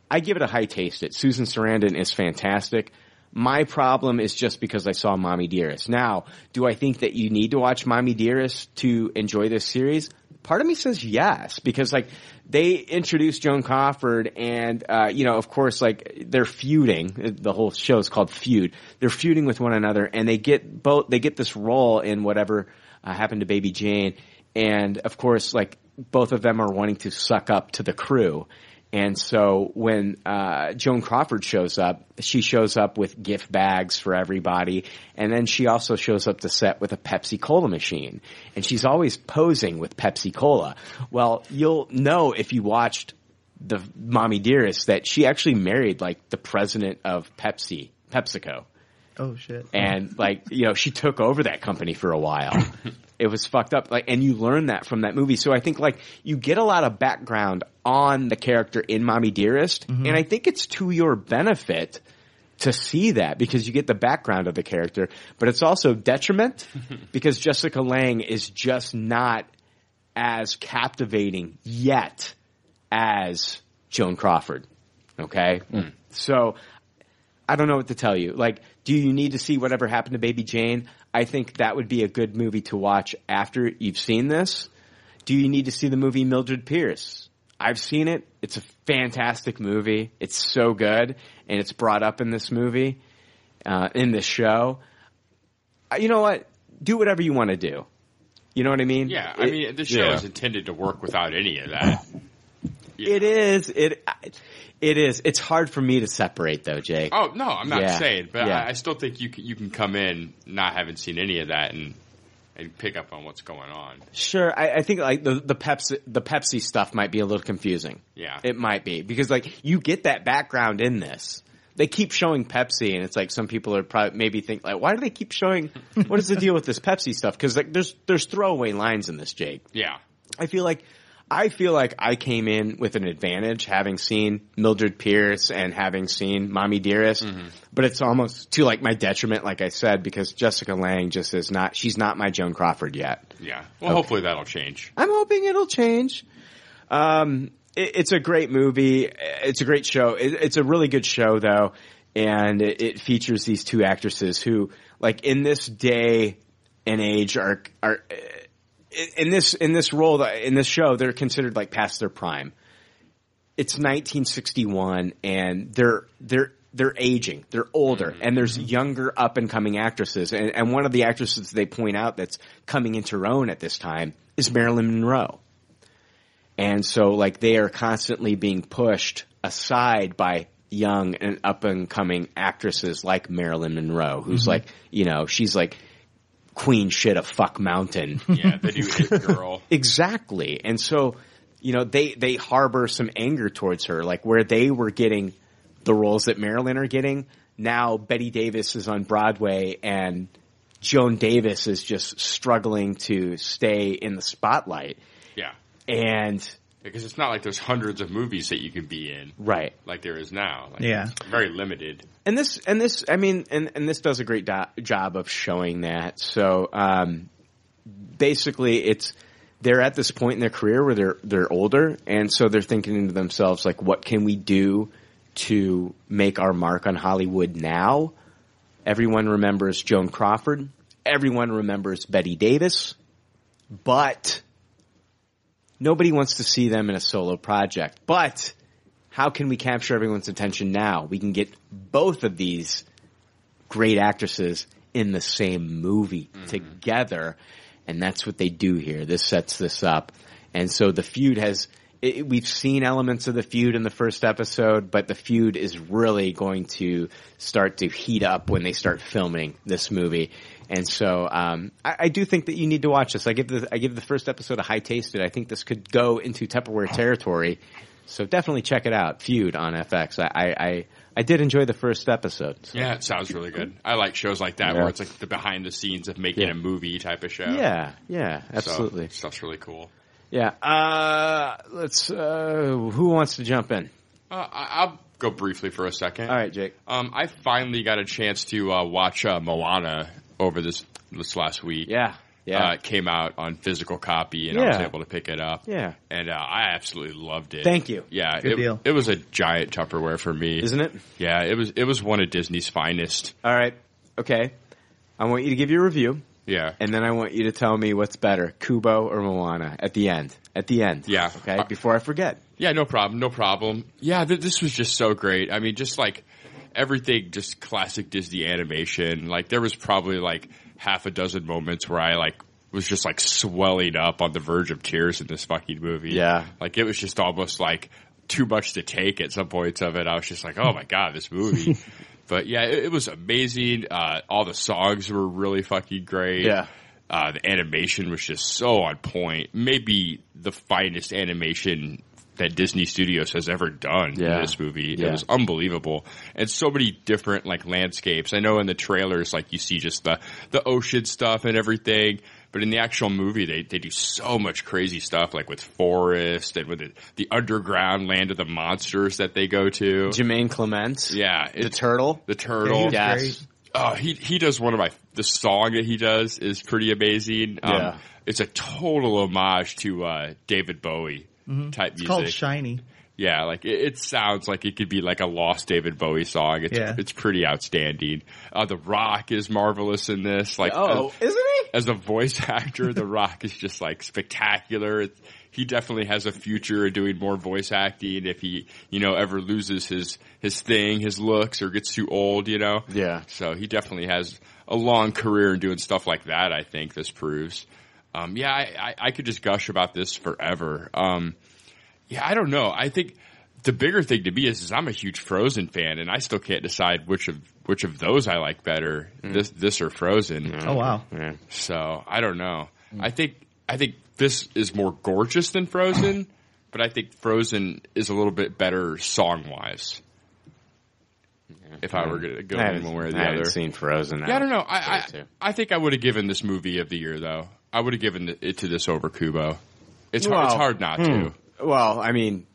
I give it a high taste. It Susan Sarandon is fantastic. My problem is just because I saw Mommy Dearest. Now, do I think that you need to watch Mommy Dearest to enjoy this series? Part of me says yes, because like they introduced Joan Crawford and, uh, you know, of course, like they're feuding. The whole show is called Feud. They're feuding with one another and they get both, they get this role in whatever uh, happened to Baby Jane. And of course, like both of them are wanting to suck up to the crew. And so when uh, Joan Crawford shows up, she shows up with gift bags for everybody, and then she also shows up to set with a Pepsi Cola machine, and she's always posing with Pepsi Cola. Well, you'll know if you watched the Mommy Dearest that she actually married like the president of Pepsi, PepsiCo Oh shit. and like you know she took over that company for a while it was fucked up like and you learn that from that movie so i think like you get a lot of background on the character in mommy dearest Mm-hmm. and i think it's to your benefit to see that because you get the background of the character but it's also detriment because jessica lange is just not as captivating yet as joan crawford okay so I don't know what to tell you. Like, do you need to see whatever happened to Baby Jane? I think that would be a good movie to watch after you've seen this. Do you need to see the movie Mildred Pierce? I've seen it. It's a fantastic movie. It's so good, and it's brought up in this movie, uh, in this show. Uh, You know what? Do whatever you want to do. You know what I mean? Yeah, I mean, the show yeah. is intended to work without any of that. It is. It. It is. It's hard for me to separate though, Jake. Oh no, I'm not Yeah. saying, but Yeah. I, I still think you can, you can come in not having seen any of that and and pick up on what's going on. Sure, I, I think like the the Pepsi the Pepsi stuff might be a little confusing. Yeah. it might be because like you get that background in this. They keep showing Pepsi, and it's like some people are probably maybe think like, why do they keep showing? What is the deal with this Pepsi stuff? Because like there's there's throwaway lines in this, Jake. Yeah. I feel like I feel like I came in with an advantage having seen Mildred Pierce and having seen Mommy Dearest, but it's almost to like my detriment, like I said, because Jessica Lange just is not. She's not my Joan Crawford yet. Yeah. Well, Okay. hopefully that'll change. I'm hoping it'll change. Um, it, it's a great movie. It's a great show. It, it's a really good show though, and it, it features these two actresses who, like, in this day and age, are are in this in this role in this show they're considered like past their prime. It's 1961, and they're they're they're aging. They're older, and there's younger up and coming actresses. And, and one of the actresses they point out that's coming into her own at this time is Marilyn Monroe. And so, like, they are constantly being pushed aside by young and up and coming actresses like Marilyn Monroe, who's Mhm. like, you know, she's like queen shit of fuck mountain. Yeah, they do It Girl. exactly. And so, you know, they, they harbor some anger towards her, like where they were getting the roles that Marilyn are getting. Now Bette Davis is on Broadway and Joan Davis is just struggling to stay in the spotlight. Yeah. And Because it's not like there's hundreds of movies that you can be in. Right. Like there is now. Like, Yeah. Very limited. and this and this I mean and and this does a great do- job of showing that. So um basically it's they're at this point in their career where they're they're older and so they're thinking to themselves like what can we do to make our mark on Hollywood now? Everyone remembers Joan Crawford. Everyone remembers Bette Davis. But nobody wants to see them in a solo project. But how can we capture everyone's attention now? We can get both of these great actresses in the same movie mm-hmm. together. And that's what they do here. This sets this up. And so the feud has, it, we've seen elements of the feud in the first episode, but the feud is really going to start to heat up when they start filming this movie. And so, um, I, I do think that you need to watch this. I give the, I give the first episode a high tasted. I think this could go into Tupperware territory. So definitely check it out. Feud on FX. I, I, I, I did enjoy the first episode. Yeah, it sounds really good. I like shows like that Yeah. where it's like the behind the scenes of making Yeah. a movie type of show. Yeah, yeah, absolutely. So, stuff's really cool. Yeah. Uh, let's. Uh, who wants to jump in? Uh, I- I'll go briefly for a second. All right, Jake. Um, I finally got a chance to uh, watch uh, Moana over this this last week. Yeah, yeah. Uh, came out on physical copy, and I was able to pick it up. Yeah. and uh, I absolutely loved it. Thank you. Yeah, Good it, deal. it was a giant Tupperware for me, Isn't it? Yeah, it was. It was one of Disney's finest. All right. Okay. I want you to give your review. Yeah. And then I want you to tell me what's better, Kubo or Moana at the end. At the end. Yeah. Okay. Before I forget. Yeah, no problem, no problem. Yeah, th- this was just so great. I mean, just like everything, just classic Disney animation. Like there was probably like half a dozen moments where I like was just like swelling up on the verge of tears in this fucking movie. Yeah. like it was just almost like too much to take at some points of it. I was just like, oh my god, this movie. but yeah, it, it was amazing. Uh, all the songs were really fucking great. Yeah. Uh, the animation was just so on point. Maybe the finest animation that Disney Studios has ever done Yeah. in this movie. Yeah. It was unbelievable. And so many different like landscapes. I know in the trailers, like you see just the, the ocean stuff and everything. But in the actual movie, they, they do so much crazy stuff, like with forest and with the, the underground land of the monsters that they go to. Jemaine Clement. Yeah. The turtle. The turtle. Yeah, he Yes. Oh, he he does one of my the song that he does is pretty amazing. Um, Yeah. it's a total homage to uh, David Bowie Mhm. type It's music. called Shiny. Yeah, like it, it sounds like it could be like a lost David Bowie song. It's Yeah. it's pretty outstanding. Uh, the Rock is marvelous in this. Like, Oh, as, isn't he? As a voice actor, The Rock is just like spectacular. It, he definitely has a future of doing more voice acting if he, you know, ever loses his his thing, his looks, or gets too old. You know. Yeah. So he definitely has a long career in doing stuff like that. I think this proves. Um, yeah, I, I, I could just gush about this forever. Um, yeah, I don't know. I think the bigger thing to me is, is I'm a huge Frozen fan, and I still can't decide which of which of those I like better, this this or Frozen. Oh, wow. So I don't know. I think I think this is more gorgeous than Frozen, but I think Frozen is a little bit better song wise. If I were going to go I in one way or the I other, haven't seen Frozen. Yeah, I don't know. I I. I think I would have given this movie of the year though. I would have given it to this over Kubo. It's hard, it's hard not hmm. to. Well, I mean,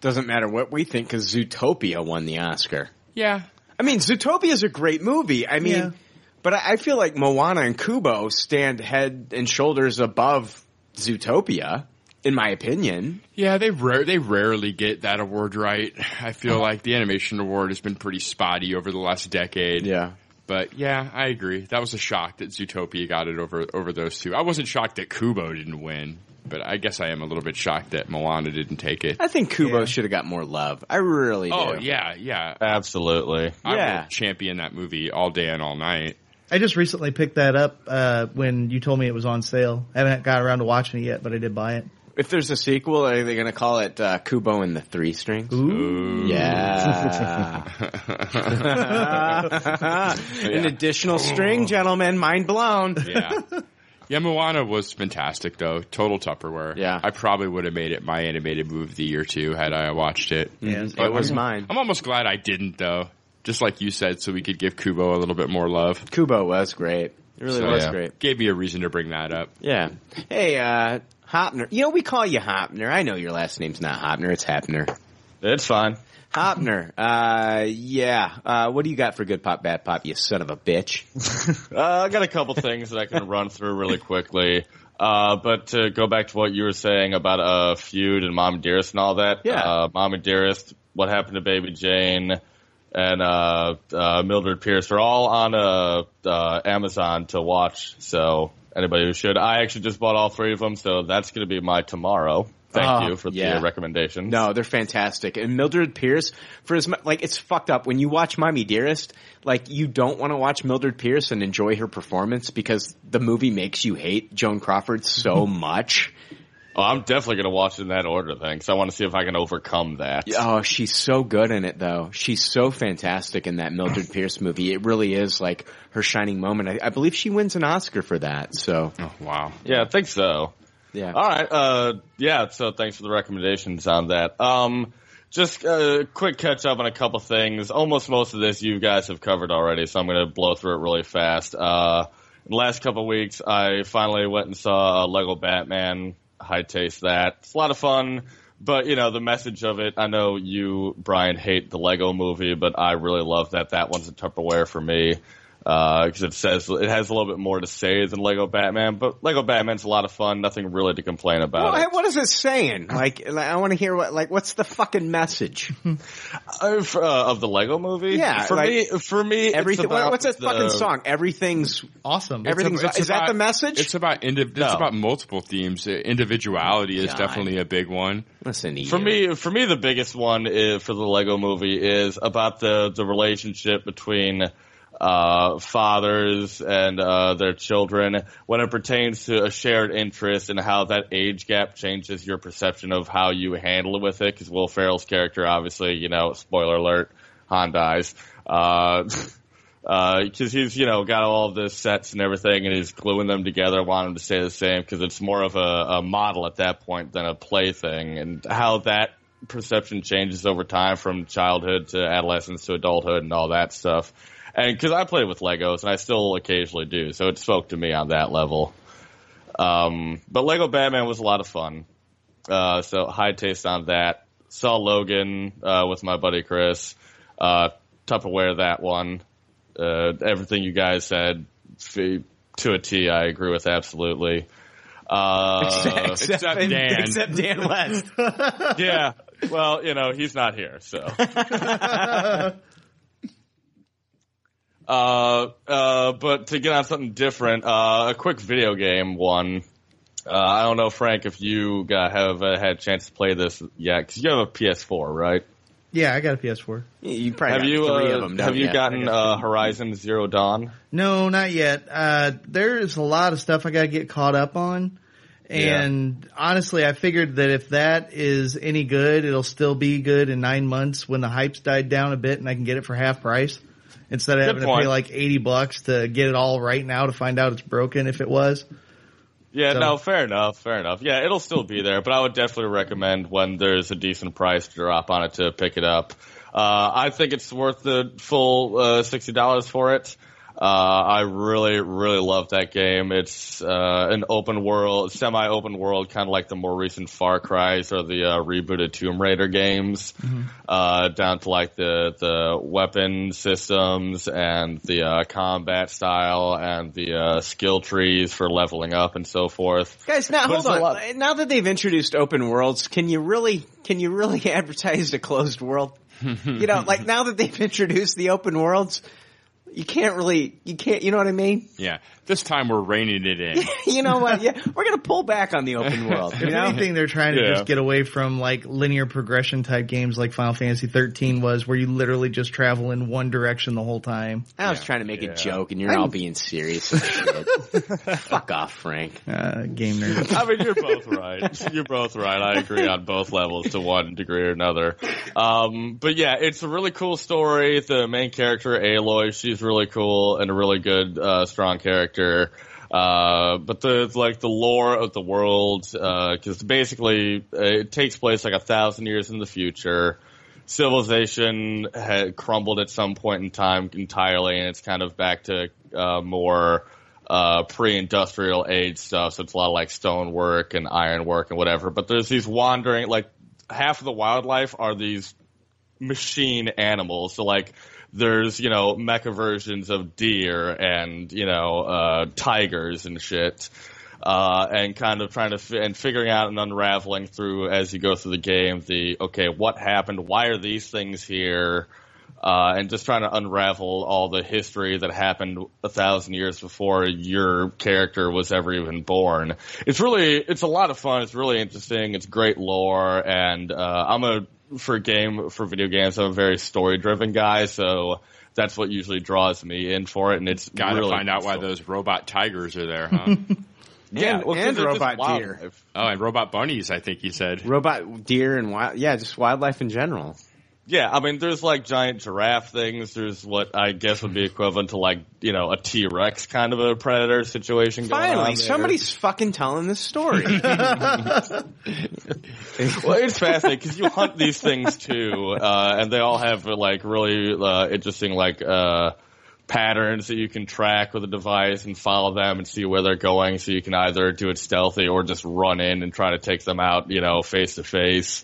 doesn't matter what we think because Zootopia won the Oscar. Yeah. I mean, Zootopia is a great movie. I mean, Yeah. but I I feel like Moana and Kubo stand head and shoulders above Zootopia, in my opinion. Yeah, they rare they rarely get that award right. I feel like the animation award has been pretty spotty over the last decade. Yeah. But yeah, I agree. That was a shock that Zootopia got it over over those two. I wasn't shocked that Kubo didn't win, but I guess I am a little bit shocked that Moana didn't take it. I think Kubo should have got more love. I really do. Oh yeah, yeah, absolutely. I Yeah. will champion that movie all day and all night. I just recently picked that up uh, when you told me it was on sale. I haven't got around to watching it yet, but I did buy it. If there's a sequel, are they going to call it uh, Kubo and the Three Strings? Ooh. Yeah. An additional string, gentlemen. Mind blown. Yeah. Yeah, Moana was fantastic though. Total Tupperware. Yeah. I probably would have made it my animated movie of the year too had I watched it. Yeah, But it was I'm- mine. I'm almost glad I didn't though. Just like you said, so we could give Kubo a little bit more love. Kubo was great. It really So, was yeah. great. Gave me a reason to bring that up. Yeah. Hey, uh, Hopner. You know, we call you Hopner. I know your last name's not Hopner. It's Hoeppner. It's fine. Hopner. Uh, yeah. Uh, what do you got for good pop, bad pop, you son of a bitch? Uh, I got a couple things that I can run through really quickly. Uh, but to go back to what you were saying about uh, feud and Mom and Dearest and all that. Yeah. Uh, Mom and Dearest, what happened to Baby Jane, and uh, uh, Mildred Pierce are all on uh, uh, Amazon to watch. So anybody who should, I actually just bought all three of them. So that's going to be my tomorrow. Thank Oh, you for yeah. the recommendation. No, they're fantastic. And Mildred Pierce, for as much, like, it's fucked up. When you watch Mommy Dearest, like, you don't want to watch Mildred Pierce and enjoy her performance because the movie makes you hate Joan Crawford so much. Oh, I'm definitely going to watch it in that order because I want to see if I can overcome that. Oh, she's so good in it though. She's so fantastic in that Mildred Pierce movie. It really is like her shining moment. I, I believe she wins an Oscar for that. So, oh, wow. Yeah, I think so. Yeah. All right. Uh, yeah. So thanks for the recommendations on that. Um, just a quick catch up on a couple things. Almost most of this you guys have covered already, so I'm going to blow through it really fast. Uh, in the last couple weeks, I finally went and saw uh, Lego Batman. High taste that. It's a lot of fun. But you know the message of it. I know you, Brian, hate the Lego Movie, but I really love that. That one's a Tupperware for me because it says it has a little bit more to say than Lego Batman. But Lego Batman's a lot of fun. Nothing really to complain about. Well, what is it saying? Like, like, I want to hear what, like, what's the fucking message? Of, uh, of the Lego Movie? Yeah, For like, me, for me, Everything. it's about what's that the- fucking song? Everything's awesome. Everything's. It's is that the message? It's about indi- it's about multiple themes. Uh, Individuality is God. definitely a big one. Listen to For you. me, for me, the biggest one is, for the Lego Movie is about the the relationship between uh, fathers and uh, their children when it pertains to a shared interest and how that age gap changes your perception of how you handle it with it. Because Will Ferrell's character, obviously, you know, spoiler alert, Han dies. Uh, because he's you know got all the sets and everything, and he's gluing them together. Want them to stay the same because it's more of a, a model at that point than a plaything, and how that perception changes over time from childhood to adolescence to adulthood and all that stuff. And because I played with Legos and I still occasionally do, so it spoke to me on that level. Um, but Lego Batman was a lot of fun. Uh, so high taste on that. Saw Logan uh, with my buddy Chris. Uh, Tupperware that one. Uh, everything you guys said to a T, I agree with absolutely. Uh, except, except Dan. Except Dan West. yeah, well, you know, he's not here, so. Uh, uh, but to get on something different, uh, a quick video game one. Uh, I don't know, Frank, if you uh, have uh, had a chance to play this yet, because you have a PS4, right? Yeah, I got a PS4. You probably have got you three uh, of them. have you ya? gotten uh, Horizon Zero Dawn? No, not yet. Uh, there's a lot of stuff I gotta get caught up on. And honestly, I figured that if that is any good, it'll still be good in nine months when the hype's died down a bit and I can get it for half price. Instead of Good having to pay like 80 bucks to get it all right now to find out it's broken if it was. Yeah, So- no, fair enough, fair enough. Yeah, it'll still be there, but I would definitely recommend when there's a decent price to drop on it to pick it up. Uh, I think it's worth the full uh, sixty dollars for it. Uh, I really, really love that game. It's uh, an open world, semi-open world, kind of like the more recent Far Cry's or the uh, rebooted Tomb Raider games, uh, down to like the the weapon systems and the uh, combat style and the uh, skill trees for leveling up and so forth. Guys, now But hold on. lot- Now that they've introduced open worlds, can you really can you really advertise a closed world? you know, like now that they've introduced the open worlds, you can't really you can't you know what I mean? Yeah. This time we're reining it in. you know what? Yeah, we're gonna pull back on the open world. You If know? anything, they're trying to Yeah. just get away from like linear progression type games like Final Fantasy 13 was, where you literally just travel in one direction the whole time. I was trying to make Yeah. a joke, and you're I'm- all being serious. and shit. Fuck off, Frank. Uh, game nerd. I mean, you're both right. You're both right. I agree on both levels to one degree or another. Um, but yeah, it's a really cool story. The main character, Aloy, she's really cool and a really good, uh, strong character. Uh, but the, like the lore of the world, uh, cause basically uh, it takes place like a thousand years in the future. Civilization had crumbled at some point in time entirely and it's kind of back to, uh, more, uh, pre-industrial age stuff. So it's a lot of like stonework and ironwork and whatever. But there's these wandering, like half of the wildlife are these machine animals. So like there's, you know, mecha versions of deer and, you know, uh, tigers and shit. Uh, and kind of trying to fi- and figuring out and unraveling through as you go through the game the okay what happened why are these things here uh, and just trying to unravel all the history that happened a thousand years before your character was ever even born. It's really, it's a lot of fun. It's really interesting. It's great lore, and uh, I'm a for game for video games. I'm a very story driven guy, so that's what usually draws me in for it. And it's Got to really find out why cool. those robot tigers are there, huh? Yeah, and, well, 'cause and robot deer, oh, and robot bunnies. I think you said. robot deer, and wild, yeah, just wildlife in general. Yeah, I mean, there's like giant giraffe things. There's what I guess would be equivalent to like you know a T Rex kind of a predator situation. Going on Finally, there. somebody's fucking telling this story. well, it's fascinating because you hunt these things too, uh, and they all have like really uh, interesting like uh, patterns that you can track with a device and follow them and see where they're going. So you can either do it stealthy or just run in and try to take them out, you know, face to face.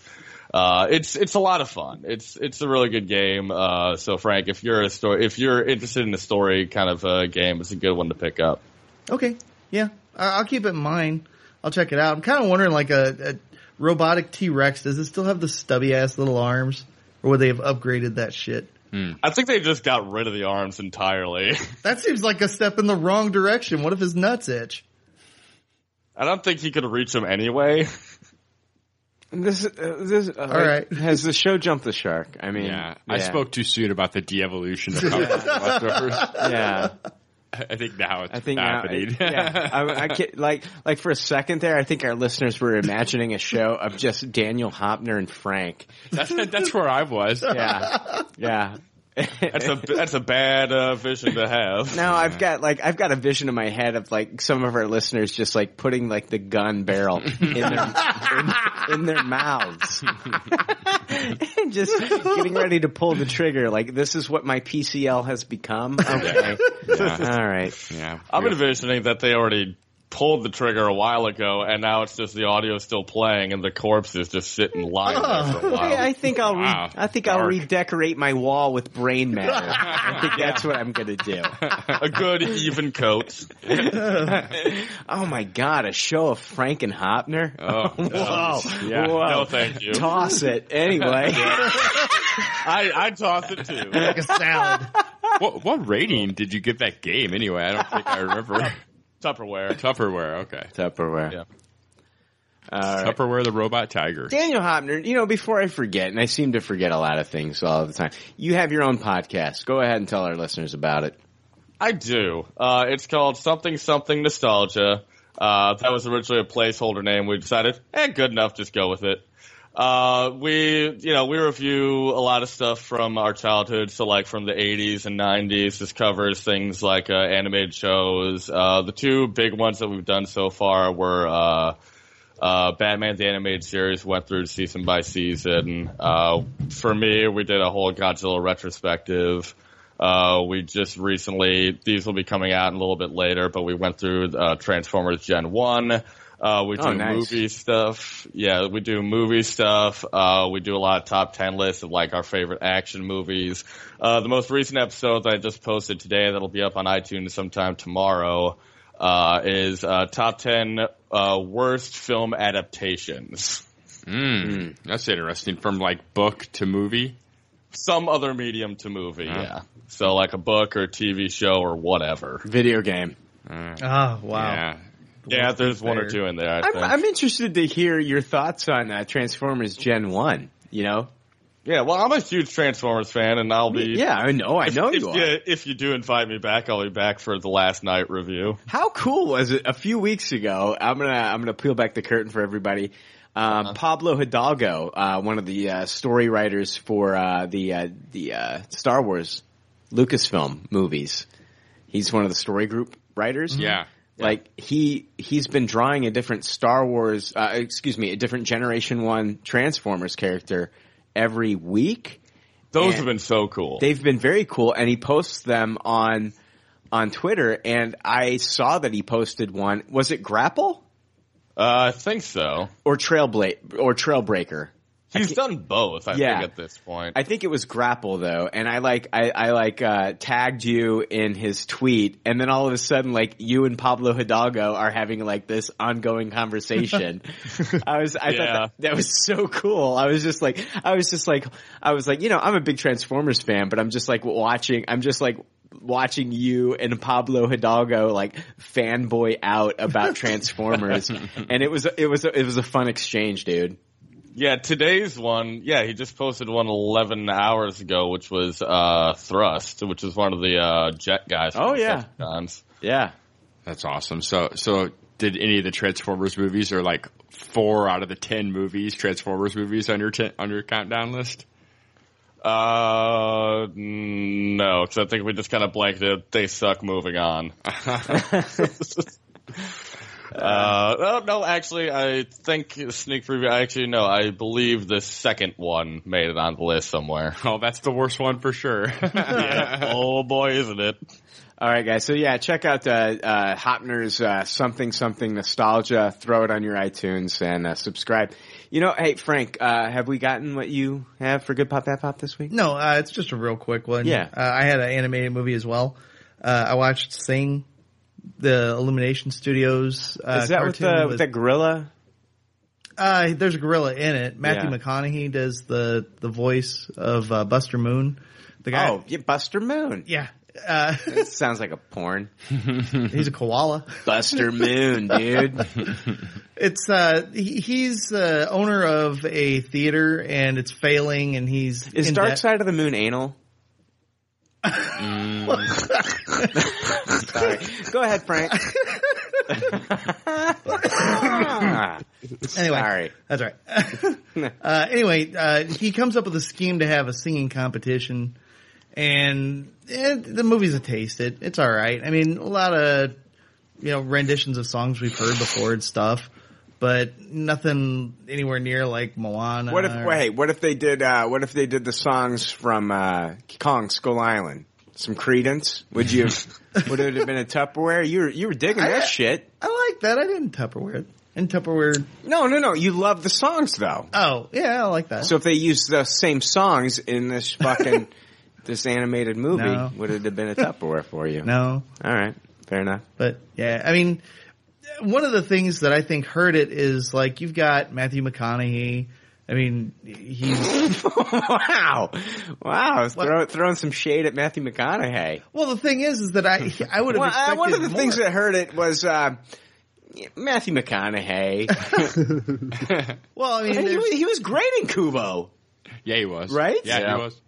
Uh, it's it's a lot of fun. It's it's a really good game. Uh, so Frank, if you're a story, if you're interested in a story kind of uh, game, it's a good one to pick up. Okay, yeah, I- I'll keep it in mind. I'll check it out. I'm kind of wondering, like a, a robotic T Rex, does it still have the stubby ass little arms, or would they have upgraded that shit? I think they just got rid of the arms entirely. That seems like a step in the wrong direction. What if his nuts itch? I don't think he could reach them anyway. this, uh, this, uh, All right. Has the show jumped the shark? I mean, Yeah, I spoke too soon about the de-evolution of Communist leftovers. Yeah. I think now it's I think now, happening. yeah, I, I can't, like like for a second there, I think our listeners were imagining a show of just Daniel Hopner and Frank. that's that's where I was. Yeah, yeah. That's a that's a bad uh, vision to have. Now I've got like I've got a vision in my head of like some of our listeners just like putting like the gun barrel in their in, in their mouths and just getting ready to pull the trigger. Like this is what my PCL has become. Okay, Yeah. all right. Yeah, I'm envisioning that they already pulled the trigger a while ago, and now it's just the audio still playing, and the corpse is just sitting lying there for a oh. while. I, I think I'll Wow. re- I think I'll redecorate my wall with brain matter. I think that's what I'm gonna do. a good even coat. oh my god, a show of Frank and Hopner. Oh, whoa, yeah. whoa. No, thank you. Toss it anyway. I I toss it too. like a salad. What, what rating did you give that game anyway? I don't think I remember. Tupperware. Tupperware, okay. Tupperware. Yeah. All right. Tupperware the robot tiger. Daniel Hopner, you know, before I forget, and I seem to forget a lot of things all the time, you have your own podcast. Go ahead and tell our listeners about it. I do. Uh, it's called Something Something Nostalgia. Uh, that was originally a placeholder name. We decided, eh, good enough, just go with it. Uh, we, you know, we review a lot of stuff from our childhood. So like from the 80s and 90s, this covers things like, uh, animated shows. Uh, the two big ones that we've done so far were, uh, uh, Batman the animated series went through season by season. Uh, for me, we did a whole Godzilla retrospective. Uh, we just recently, these will be coming out a little bit later, but we went through, uh, Transformers Gen 1. Uh, we do Oh, nice. movie stuff. Yeah, we do movie stuff. Uh, we do a lot of top 10 lists of like our favorite action movies. Uh, the most recent episode that I just posted today that'll be up on iTunes sometime tomorrow, uh, is, uh, top 10, uh, worst film adaptations. Mm, that's interesting. From like book to movie. Some other medium to movie, Huh. yeah. So like a book or TV show or whatever. Video game. Uh, Oh wow. Yeah. Yeah, there's one or two in there, I I'm, think. I'm interested to hear your thoughts on uh, Transformers Gen 1. You know? yeah, well, I'm a huge Transformers fan, and I'll be. Yeah, I know, I know if, you if are. if you do invite me back, I'll be back for the last night review. How cool was it a few weeks ago? I'm gonna I'm gonna peel back the curtain for everybody. Um, Pablo Hidalgo, uh, one of the uh, story writers for uh, the uh, the uh, Star Wars Lucasfilm movies, he's one of the story group writers. Yeah. Like he he's been drawing a different Star Wars, uh, excuse me, a different Generation One Transformers character every week. Those have been so cool. They've been very cool, and he posts them on on Twitter. And I saw that he posted one. Was it Grapple Uh, I think so. or Trailbla- or Trailbreaker? He's done both, I Yeah. think, at this point. I think it was Grapple though, and I like I, I like uh, tagged you in his tweet, and then all of a sudden, like you and Pablo Hidalgo are having like this ongoing conversation. I was I Yeah. thought that, that was so cool. I was just like I was just like I was like you know I'm a big Transformers fan, but I'm just like watching. I'm just like watching you and Pablo Hidalgo like fanboy out about Transformers, and it was it was a, it was a fun exchange, dude. Yeah, today's one, yeah, he just posted one 11 hours ago, which was, uh, Thrust, which is one of the, uh, jet guys. Oh, yeah. Decepticons. Yeah. That's awesome. So, so did any of the Transformers movies or like four out of the ten movies, Transformers movies on your ten, on your countdown list? Uh, no, because I think we just kind of blanketed. They suck. Moving on. uh, no, no, actually, I think sneak preview. I Actually, no, I believe the second one made it on the list somewhere. Oh, that's the worst one for sure. Yeah. Oh boy, isn't it? All right, guys. So yeah, check out uh, uh, Hoeppner's uh, something something nostalgia. Throw it on your iTunes and uh, subscribe. You know, hey Frank, uh, have we gotten what you have for Good Pop Bad Pop this week? No, uh, it's just a real quick one. Yeah. Uh, I had an animated movie as well. Uh, I watched Sing, the Illumination Studios. Uh, Is that with the with the gorilla? Uh, there's a gorilla in it. Matthew Yeah. McConaughey does the the voice of uh, Buster Moon. The guy. Oh, yeah, Buster Moon. Yeah. Uh, It sounds like a porn. he's a koala. Buster Moon, dude. It's uh, he, he's the owner of a theater and it's failing, and he's Is Dark debt. Side of the Moon anal? Sorry. Go ahead, Frank. Anyway, Sorry. that's right. uh, anyway, uh, he comes up with a scheme to have a singing competition, and eh, the movie's a taste. It it's all right. I mean, a lot of you know renditions of songs we've heard before and stuff, but nothing anywhere near like Moana. What if or- wait? What if they did? Uh, what if they did the songs from uh, Kong Skull Island? Some Creedence? Would you? would it have been a Tupperware? You were you were digging that shit. I like that. I didn't Tupperware. And Tupperware. No, no, no. You love the songs though. Oh, yeah, I like that. So if they used the same songs in this fucking this animated movie, No. would it have been a Tupperware for you? No. All right. Fair enough. But yeah, I mean, one of the things that I think hurt it is like you've got Matthew McConaughey. I mean, he's wow, wow, throw, throwing some shade at Matthew McConaughey. well. The thing is, is that I I would have Well, uh, expected one of the more. things that hurt it was uh, Matthew McConaughey. well, I mean, he, was, he was great in Kubo, Yeah, he was. right? Yeah, he was.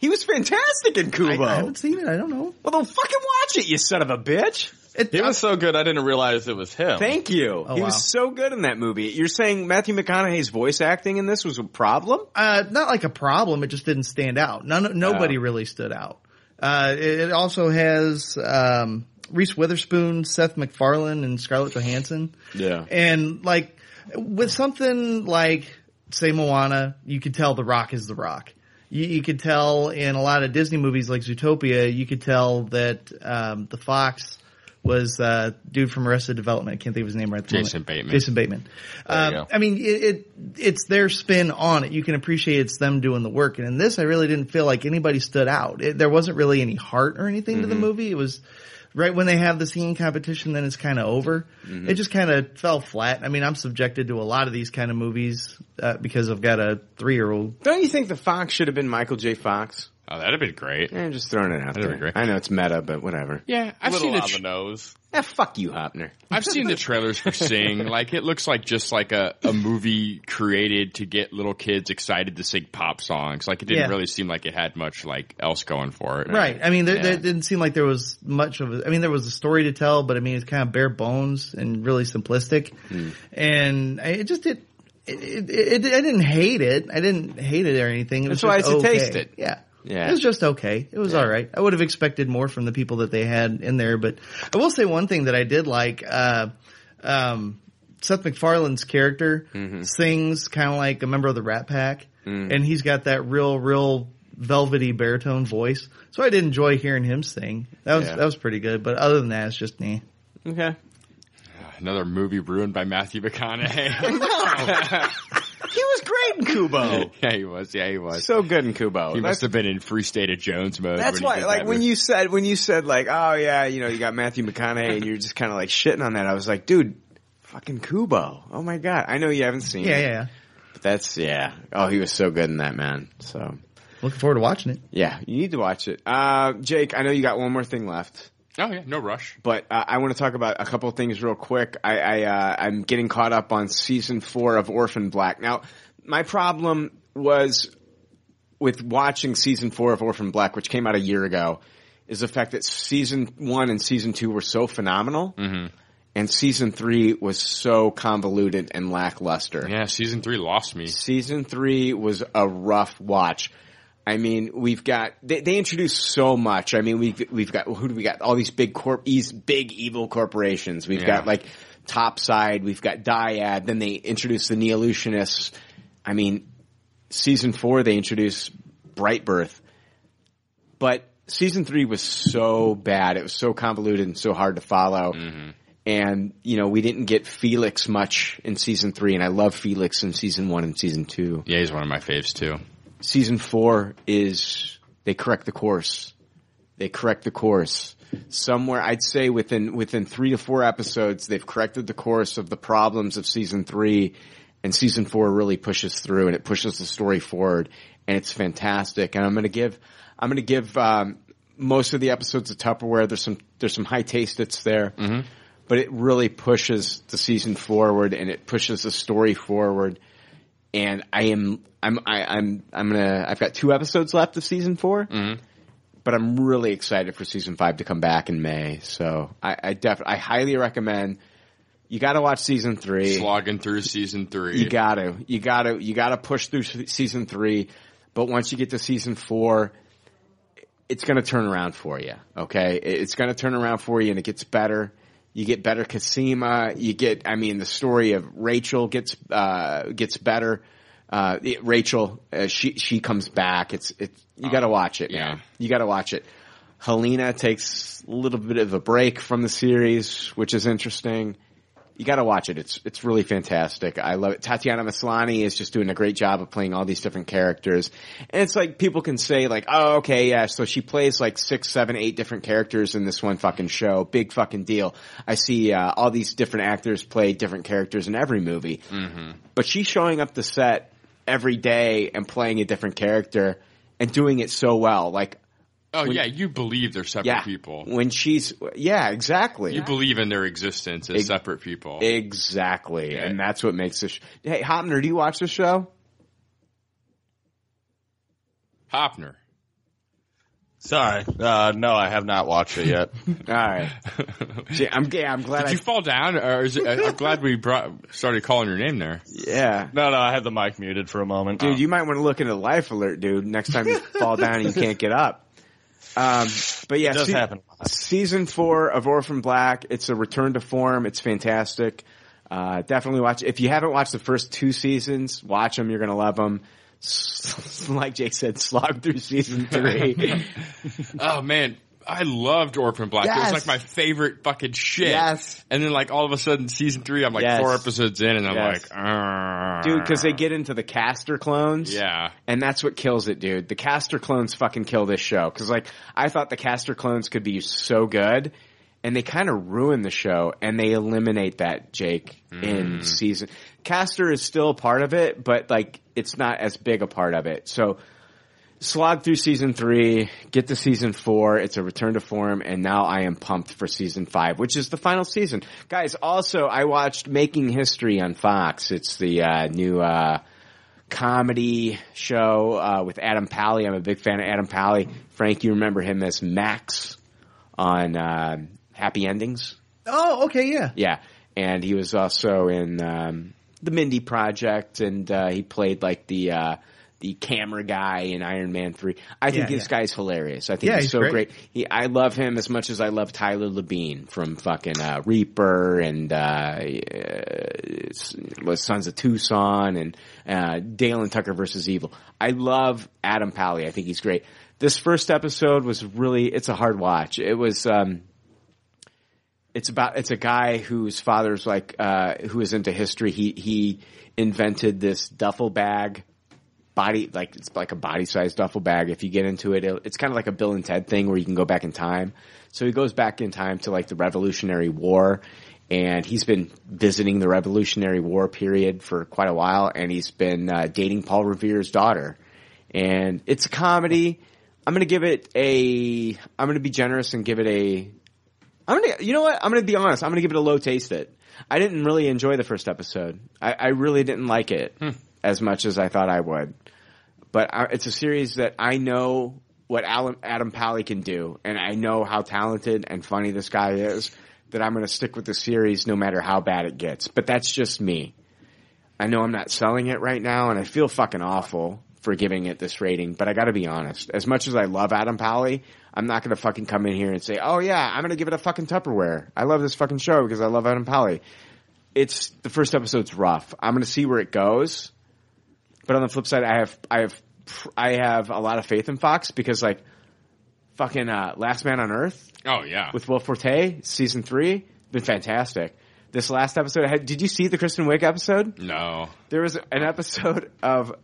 He was fantastic in Kubo. I, I haven't seen it. I don't know. well, then fucking watch it, you son of a bitch. He was so good, I didn't realize it was him. Thank you. Oh, he wow. was so good in that movie. You're saying Matthew McConaughey's voice acting in this was a problem? Uh, not like a problem. It just didn't stand out. None, nobody Oh. really stood out. Uh, it, it also has, um, Reese Witherspoon, Seth MacFarlane, and Scarlett Johansson. Yeah. And like, with something like, say Moana, you could tell The Rock is The Rock. You, you could tell in a lot of Disney movies like Zootopia, you could tell that, um, the Fox was, uh, dude from Arrested Development. I can't think of his name right at the Jason moment. Bateman. Jason Bateman. There you Um, go. I mean, it, it, it's their spin on it. You can appreciate it's them doing the work. And in this, I really didn't feel like anybody stood out. It, there wasn't really any heart or anything to the movie. It was right when they have the singing competition, then it's kind of over. It just kind of fell flat. I mean, I'm subjected to a lot of these kind of movies, uh, because I've got a three year old. Don't you think the Fox should have been Michael J. Fox? Oh, that'd have been great. Just throwing it out That'd there. be great. I know it's meta, but whatever. Yeah, I've Little seen the on tr- the nose. Eh, fuck you, Hoeppner. I've seen the trailers for Sing. Like it looks like just like a, a movie created to get little kids excited to sing pop songs. Like it didn't Yeah. really seem like it had much like else going for it. Right. I mean, there, Yeah. there didn't seem like there was much of. A, I mean, there was a story to tell, but I mean, it's kind of bare bones and really simplistic. And I, it just did. It, it, it, I didn't hate it. I didn't hate it or anything. It was That's why just it's a okay. taste it. Yeah. Yeah. It was just okay. It was all right. I would have expected more from the people that they had in there, but I will say one thing that I did like. Uh, um, Seth MacFarlane's character Mm-hmm. sings kind of like a member of the Rat Pack, Mm. and he's got that real, real velvety baritone voice. So I did enjoy hearing him sing. That was Yeah. that was pretty good. But other than that, it's just me. Okay. Another movie ruined by Matthew McConaughey. He was great in Kubo. yeah, he was. Yeah, he was. so good in Kubo. he That's- must have been in Free State of Jones mode. That's when why, like, that when movie. you said, when you said, like, oh yeah, you know, you got Matthew McConaughey and you're just kind of like shitting on that, I was like, dude, fucking Kubo. Oh my god. I know you haven't seen Yeah, it. yeah, yeah. But that's, yeah. Oh, he was so good in that, man. So, Looking forward to watching it. yeah, you need to watch it. Uh, Jake, I know you got one more thing left. Oh yeah, no rush. But uh, I want to talk about a couple of things real quick. I, I uh, I'm getting caught up on season four of Orphan Black. Now, my problem was with watching season four of Orphan Black, which came out a year ago, is the fact that season one and season two were so phenomenal, and season three was so convoluted and lackluster. Yeah, season three lost me. Season three was a rough watch. I mean, we've got they, they introduced so much. I mean, we've we've got who do we got? All these big corp, these big evil corporations. We've Yeah. got like Topside. We've got Dyad. Then they introduced the Neolutionists. I mean, season four they introduced Brightbirth, but season three was so bad. It was so convoluted and so hard to follow. Mm-hmm. And you know, we didn't get Felix much in season three, and I love Felix in season one and season two. Yeah, he's one of my faves too. Season four is they correct the course. They correct the course. Somewhere, I'd say within within three to four episodes, they've corrected the course of the problems of season three, and season four really pushes through and it pushes the story forward, and it's fantastic. And I'm going to give I'm going to give um, most of the episodes of Tupperware. There's some there's some high taste that's there, but it really pushes the season forward and it pushes the story forward. And I am I'm I, I'm I'm gonna I've got two episodes left of season 4 but I'm really excited for season five to come back in May. So I, I definitely I highly recommend. You got to watch season three. Slogging through season three. You got to, you got to, you got to push through season three. But once you get to season four, it's going to turn around for you. Okay, it's going to turn around for you, and it gets better. You get better Cosima. You get, I mean, the story of Rachel gets uh, gets better. Uh, it- Rachel, uh, she she comes back. It's it's you got to watch it, man. You got to watch it. Helena takes a little bit of a break from the series, which is interesting. You got to watch it. It's it's really fantastic. I love it. Tatiana Maslany is just doing a great job of playing all these different characters, and it's like people can say like, oh, okay, yeah. So she plays like six, seven, eight different characters in this one fucking show. Big fucking deal. I see uh, all these different actors play different characters in every movie, Mm-hmm. but she's showing up the set every day and playing a different character and doing it so well. Like, Oh When- yeah, you believe they're separate yeah, people. when she's yeah, exactly. You believe in their existence as Ex- separate people. Exactly, and that's what makes this. Sh- hey, Hoeppner, do you watch the show? Hoeppner. Sorry, uh, no, I have not watched it yet. All right, See, I'm yeah, I'm glad. Did I, you fall down, or is it, I'm glad we brought started calling your name there. yeah, No, no, I had the mic muted for a moment. dude, you might want to look into Life Alert, dude. Next time you fall down and you can't get up. Um, but yeah, It does se- happen. Season four of Orphan Black. It's a return to form. It's fantastic. Uh, definitely watch. If you haven't watched the first two seasons, watch them. You're gonna love them. like Jake said, slog through season three. oh man, I loved Orphan Black. It was like my favorite fucking shit. Yes. And then like all of a sudden, season three, I'm like Yes. four episodes in, and I'm Yes. like, dude, because they get into the Castor clones. Yeah. And that's what kills it, dude. The Castor clones fucking kill this show. Cause like, I thought the Castor clones could be so good, and they kind of ruin the show, and they eliminate that, Jake, in season. Castor is still a part of it, but like, it's not as big a part of it. So, slog through season three, get to season four. It's a return to form, and now I am pumped for season five, which is the final season. Guys, also I watched Making History on Fox. It's the uh, new uh, comedy show uh, with Adam Pally. I'm a big fan of Adam Pally. Frank, you remember him as Max on uh, Happy Endings? Oh, okay, yeah. Yeah, and he was also in um, the Mindy Project, and uh, he played like the uh, the camera guy in Iron Man Three. I think Yeah, this yeah. guy's hilarious. I think Yeah, he's, he's so great. great. He, I love him as much as I love Tyler Labine from fucking uh, Reaper and uh, uh, Sons of Tucson and uh, Dale and Tucker versus Evil. I love Adam Pally. I think he's great. This first episode was really it's a hard watch. It was. Um, it's about it's a guy whose father's like uh who is into history. He he invented this duffel bag body like it's like a body sized duffel bag. If you get into it it- it's kind of like a bill and ted thing where you can go back in time. So he goes back in time to like the revolutionary war and he's been visiting the revolutionary war period for quite a while and he's been uh, dating paul revere's daughter. And it's a comedy. I'm gonna give it a i'm gonna be generous and give it a I'm gonna, you know what? I'm gonna be honest. I'm gonna give it a low taste. It. I didn't really enjoy the first episode. I, I really didn't like it hmm. as much as I thought I would. But I, it's a series that I know what Alan, Adam Pally can do, and I know how talented and funny this guy is. That I'm gonna stick with the series no matter how bad it gets. But that's just me. I know I'm not selling it right now, and I feel fucking awful for giving it this rating. But I got to be honest. As much as I love Adam Pally, I'm not going to fucking come in here and say, "Oh yeah, I'm going to give it a fucking Tupperware." I love this fucking show because I love Adam Pally. It's the first episode's rough. I'm going to see where it goes. But on the flip side, I have I have I have a lot of faith in Fox because like fucking uh, Last Man on Earth Oh yeah. with Will Forte, season three, been fantastic. This last episode, had, did you see the Kristen Wiig episode? No. There was an episode of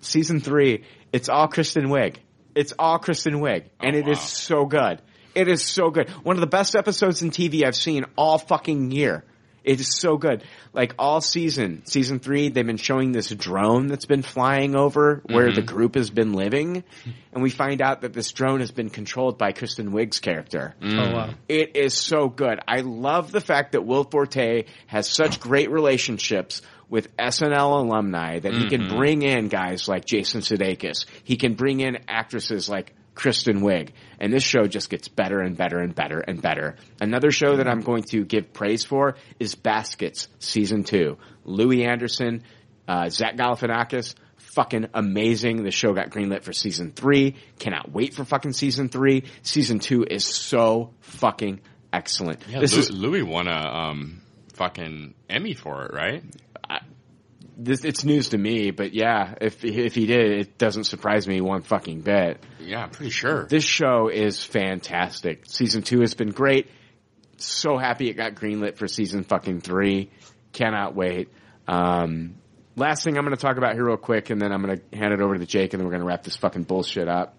season three. It's all Kristen Wiig. It's all Kristen Wiig, and it is so good. It is so good. One of the best episodes in TV I've seen all fucking year. It is so good. Like all season, season three, they've been showing this drone that's been flying over where Mhm. the group has been living, and we find out that this drone has been controlled by Kristen Wiig's character. Mm. Oh, wow. It is so good. I love the fact that Will Forte has such great relationships with SNL alumni that he can Mhm. bring in guys like Jason Sudeikis. He can bring in actresses like Kristen Wiig. And this show just gets better and better and better and better. Another show that I'm going to give praise for is Baskets season two. Louie Anderson, uh, Zach Galifianakis, fucking amazing. The show got greenlit for season three. Cannot wait for fucking season three. Season two is so fucking excellent. Yeah, this is Louie won a um fucking Emmy for it, right? this, it's news to me, but yeah, if if he did, it doesn't surprise me one fucking bit. Yeah, I'm pretty sure. This show is fantastic. Season two has been great. so happy it got greenlit for season fucking three. Cannot wait. Um, last thing I'm going to talk about here real quick, and then I'm going to hand it over to Jake, and then we're going to wrap this fucking bullshit up.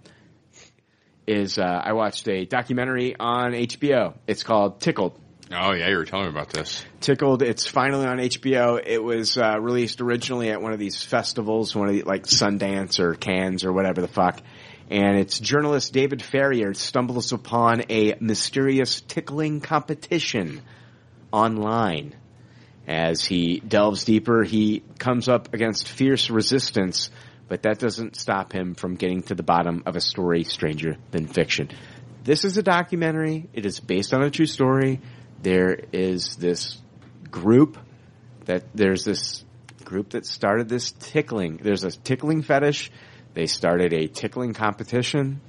Is uh, I watched a documentary on HBO. It's called Tickled. Oh yeah, you were telling me about this. Tickled. It's finally on HBO. It was uh, released originally at one of these festivals, one of the, like Sundance or Cannes or whatever the fuck. And it's journalist David Farrier stumbles upon a mysterious tickling competition online. As he delves deeper, he comes up against fierce resistance, but that doesn't stop him from getting to the bottom of a story stranger than fiction. This is a documentary. It is based on a true story. There is this group that there's this group that started this tickling. There's a tickling fetish. They started a tickling competition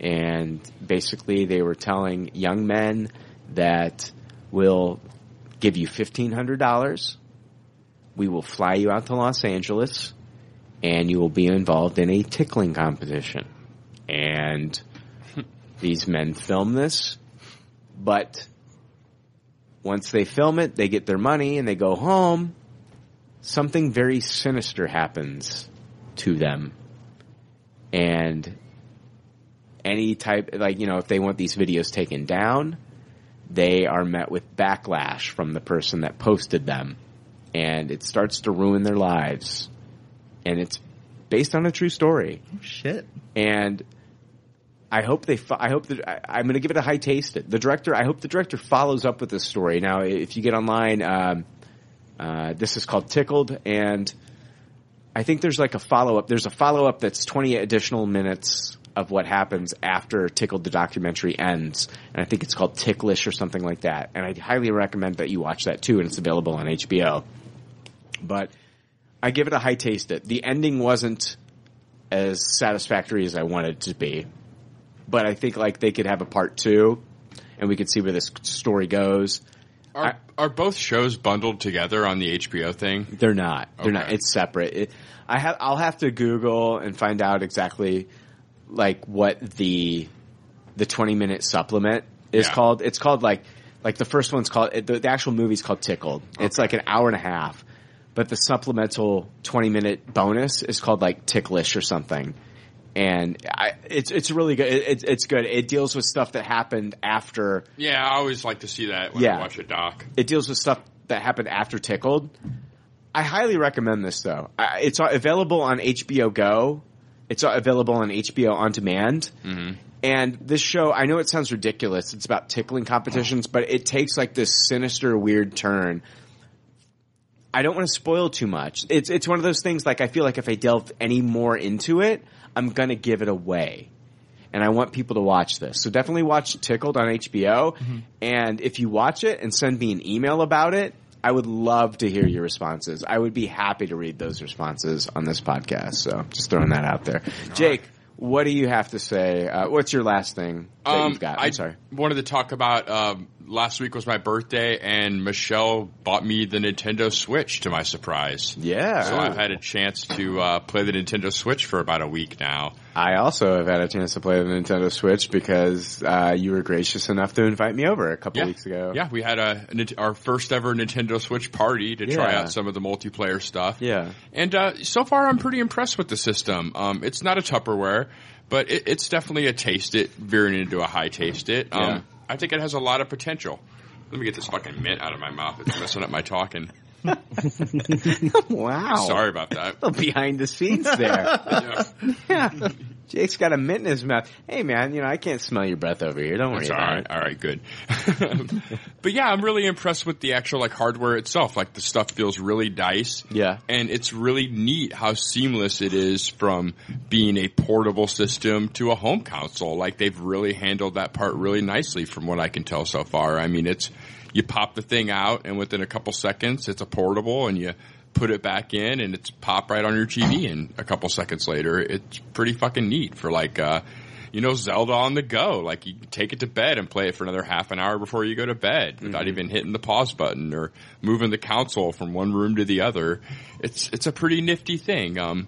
and basically they were telling young men that we'll give you $1,500. We will fly you out to Los Angeles and you will be involved in a tickling competition. And these men film this, but once they film it, they get their money and they go home. Something very sinister happens to them. And any type, like, you know, if they want these videos taken down, they are met with backlash from the person that posted them. And it starts to ruin their lives. And it's based on a true story. Oh, shit. And I hope they. Fo- I hope that I, I'm going to give it a high taste. The director. I hope the director follows up with this story. Now, if you get online, um, uh, this is called Tickled, and I think there's like a follow up. There's a follow up that's 20 additional minutes of what happens after Tickled the documentary ends, and I think it's called Ticklish or something like that. And I highly recommend that you watch that too, and it's available on HBO. But I give it a high taste. It the ending wasn't as satisfactory as I wanted it to be, but I think like they could have a part two, and we could see where this story goes. Are, are both shows bundled together on the HBO thing? They're not. They're not. It's separate. It, I have. I'll have to Google and find out exactly like what the the twenty minute supplement is Yeah. called. It's called like like the first one's called the, the actual movie's called Tickled. It's like an hour and a half, but the supplemental twenty minute bonus is called like Ticklish or something. And I, it's it's really good. It, it's it's good. It deals with stuff that happened after Yeah, I always like to see that when Yeah. I watch a doc. it deals with stuff that happened after Tickled. I highly recommend this though. I- It's available on HBO Go. It's available on HBO on demand. Mm-hmm. And this show, I know it sounds ridiculous. It's about tickling competitions, but it takes like this sinister, weird turn. I don't want to spoil too much. It's it's one of those things like I feel like if I delve any more into it, I'm gonna give it away. And I want people to watch this. So definitely watch Tickled on HBO. Mm-hmm. And if you watch it and send me an email about it, I would love to hear your responses. I would be happy to read those responses on this podcast. So just throwing that out there. Jake, what do you have to say? Uh, what's your last thing that you've got? I'm Um, I sorry. wanted to talk about um, last week was my birthday, and Michelle bought me the Nintendo Switch to my surprise. Yeah. so I've had a chance to uh, play the Nintendo Switch for about a week now. I also have had a chance to play the Nintendo Switch because uh, you were gracious enough to invite me over a couple Yeah. weeks ago. Yeah, we had a, our first ever Nintendo Switch party to try out some of the multiplayer stuff. Yeah. And uh, so far, I'm pretty impressed with the system. Um, it's not a Tupperware, but it, it's definitely a taste it, veering into a high taste it. Um, Yeah. I think it has a lot of potential. Let me get this fucking mint out of my mouth. It's messing up my talking. wow. Sorry about that. little behind the scenes there. yeah. Jake's got a mint in his mouth. Hey man, you know, I can't smell your breath over here. Don't worry That's all about right. it. All right, good. but yeah, I'm really impressed with the actual like hardware itself. Like the stuff feels really nice. Yeah. And it's really neat how seamless it is from being a portable system to a home console. Like they've really handled that part really nicely from what I can tell so far. I mean, it's, you pop the thing out and within a couple seconds it's a portable and you put it back in and it's pop right on your TV and a couple seconds later it's pretty fucking neat for like, uh, you know, Zelda on the go. Like you take it to bed and play it for another half an hour before you go to bed without even hitting the pause button or moving the console from one room to the other. It's it's a pretty nifty thing. Um,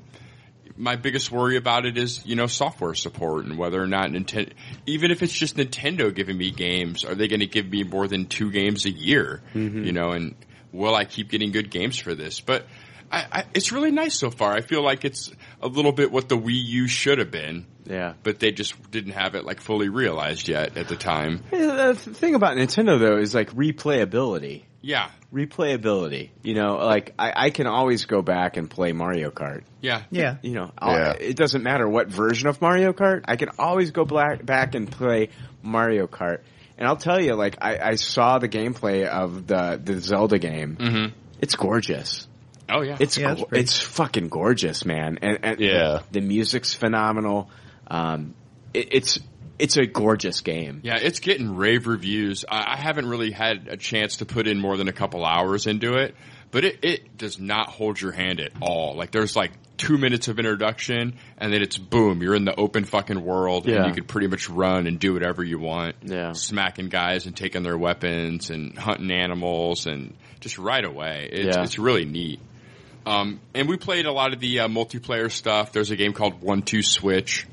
my biggest worry about it is, you know, software support and whether or not Nintendo, even if it's just Nintendo giving me games, are they going to give me more than two games a year? Mhm. You know, and will I keep getting good games for this? But I, I, it's really nice so far. I feel like it's a little bit what the Wii U should have been. Yeah. But they just didn't have it like fully realized yet at the time. The thing about Nintendo though is like replayability. Yeah. Replayability. You know, like I, I can always go back and play Mario Kart. Yeah. Yeah. You know, Yeah. it doesn't matter what version of Mario Kart. I can always go black, back and play Mario Kart. And I'll tell you, like I, I saw the gameplay of the the Zelda game. Mm-hmm. It's gorgeous. Oh yeah. It's Yeah, it's go- it's fucking gorgeous, man. And, and Yeah. the, the music's phenomenal. Um, it, it's it's a gorgeous game. Yeah, it's getting rave reviews. I, I haven't really had a chance to put in more than a couple hours into it, but it, it does not hold your hand at all. Like there's like two minutes of introduction and then it's boom, you're in the open fucking world Yeah. and you could pretty much run and do whatever you want. Yeah. Smacking guys and taking their weapons and hunting animals and just right away. It's, Yeah. it's really neat. Um, and we played a lot of the uh, multiplayer stuff. There's a game called One Two Switch.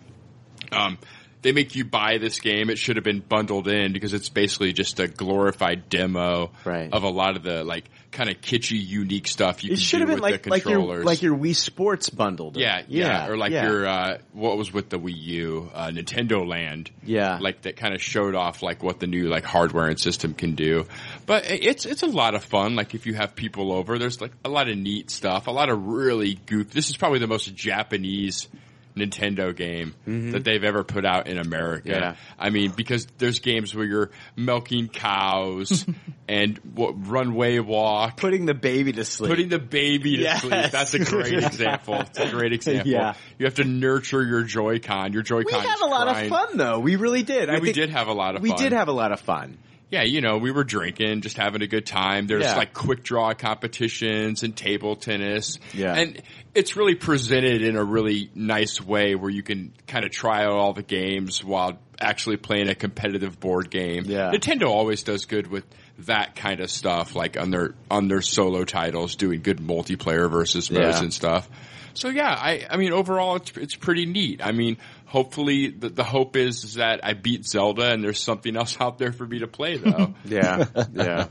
Um, they make you buy this game. It should have been bundled in because it's basically just a glorified demo Right. of a lot of the like kind of kitschy, unique stuff you It can should do have been like the like your like your Wii Sports bundled. yeah, yeah, or like your uh, what was with the Wii U, uh, Nintendo Land. Yeah. like that kind of showed off like what the new like hardware and system can do. But it's it's a lot of fun. Like if you have people over, there's like a lot of neat stuff, a lot of really goof. This is probably the most Japanese. Nintendo game that they've ever put out in America. Mm-hmm. Yeah. I mean, because there's games where you're milking cows and what runway walk, putting the baby to sleep. putting the baby to Yes. sleep. That's a great example. It's a great example. Yeah. You have to nurture your Joy-Con. Your Joy-Con. We had a lot of fun though. We really did. Yeah, we did have a lot of fun. we fun. did have a lot of fun. Yeah, you know, we were drinking, just having a good time. There's Yeah. like quick draw competitions and table tennis. Yeah. And it's really presented in a really nice way where you can kind of try out all the games while actually playing a competitive board game. Yeah. Nintendo always does good with that kind of stuff, like on their on their solo titles, doing good multiplayer versus modes Yeah. and stuff. So yeah, I I mean overall it's it's pretty neat. I mean, hopefully the, the hope is, is that I beat Zelda and there's something else out there for me to play though. Yeah, yeah,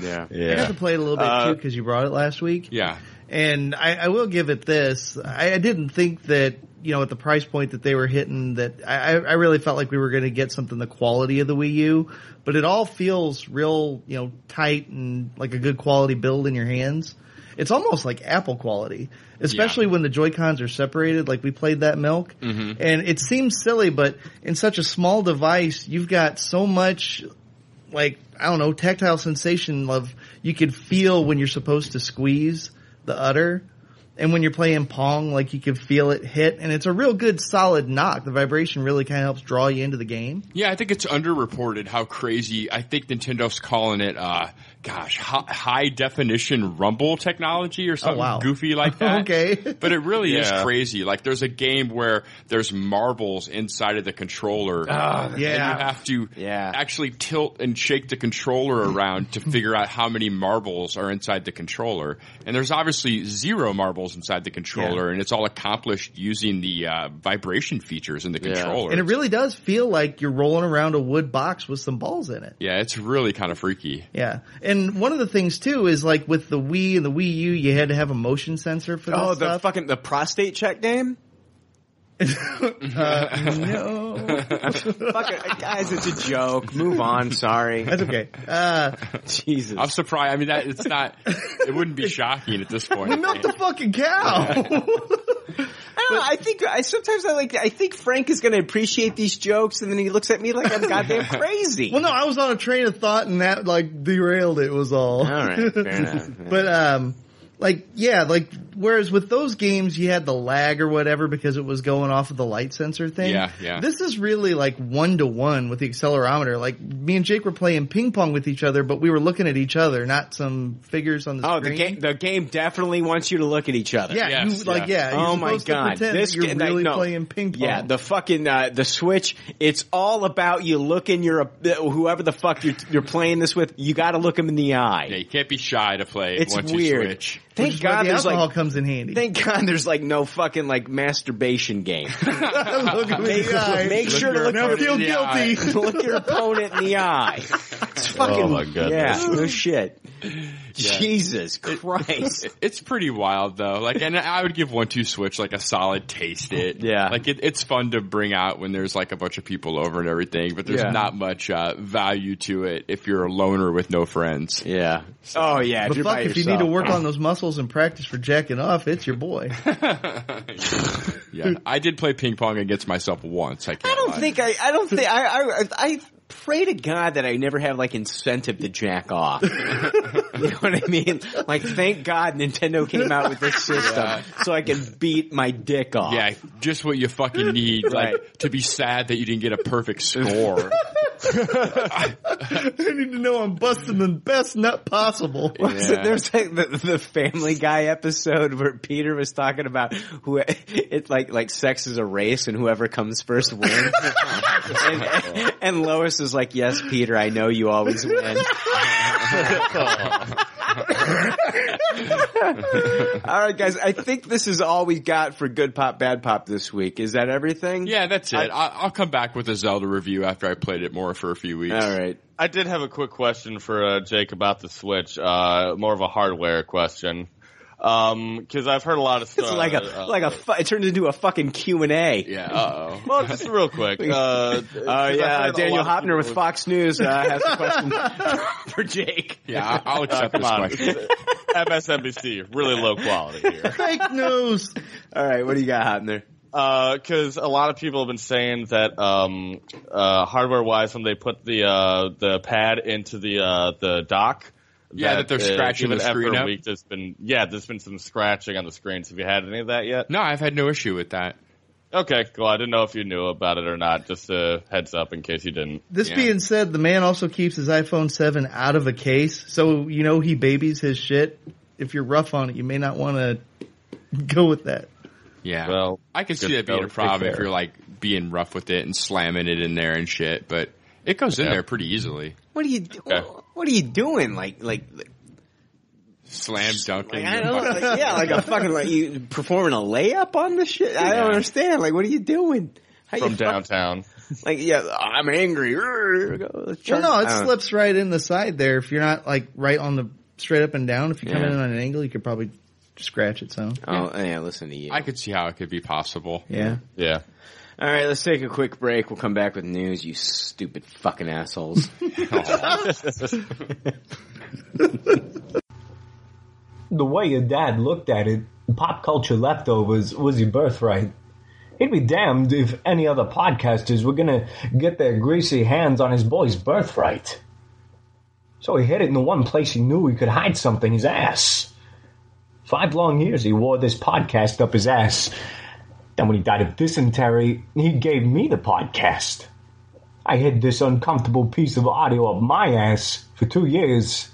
yeah. I got to play it a little bit Uh, too because you brought it last week. Yeah. And I, I will give it this. I, I didn't think that, you know, at the price point that they were hitting that I, I really felt like we were going to get something the quality of the Wii U, but it all feels real, you know, tight and like a good quality build in your hands. It's almost like Apple quality, especially when the Joy-Cons are separated, like we played that milk. Mhm. And it seems silly, but in such a small device, you've got so much like I don't know tactile sensation of you could feel when you're supposed to squeeze the udder, and when you're playing pong, like you can feel it hit, and it's a real good solid knock. The vibration really kind of helps draw you into the game. Yeah, I think it's underreported how crazy. I think Nintendo's calling it, uh, gosh, hi- high definition rumble technology or something Oh, wow. goofy like that. Okay. But it really Yeah. is crazy. Like there's a game where there's marbles inside of the controller. Oh, And yeah. you have to Yeah. actually tilt and shake the controller around to figure out how many marbles are inside the controller. And there's obviously zero marbles inside the controller and it's all accomplished using the, uh, vibration features in the Yeah. controller. And it really does feel like you're rolling around a wood box with some balls in it. yeah, it's really kind of freaky. Yeah. And one of the things too is like with the Wii and the Wii U, you had to have a motion sensor for this Oh, the stuff. fucking the prostate check game. uh, no. Fuck it, guys, it's a joke. Move on. Sorry. That's okay. Uh, Jesus. I'm surprised. I mean, that it's not. It wouldn't be shocking at this point. we milked the fucking cow. I don't. I think I sometimes I like. I think Frank is going to appreciate these jokes, and then he looks at me like I'm goddamn crazy. well, no, I was on a train of thought and that like derailed it was all. All right, fair enough. but um, like yeah, like whereas with those games you had the lag or whatever because it was going off of the light sensor thing. Yeah, yeah. This is really like one to one with the accelerometer. Like me and Jake were playing ping pong with each other, but we were looking at each other, not some figures on the Oh, the game. The game definitely wants you to look at each other. Yeah, Yes, you, like yes. yeah. You're oh my supposed to god! This you're ga- really no. playing ping pong. Yeah, the fucking uh, the Switch. It's all about you looking your whoever the fuck you're, you're playing this with. You got to look them in the eye. Yeah, you can't be shy to play It's once weird. You switch. Thank is God the there's alcohol like comes in handy. Thank God there's like no fucking like masturbation game. look at me in make, the eye. make sure to look Now your, feel in the eye. guilty. look your opponent in the eye. It's fucking Oh, my goodness. yeah, no shit. Jesus Christ. It- It's pretty wild though. Like, and I would give one two switch like a solid taste it. Yeah. like it, it's fun to bring out when there's like a bunch of people over and everything. But there's Yeah. not much uh, value to it if you're a loner with no friends. Yeah. Oh yeah. But you're fuck, if you need to work on those muscles and practice for jacking off, it's your boy. Yeah, I did play ping pong against myself once. I can't. I don't lie. think I. I don't think I. I. I pray to God that I never have like incentive to jack off. you know what I mean? Like, thank God Nintendo came out with this system so I can beat my dick off. Yeah, just what you fucking need, Right. like to be sad that you didn't get a perfect score. I need to know I'm busting the best nut possible. Was it- There's like the, the Family Guy episode where Peter was talking about who it's like like sex is a race and whoever comes first wins. and, and Lois is like, "Yes, Peter, I know you always win." all right, guys, I think this is all we got for good pop, bad pop this week. Is that everything? yeah, that's it. I, I'll come back with a Zelda review after I played it more for a few weeks. All right. I did have a quick question for uh, Jake about the Switch. Uh, more of a hardware question. Um, cause I've heard a lot of stuff. It's like a uh, like a fu- it turned into a fucking Q and A. Yeah. Uh oh. Well, just real quick. Uh, Oh yeah, Daniel Hoeppner with Fox News uh, has a question for Jake. Yeah, I- I'll Uh, accept this question. MSNBC, really low quality here. Fake news. All right, what do you got Hoeppner? because a lot of people have been saying that um, uh, hardware-wise, when they put the uh, the pad into the uh, the dock, Yeah, that they're scratching even the screen up. week, there's been yeah, there's been some scratching on the screens. Have you had any of that yet? No, I've had no issue with that. Okay, cool. I didn't know if you knew about it or not. Just a heads up in case you didn't. This Yeah. being said, the man also keeps his iPhone 7 out of a case, so you know he babies his shit. If you're rough on it, you may not want to go with that. Yeah. Well, I can see good that being a problem if you're like being rough with it and slamming it in there and shit, but it goes in there pretty easily. What are you Okay. What are you doing? Like like, Slam dunking. like I don't like, yeah, like a fucking like you performing a layup on the shit. I don't understand. Like what are you doing? How from you fuck- downtown. like yeah, I'm angry. Urgh, Well, no, it slips right in the side there. If you're not like right on the straight up and down, if you come Yeah. in on an angle, you could probably scratch it So, Oh yeah, listen to you. I could see how it could be possible. Yeah. Yeah. All right, let's take a quick break. We'll come back with news. You stupid fucking assholes. The way your dad looked at it, pop culture leftovers was your birthright. He'd be damned if any other podcasters were gonna get their greasy hands on his boy's birthright. So he hid it in the one place he knew he could hide something his ass. Five long years he wore this podcast up his ass. Then when he died of dysentery, he gave me the podcast. I hid this uncomfortable piece of audio up my ass for two years.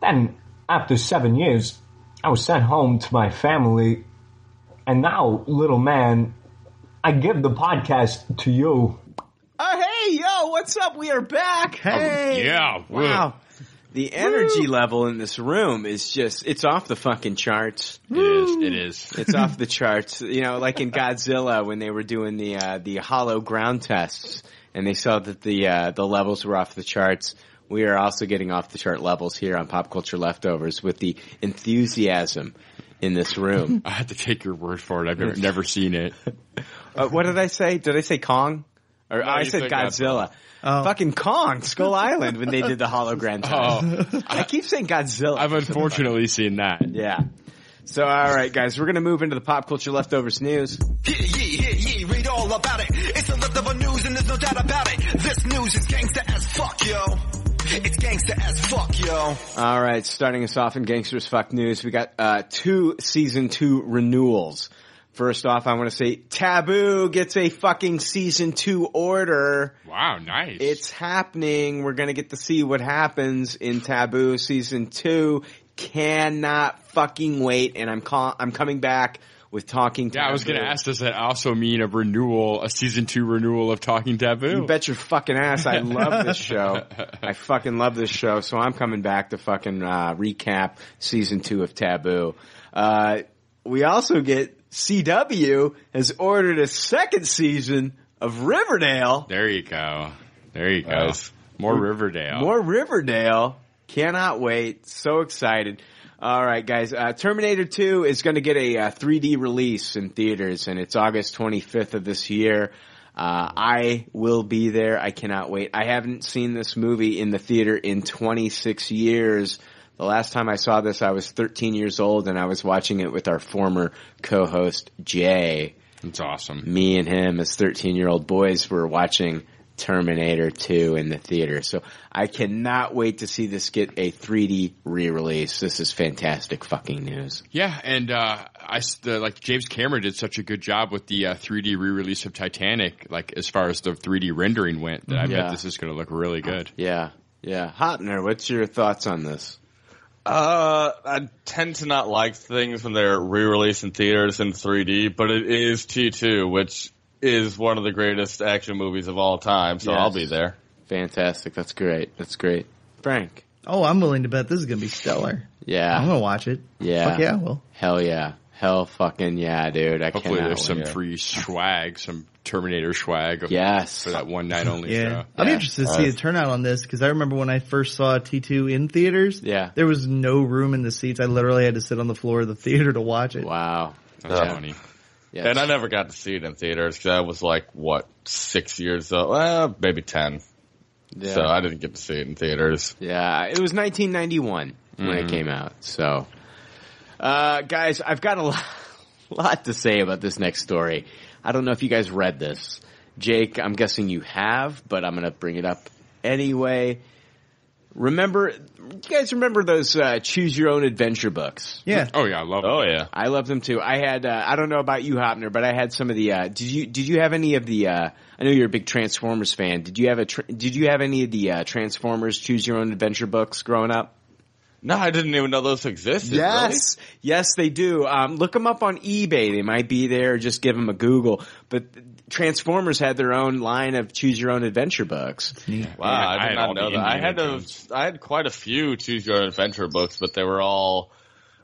Then, after seven years, I was sent home to my family. And now, little man, I give the podcast to you. Oh, hey, yo, what's up? We are back. Oh, hey. yeah. Wow. The energy level in this room is just, it's off the fucking charts. It is. It is. It's off the charts. You know, like in Godzilla when they were doing the, uh, the hollow ground tests and they saw that the, uh, the levels were off the charts. We are also getting off the chart levels here on Pop Culture Leftovers with the enthusiasm in this room. I had to take your word for it. I've never, never seen it. Uh, what did I say? Did I say Kong? Or No, I you said said Godzilla. Oh. Fucking Kong, Skull Island when they did the hologram test. Oh, I keep saying Godzilla. I've unfortunately seen that. yeah. So all right, guys, we're gonna move into the pop culture leftovers news. Hear ye, hear ye, read all about it. It's the leftover news and there's no doubt about it. This news is gangsta as fuck, yo. It's gangsta as fuck, yo. All right, starting us off in Gangsters Fuck News, we got uh, two season two renewals. First off, I want to say Taboo gets a fucking season two order. Wow, nice. It's happening. We're gonna get to see what happens in Taboo season two. Cannot fucking wait, and I'm call- I'm coming back with Talking Taboo. Yeah, I was going to ask, does that also mean a renewal, a season two renewal of Talking Taboo? You bet your fucking ass. I love this show. I fucking love this show. So I'm coming back to fucking uh, recap season two of Taboo. Uh, we also get CW has ordered a second season of Riverdale. There you go. There you go. More Riverdale. More Riverdale. Cannot wait. So excited. All right, guys. Uh, Terminator 2 is going to get a uh, 3D release in theaters, and it's August 25th of this year. Uh, I will be there. I cannot wait. I haven't seen this movie in the theater in 26 years. The last time I saw this, I was 13 years old, and I was watching it with our former co-host Jay. That's awesome. Me and him, as 13 year old boys, were watching Terminator 2 in the theater. So I cannot wait to see this get a 3D re-release. This is fantastic fucking news. Yeah, and uh, I the, like James Cameron did such a good job with the uh, 3D re-release of Titanic, like as far as the 3D rendering went, that I Yeah. bet this is going to look really good. Yeah, yeah. Hoeppner, what's your thoughts on this? Uh, I tend to not like things when they're re-released in theaters in 3D, but it is T2, which is one of the greatest action movies of all time, so Yes. I'll be there. Fantastic. That's great. That's great. Frank. Oh, I'm willing to bet this is gonna be stellar. Yeah. I'm gonna watch it. Yeah. Fuck yeah, I will. Hell yeah. Hell fucking yeah, dude. I Hopefully, cannot there's some wait. free swag, some Terminator swag. Yes. for that one night only Yeah, show. I'll be interested to see the turnout on this because I remember when I first saw T2 in theaters. Yeah, there was no room in the seats. I literally had to sit on the floor of the theater to watch it. Wow, that's Uh, funny. And I never got to see it in theaters because I was like, what, six years old? Well, maybe ten. Yeah. So I didn't get to see it in theaters. Yeah, it was 1991 when it Mhm. came out. So, uh, guys, I've got a lot, lot to say about this next story. I don't know if you guys read this. Jake, I'm guessing you have, but I'm going to bring it up anyway. Remember, you guys remember those uh, choose your own adventure books? Yeah. Oh yeah, I love. Oh yeah. I love them too. I had uh, I don't know about you, Hoeppner, but I had some of the. Uh, did you did you have any of the? Uh, I know you're a big Transformers fan. Did you have a? Tr- did you have any of the uh, Transformers choose your own adventure books growing up? No, I didn't even know those existed. Yes, yes, they do. Um, look them up on eBay. They might be there. Just give them a Google. But Transformers had their own line of choose your own adventure books. Wow, Yeah, I I did had not know that. I had a, Jones. I had quite a few choose your own adventure books, but they were all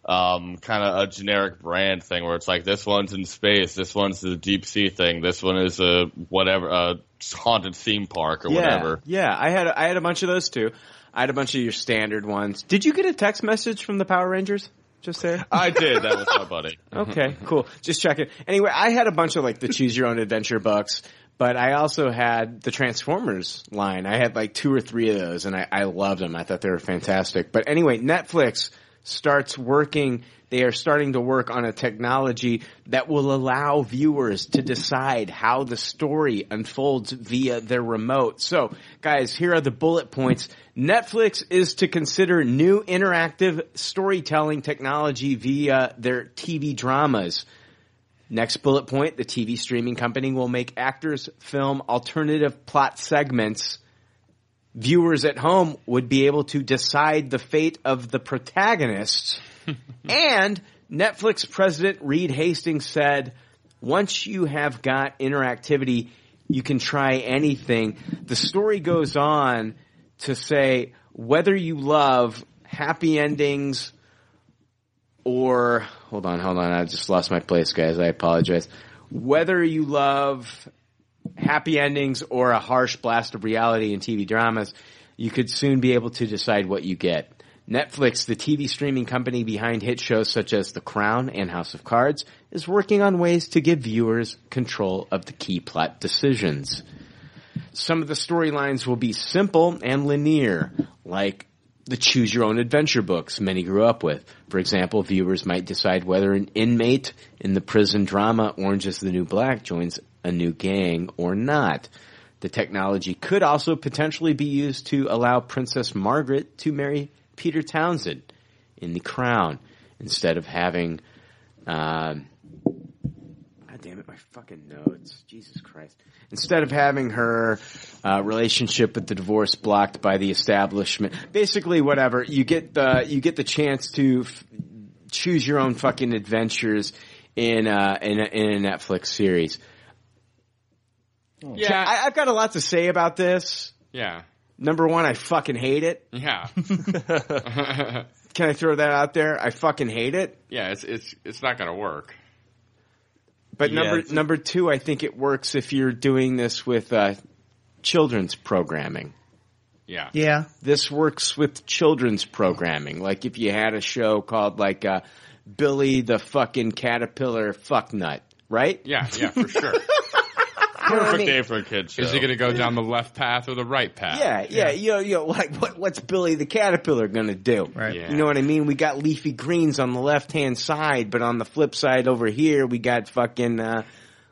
um, kind of a generic brand thing where it's like this one's in space, this one's a deep sea thing, this one is a whatever a haunted theme park or yeah, whatever. Yeah, I had I had a bunch of those too. I had a bunch of your standard ones. Did you get a text message from the Power Rangers just there? I did. That was my buddy. Okay, cool. Just checking. Anyway, I had a bunch of like the choose your own adventure books, but I also had the Transformers line. I had like two or three of those and I, I loved them. I thought they were fantastic. But anyway, Netflix starts working, they are starting to work on a technology that will allow viewers to decide how the story unfolds via their remote. So guys, here are the bullet points. Netflix is to consider new interactive storytelling technology via their TV dramas. Next bullet point, the TV streaming company will make actors film alternative plot segments. Viewers at home would be able to decide the fate of the protagonists. and Netflix president Reed Hastings said, once you have got interactivity, you can try anything. The story goes on to say whether you love happy endings or hold on, hold on. I just lost my place, guys. I apologize. Whether you love happy endings or a harsh blast of reality in TV dramas, you could soon be able to decide what you get. Netflix, the TV streaming company behind hit shows such as The Crown and House of Cards, is working on ways to give viewers control of the key plot decisions. Some of the storylines will be simple and linear, like the choose your own adventure books many grew up with. For example, viewers might decide whether an inmate in the prison drama Orange is the New Black joins a new gang or not. The technology could also potentially be used to allow Princess Margaret to marry Peter Townsend in The Crown instead of having, um, God damn it, my fucking notes. Jesus Christ. Instead of having her uh, relationship with the divorce blocked by the establishment, basically whatever, you get the you get the chance to f- choose your own fucking adventures in uh, in a, in a Netflix series. Yeah. I, I've got a lot to say about this. Yeah. Number one, I fucking hate it. Yeah. Can I throw that out there? I fucking hate it. yeah, it's it's it's not going to work. But Yeah, number number two, I think it works if you're doing this with uh, children's programming. Yeah. Yeah. This works with children's programming. Like if you had a show called like uh, Billy the fucking caterpillar fucknut, right? Yeah, yeah, for sure. Perfect mean? day for a kid show. Is he going to go down the left path or the right path? Yeah, yeah, you know, you know, like what, what's Billy the Caterpillar gonna do? Right. Yeah. You know what I mean? We got leafy greens on the left hand side, but on the flip side over here, we got fucking, uh,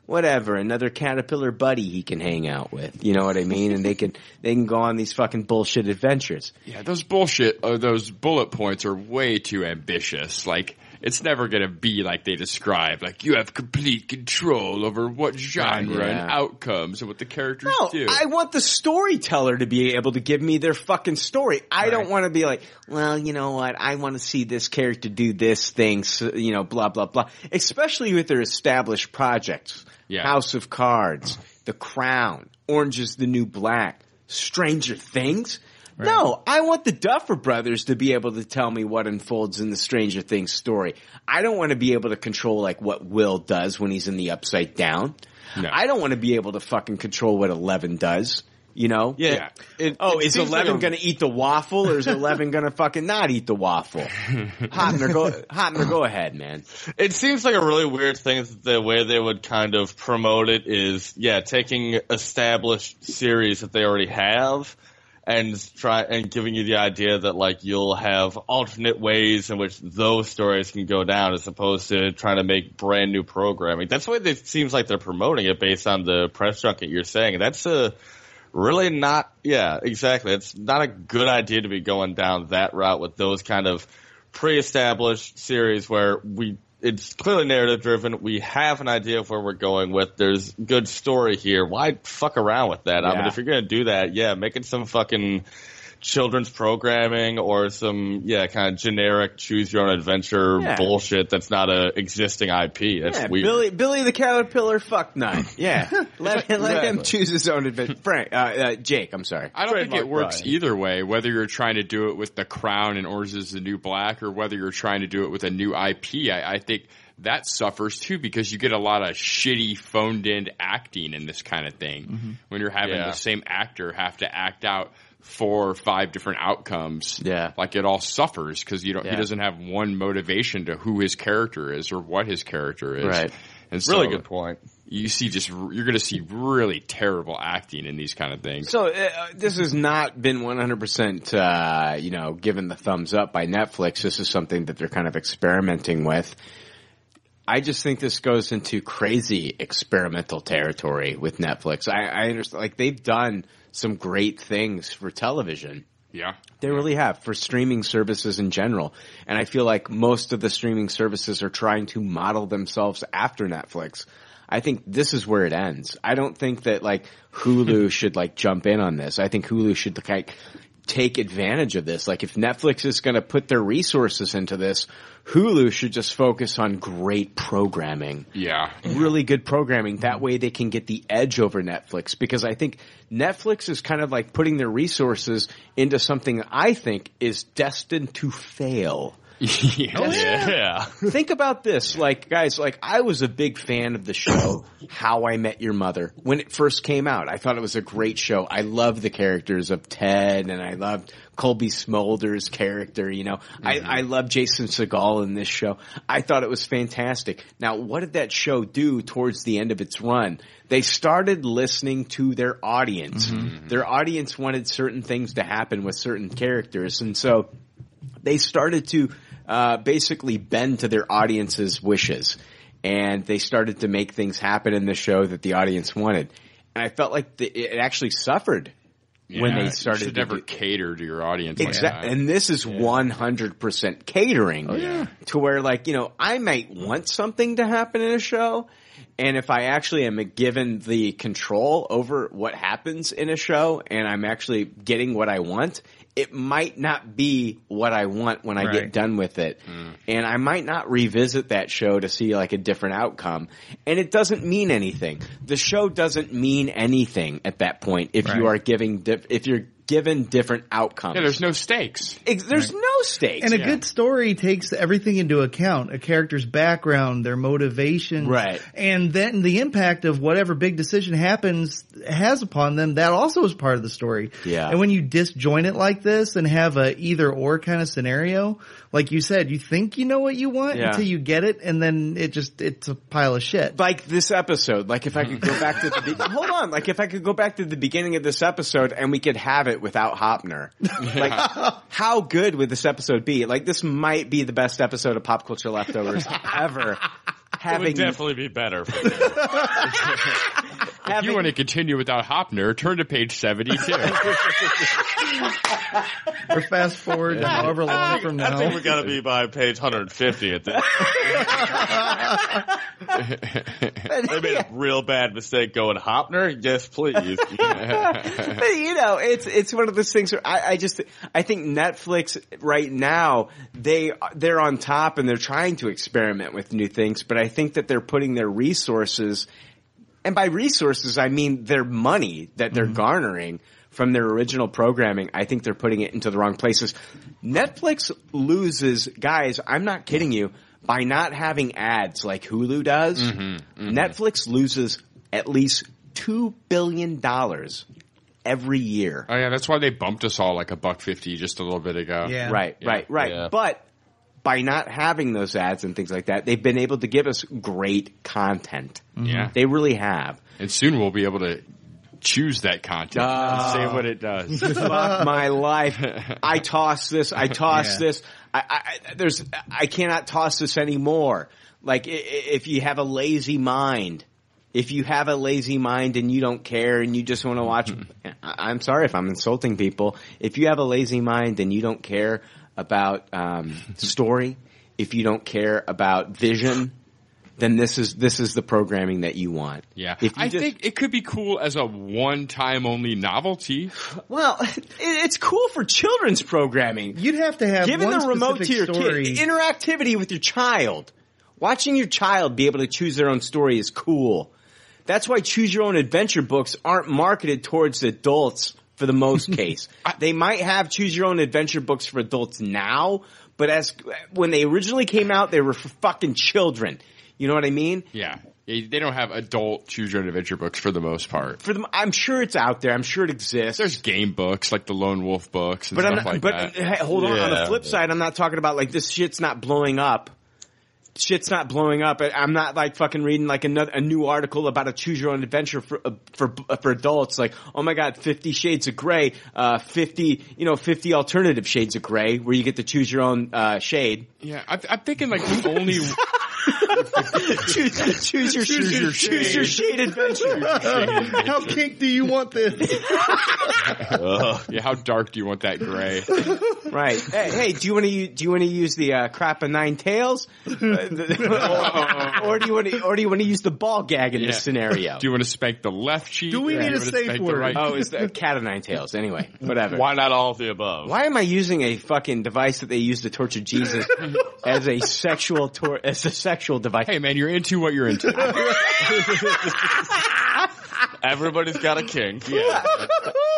whatever, another caterpillar buddy he can hang out with. You know what I mean? And they can, they can go on these fucking bullshit adventures. Yeah, those bullshit, uh, those bullet points are way too ambitious. Like, it's never going to be like they describe. Like, you have complete control over what genre Yeah. and outcomes and what the characters No, do. I want the storyteller to be able to give me their fucking story. I don't want to be like, well, you know what? I want to see this character do this thing, so, you know, blah, blah, blah. Especially with their established projects. Yeah. House of Cards, The Crown, Orange is the New Black, Stranger Things. No, I want the Duffer Brothers to be able to tell me what unfolds in the Stranger Things story. I don't want to be able to control like what Will does when he's in the Upside Down. I don't want to be able to fucking control what Eleven does. You know? Yeah. It- oh, it is Eleven like a- going to eat the waffle, or is Eleven going to fucking not eat the waffle? Hoeppner, go, Hoeppner, go ahead, man. It seems like a really weird thing that the way they would kind of promote it is, yeah, taking established series that they already have and try and giving you the idea that like you'll have alternate ways in which those stories can go down as opposed to trying to make brand new programming. That's the way it seems like they're promoting it based on the press junket you're saying. That's a really not, yeah, exactly. It's not a good idea to be going down that route with those kind of pre-established series where we it's clearly narrative driven. We have an idea of where we're going with. There's good story here. Why fuck around with that? I mean, if you're gonna do that, yeah, make it some fucking children's programming or some yeah kind of generic choose your own adventure Yeah. bullshit that's not a existing IP. That's yeah, weird. Billy, Billy the Caterpillar, fuck nut. Yeah, let, let him choose his own adventure. Frank, uh, uh, Jake, I'm sorry. I don't think it works Brian. either way, whether you're trying to do it with The Crown and Orange is the New Black or whether you're trying to do it with a new IP. I, I think that suffers too because you get a lot of shitty phoned in acting in this kind of thing. When you're having Yeah. the same actor have to act out four or five different outcomes. Yeah. Like it all suffers because you don't, Yeah. he doesn't have one motivation to who his character is or what his character is. Right. And really so good point. You see just, you're going to see really terrible acting in these kind of things. So uh, this has not been 100%, uh, you know, given the thumbs up by Netflix. This is something that they're kind of experimenting with. I just think this goes into crazy experimental territory with Netflix. I, I understand, like they've done some great things for television. Yeah. They really have for streaming services in general. And I feel like most of the streaming services are trying to model themselves after Netflix. I think this is where it ends. I don't think that like Hulu should like jump in on this. I think Hulu should like take advantage of this. Like if Netflix is going to put their resources into this, Hulu should just focus on great programming Yeah. really good programming. That way they can get the edge over Netflix because I think Netflix is kind of like putting their resources into something I think is destined to fail. Oh, yeah. yeah. Think about this, like guys, like I was a big fan of the show How I Met Your Mother when it first came out. I thought it was a great show. I loved the characters of Ted and I loved Cobie Smulders's character, you know. I, mm-hmm. I love Jason Segel in this show. I thought it was fantastic. Now, what did that show do towards the end of its run? They started listening to their audience. Mm-hmm. Their audience wanted certain things to happen with certain characters and so they started to uh, basically bend to their audience's wishes, and they started to make things happen in the show that the audience wanted. And I felt like the, it actually suffered when they started You should to never do- cater to your audience. Exactly. that. and this is 100% catering to where like, you know, I might want something to happen in a show. And if I actually am given the control over what happens in a show and I'm actually getting what I want, it might not be what I want when I Right. get done with it. Mm. And I might not revisit that show to see like a different outcome. And it doesn't mean anything. The show doesn't mean anything at that point if you are giving, if you're given different outcomes. Yeah, there's no stakes. Ex- there's no stakes. And a Yeah. good story takes everything into account, a character's background, their motivation. Right. And then the impact of whatever big decision happens has upon them, that also is part of the story. Yeah. And when you disjoint it like this and have a either or kind of scenario, like you said, you think you know what you want Yeah. until you get it and then it just, it's a pile of shit. like this episode, like if I could go back to the be- hold on, like if I could go back to the beginning of this episode and we could have it without Hoeppner, like how good would this episode be? Like this might be the best episode of Pop Culture Leftovers ever. It would definitely be better. For If you want to continue without Hoeppner, turn to page 72. or fast forward however long from now. I think we got to be by page 150 at this. they made a real bad mistake going Hoeppner. Yes, please. but you know, it's it's one of those things where I, I just I think Netflix right now they they're on top and they're trying to experiment with new things, but I think that they're putting their resources, and by resources I mean their money that they're mm-hmm. garnering from their original programming. I think they're putting it into the wrong places. Netflix loses, guys. I'm not kidding you. By not having ads like Hulu does, mm-hmm. Mm-hmm. Netflix loses at least two billion dollars every year. Oh yeah, that's why they bumped us all like a buck fifty just a little bit ago. Yeah. Right, right, right. But by not having those ads and things like that, they've been able to give us great content. Yeah. They really have. And soon we'll be able to choose that content Ah. and say what it does. Fuck my life. I toss this. I toss Yeah. this. I, I, I- there's, I cannot toss this anymore. Like, i- i- if you have a lazy mind, if you have a lazy mind and you don't care and you just want to watch, I- I'm sorry if I'm insulting people. If you have a lazy mind and you don't care about um, story, if you don't care about vision, then this is this is the programming that you want. Yeah. If you I just- think it could be cool as a one time only novelty. Well, it, it's cool for children's programming. You'd have to have Giving one the remote to your story. kid, interactivity with your child, watching your child be able to choose their own story is cool. That's why choose your own adventure books aren't marketed towards adults for the most case. they might have choose your own adventure books for adults now, but as when they originally came out, they were for fucking children. You know what I mean? Yeah. They don't have adult choose your own adventure books for the most part. For them, I'm sure it's out there. I'm sure it exists. There's game books like the Lone Wolf books and But stuff not, like but that. uh, hey, hold on. On the flip side, I'm not talking about like this shit's not blowing up. Shit's not blowing up. I'm not like fucking reading like another a new article about a choose your own adventure for uh, for uh, for adults. Like, oh my god, Fifty Shades of Grey, uh, fifty you know fifty alternative shades of gray, where you get to choose your own uh, shade. Yeah, I, I'm thinking like the only choose, choose your Choose your choose your shade. shade adventure. How kink do you want this? yeah, how dark do you want that gray? Right. Hey, hey, do you want to do you want to use the uh, crap of nine tails, Uh, the- or, do you want to or do you want to use the ball gag in Yeah. this scenario? Do you want to spank the left cheek? Do we need a safe word? right Oh, cheek? it's the cat of nine tails. Anyway, whatever. Why not all of the above? Why am I using a fucking device that they use to torture Jesus as a sexual tor- as a sexual device? Hey man, you're into what you're into. Everybody's got a kink. Yeah.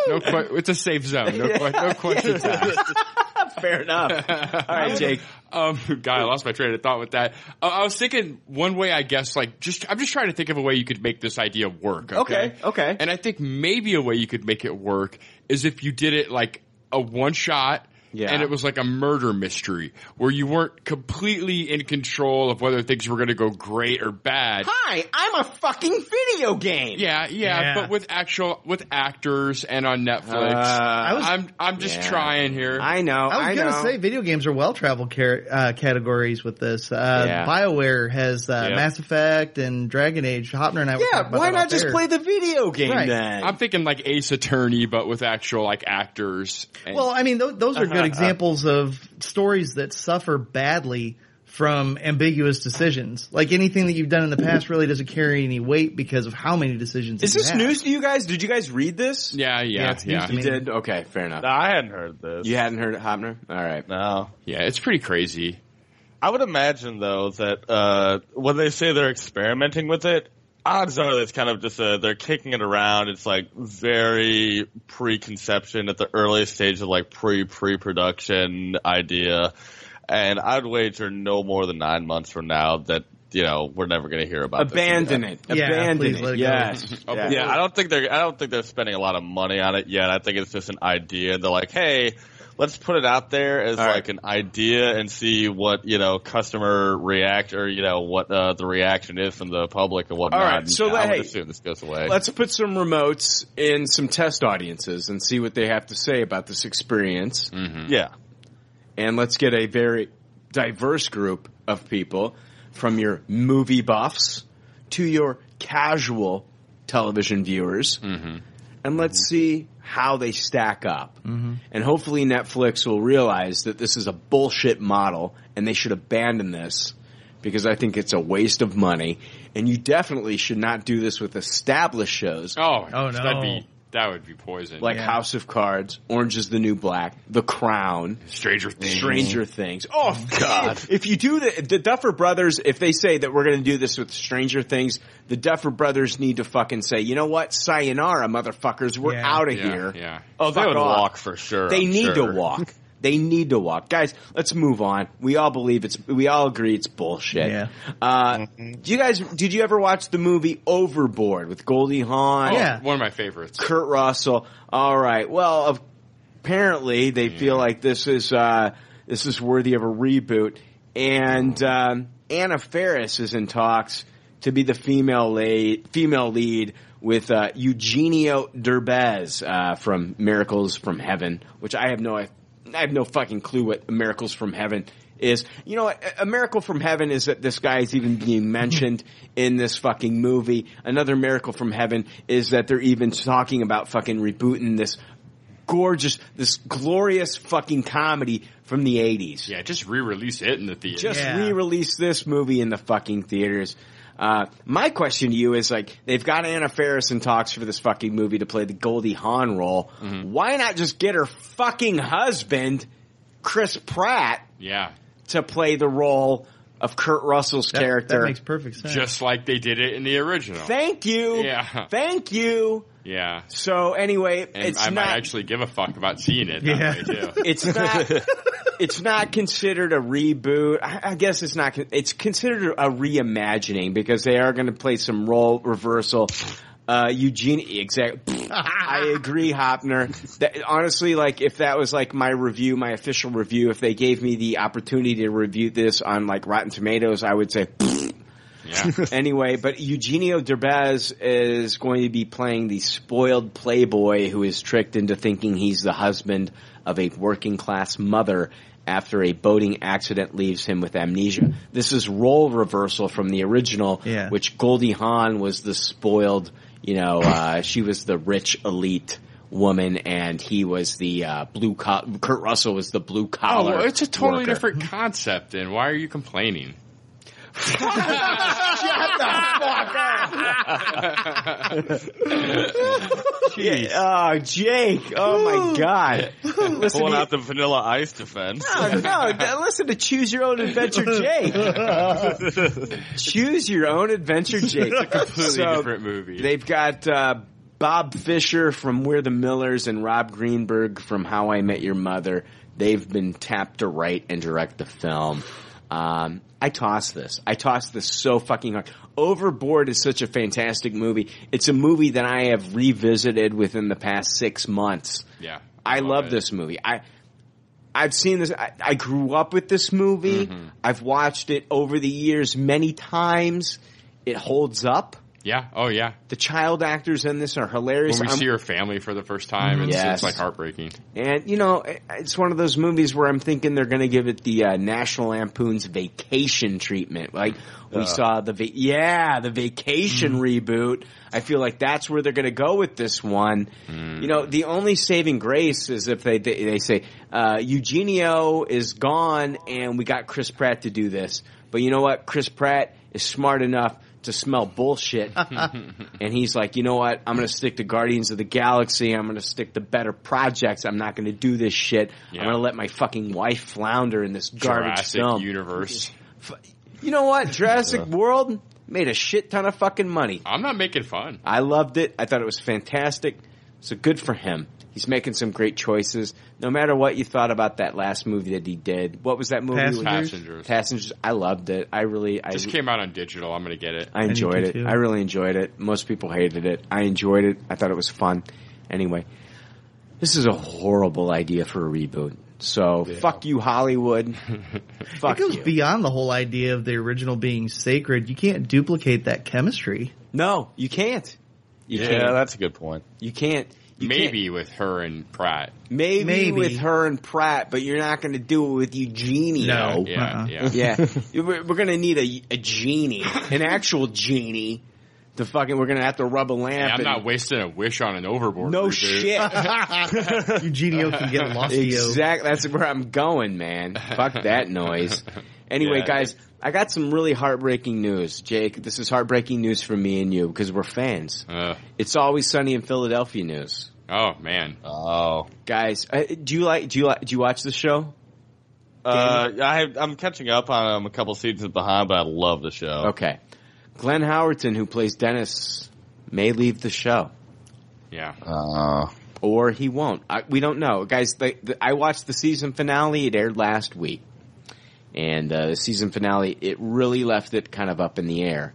No, que- it's a safe zone. No, que- no questions asked. Fair enough. All right, Jake. Um, God, I lost my train of thought with that. Uh, I was thinking one way, I guess, like just I'm just trying to think of a way you could make this idea work. Okay, Okay, okay. And I think maybe a way you could make it work is if you did it like a one shot. Yeah. And it was like a murder mystery where you weren't completely in control of whether things were going to go great or bad. Hi, I'm a fucking video game. Yeah, yeah, Yeah. but with actual with actors and on Netflix. Uh, I was- I'm I'm just Yeah. trying here. I know. I was I gonna know. say video games are well traveled car- uh, categories with this. Uh, Yeah. BioWare has uh, Yeah. Mass Effect and Dragon Age. Hoeppner and I yeah, talking about why that not just air. play the video game Right. then? I'm thinking like Ace Attorney, but with actual like actors. And- Well, I mean, th- those are good examples of stories that suffer badly from ambiguous decisions. Like anything that you've done in the past really doesn't carry any weight because of how many decisions. Is this have. news to you guys? Did you guys read this? Yeah, yeah, it's news yeah. You did? Okay, fair enough. No, I hadn't heard this. You hadn't heard it, Hoeppner? All right. No. Yeah, it's pretty crazy. I would imagine though that uh, when they say they're experimenting with it, odds are it's kind of just uh they're kicking it around. It's like very preconception at the earliest stage of like pre pre production idea, and I'd wager no more than nine months from now that you know we're never going to hear about. Abandon again. it. Abandon it. Yes. Yeah. I don't think they're. I don't think they're spending a lot of money on it yet. I think it's just an idea. They're like, hey, let's put it out there as like an idea and see what you know customer react or you know what uh, the reaction is from the public and whatnot. All right, so yeah, I would hey, assume this goes away. Let's put some remotes in some test audiences and see what they have to say about this experience. Yeah. And let's get a very diverse group of people from your movie buffs to your casual television viewers. And let's mm-hmm. see how they stack up. Mm-hmm. And hopefully Netflix will realize that this is a bullshit model and they should abandon this because I think it's a waste of money. And you definitely should not do this with established shows. Oh, Oh, no. that'd be that would be poison. Like House of Cards, Orange is the New Black, The Crown, Stranger Things. Stranger Things. Oh, oh God! If you do the the Duffer Brothers, if they say that we're going to do this with Stranger Things, the Duffer Brothers need to fucking say, you know what, sayonara, motherfuckers, we're Yeah. out of Yeah, here. yeah. oh, they Fuck would off. walk for sure. They I'm need sure. to walk. They need to walk, guys. Let's move on. We all believe it's. We all agree it's bullshit. Yeah. Uh, Do you guys? Did you ever watch the movie Overboard with Goldie Hawn? Yeah. One of my favorites. Kurt Russell. All right. Well, apparently they feel like this is uh, this is worthy of a reboot, and um, Anna Faris is in talks to be the female lead, female lead with uh, Eugenio Derbez uh, from Miracles from Heaven, which I have no I have no fucking clue what Miracles from Heaven is. You know, a, a miracle from heaven is that this guy is even being mentioned in this fucking movie. Another miracle from heaven is that they're even talking about fucking rebooting this gorgeous, this glorious fucking comedy from the 80s. Yeah, just re-release it in the theater. Just Yeah. re-release this movie in the fucking theaters. Uh, my question to you is like, they've got Anna Faris in talks for this fucking movie to play the Goldie Hawn role. Mm-hmm. Why not just get her fucking husband, Chris Pratt, yeah, to play the role of Kurt Russell's That, character? that makes perfect sense. just like they did it in the original. Thank you. Yeah. Thank you. Yeah, So anyway, and it's I not. might actually give a fuck about seeing it. Yeah. Way too. it's not. it's not considered a reboot. I, I guess it's not. It's considered a reimagining because they are going to play some role reversal. Uh, Eugene, exact. I agree, Hoeppner. That, honestly, like if that was like my review, my official review, if they gave me the opportunity to review this on like Rotten Tomatoes, I would say. Yeah. anyway, but Eugenio Derbez is going to be playing the spoiled playboy who is tricked into thinking he's the husband of a working class mother after a boating accident leaves him with amnesia. This is role reversal from the original, Yeah. which Goldie Hawn was the spoiled, you know, uh, she was the rich elite woman and he was the uh, blue collar, Kurt Russell was the blue Oh, collar. well, it's a totally worker. different concept. And why are you complaining? Shut the fuck Oh, Jake. Oh my God. Listen Pulling to, out the Vanilla Ice defense. no, no, listen to Choose Your Own Adventure Jake. Choose Your Own Adventure Jake. It's a Completely different movie. They've got uh, Bob Fisher from We're the Millers and Rob Greenberg from How I Met Your Mother. They've been tapped to write and direct the film. Um, I toss this. I toss this so fucking hard. Overboard is such a fantastic movie. It's a movie that I have revisited within the past six months. Yeah, I love it. this movie. I I've seen this. I, I grew up with this movie. Mm-hmm. I've watched it over the years many times. It holds up. Yeah. Oh yeah. The child actors in this are hilarious. When we I'm- see her family for the first time, it's, Yes. it's like heartbreaking. And you know, it's one of those movies where I'm thinking they're going to give it the uh, National Lampoon's Vacation treatment. Like we Uh. saw the va- yeah the Vacation reboot. I feel like that's where they're going to go with this one. You know, the only saving grace is if they they, they say uh, Eugenio is gone and we got Chris Pratt to do this. But you know what? Chris Pratt is smart enough to smell bullshit. and he's like, you know what? I'm going to stick to Guardians of the Galaxy. I'm going to stick to better projects. I'm not going to do this shit. Yeah. I'm going to let my fucking wife flounder in this garbage Jurassic film. universe. You know what? Jurassic World made a shit ton of fucking money. I'm not making fun. I loved it. I thought it was fantastic. So good for him. He's making some great choices. No matter what you thought about that last movie that he did. What was that movie? Passengers. Passengers. Passengers. I loved it. I really, I Just came out on digital. I'm gonna get it. I enjoyed it. I really enjoyed it. Most people hated it. I enjoyed it. I thought it was fun. Anyway, this is a horrible idea for a reboot. So fuck you, Hollywood. fuck it goes you. beyond the whole idea of the original being sacred. You can't duplicate that chemistry. No, you can't. You yeah, can't. that's a good point. You can't. You Maybe with her and Pratt. Maybe, Maybe. with her and Pratt, but you're not going to do it with Eugenie. No. Yeah, Uh-uh. yeah. yeah. We're, we're going to need a, a genie, an actual genie. To fucking, we're going to have to rub a lamp. Yeah, I'm and- not wasting a wish on an overboard. No reboot. shit. Eugenio can get lost. Exactly. That's where I'm going, man. Fuck that noise. Anyway, Yeah. guys, I got some really heartbreaking news. Jake, this is heartbreaking news for me and you because we're fans. Uh. It's always sunny in Philadelphia news. Oh man. Oh, guys, uh, do you like? Do you like? Do you watch the show? Uh, I, I'm catching up on um, a couple seasons behind, but I love the show. Okay. Glenn Howerton, who plays Dennis, may leave the show. Yeah. Uh, or he won't. I, we don't know, guys. The, the, I watched the season finale. It aired last week, and uh, the season finale it really left it kind of up in the air.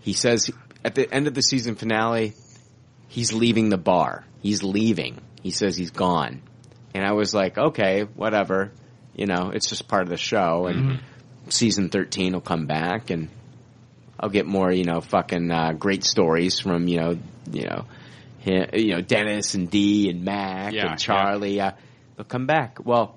He says at the end of the season finale, he's leaving the bar. He's leaving. He says he's gone, and I was like, okay, whatever. You know, it's just part of the show, and season thirteen will come back, and I'll get more, you know, fucking uh, great stories from you know, you know, hi- you know Dennis and Dee and Mac Yeah, and Charlie. Uh, they'll come back. Well,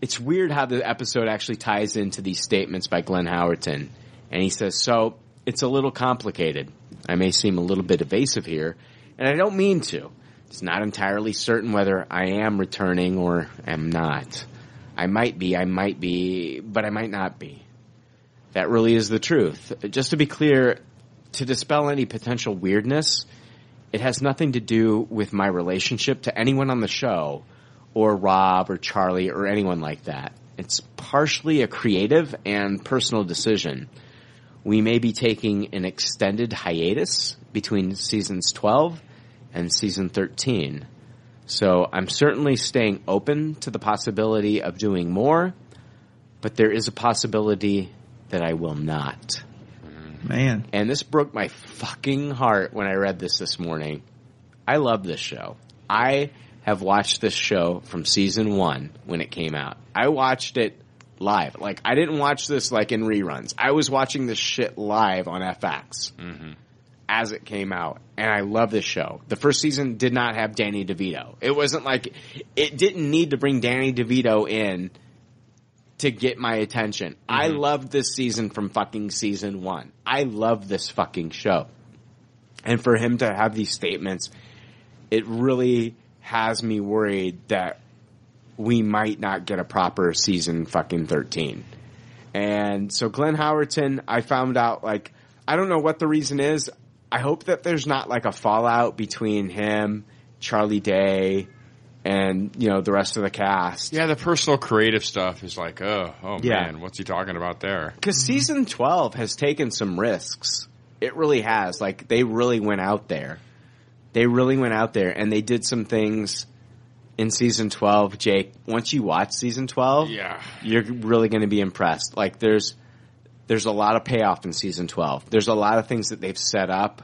it's weird how the episode actually ties into these statements by Glenn Howerton, and he says, "So it's a little complicated. I may seem a little bit evasive here, and I don't mean to. It's not entirely certain whether I am returning or am not. I might be, I might be, but I might not be." That really is the truth. Just to be clear, to dispel any potential weirdness, it has nothing to do with my relationship to anyone on the show or Rob or Charlie or anyone like that. It's partially a creative and personal decision. We may be taking an extended hiatus between seasons 12 and season 13. So I'm certainly staying open to the possibility of doing more, but there is a possibility that I will not. Man. And this broke my fucking heart when I read this this morning. I love this show. I have watched this show from season one when it came out. I watched it live. Like, I didn't watch this like in reruns. I was watching this shit live on FX mm-hmm. as it came out. And I love this show. The first season did not have Danny DeVito. It wasn't like, it didn't need to bring Danny DeVito in to get my attention. I mm-hmm. loved this season from fucking season one. I love this fucking show. And for him to have these statements, it really has me worried that we might not get a proper season fucking 13. And so Glenn Howerton, I found out like, I don't know what the reason is. I hope that there's not like a fallout between him, Charlie Day, and, you know, the rest of the cast. Yeah, the personal creative stuff is like, oh, oh Yeah. man, what's he talking about there? Because season 12 has taken some risks. It really has. Like, they really went out there. They really went out there and they did some things in season 12. Jake, once you watch season 12, Yeah. you're really going to be impressed. Like, there's, there's a lot of payoff in season 12. There's a lot of things that they've set up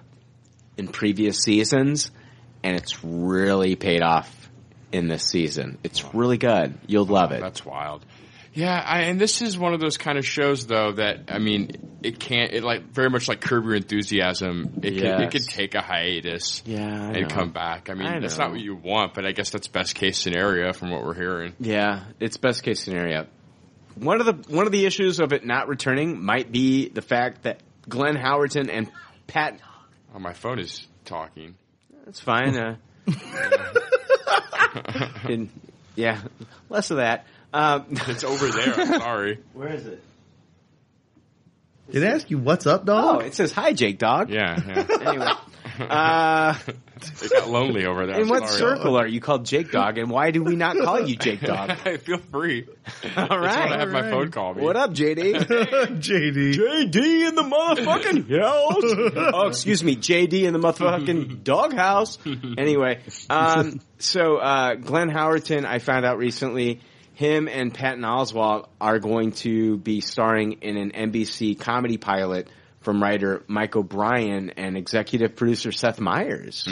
in previous seasons and it's really paid off in this season. It's really good. You'll love it. That's wild. Yeah, I, and this is one of those kind of shows, though, that I mean, it can't. It like very much like Curb Your Enthusiasm. It could, it Yes. could take a hiatus, Yeah, and come back. I mean, I that's not what you want, but I guess that's best case scenario from what we're hearing. Yeah, it's best case scenario. One of the one of the issues of it not returning might be the fact that Glenn Howerton and Pat. Oh, my phone is talking. That's fine. Uh, and, yeah, less of that. Um, it's over there. I'm sorry. Where is it? Did I ask you what's up, Oh, dog? it says hi, Jake Dog. Yeah, yeah. Anyway, uh, it got lonely over there. in what Sorry. circle are you called Jake Dog, and why do we not call you Jake Dog? I Feel free. All right. That's when right. I have my phone call me. What up, JD? JD. JD in the motherfucking house. oh, excuse me, JD in the motherfucking doghouse. Anyway, um, so uh, Glenn Howerton, I found out recently, him and Patton Oswalt are going to be starring in an NBC comedy pilot from writer Mike O'Brien and executive producer Seth Meyers.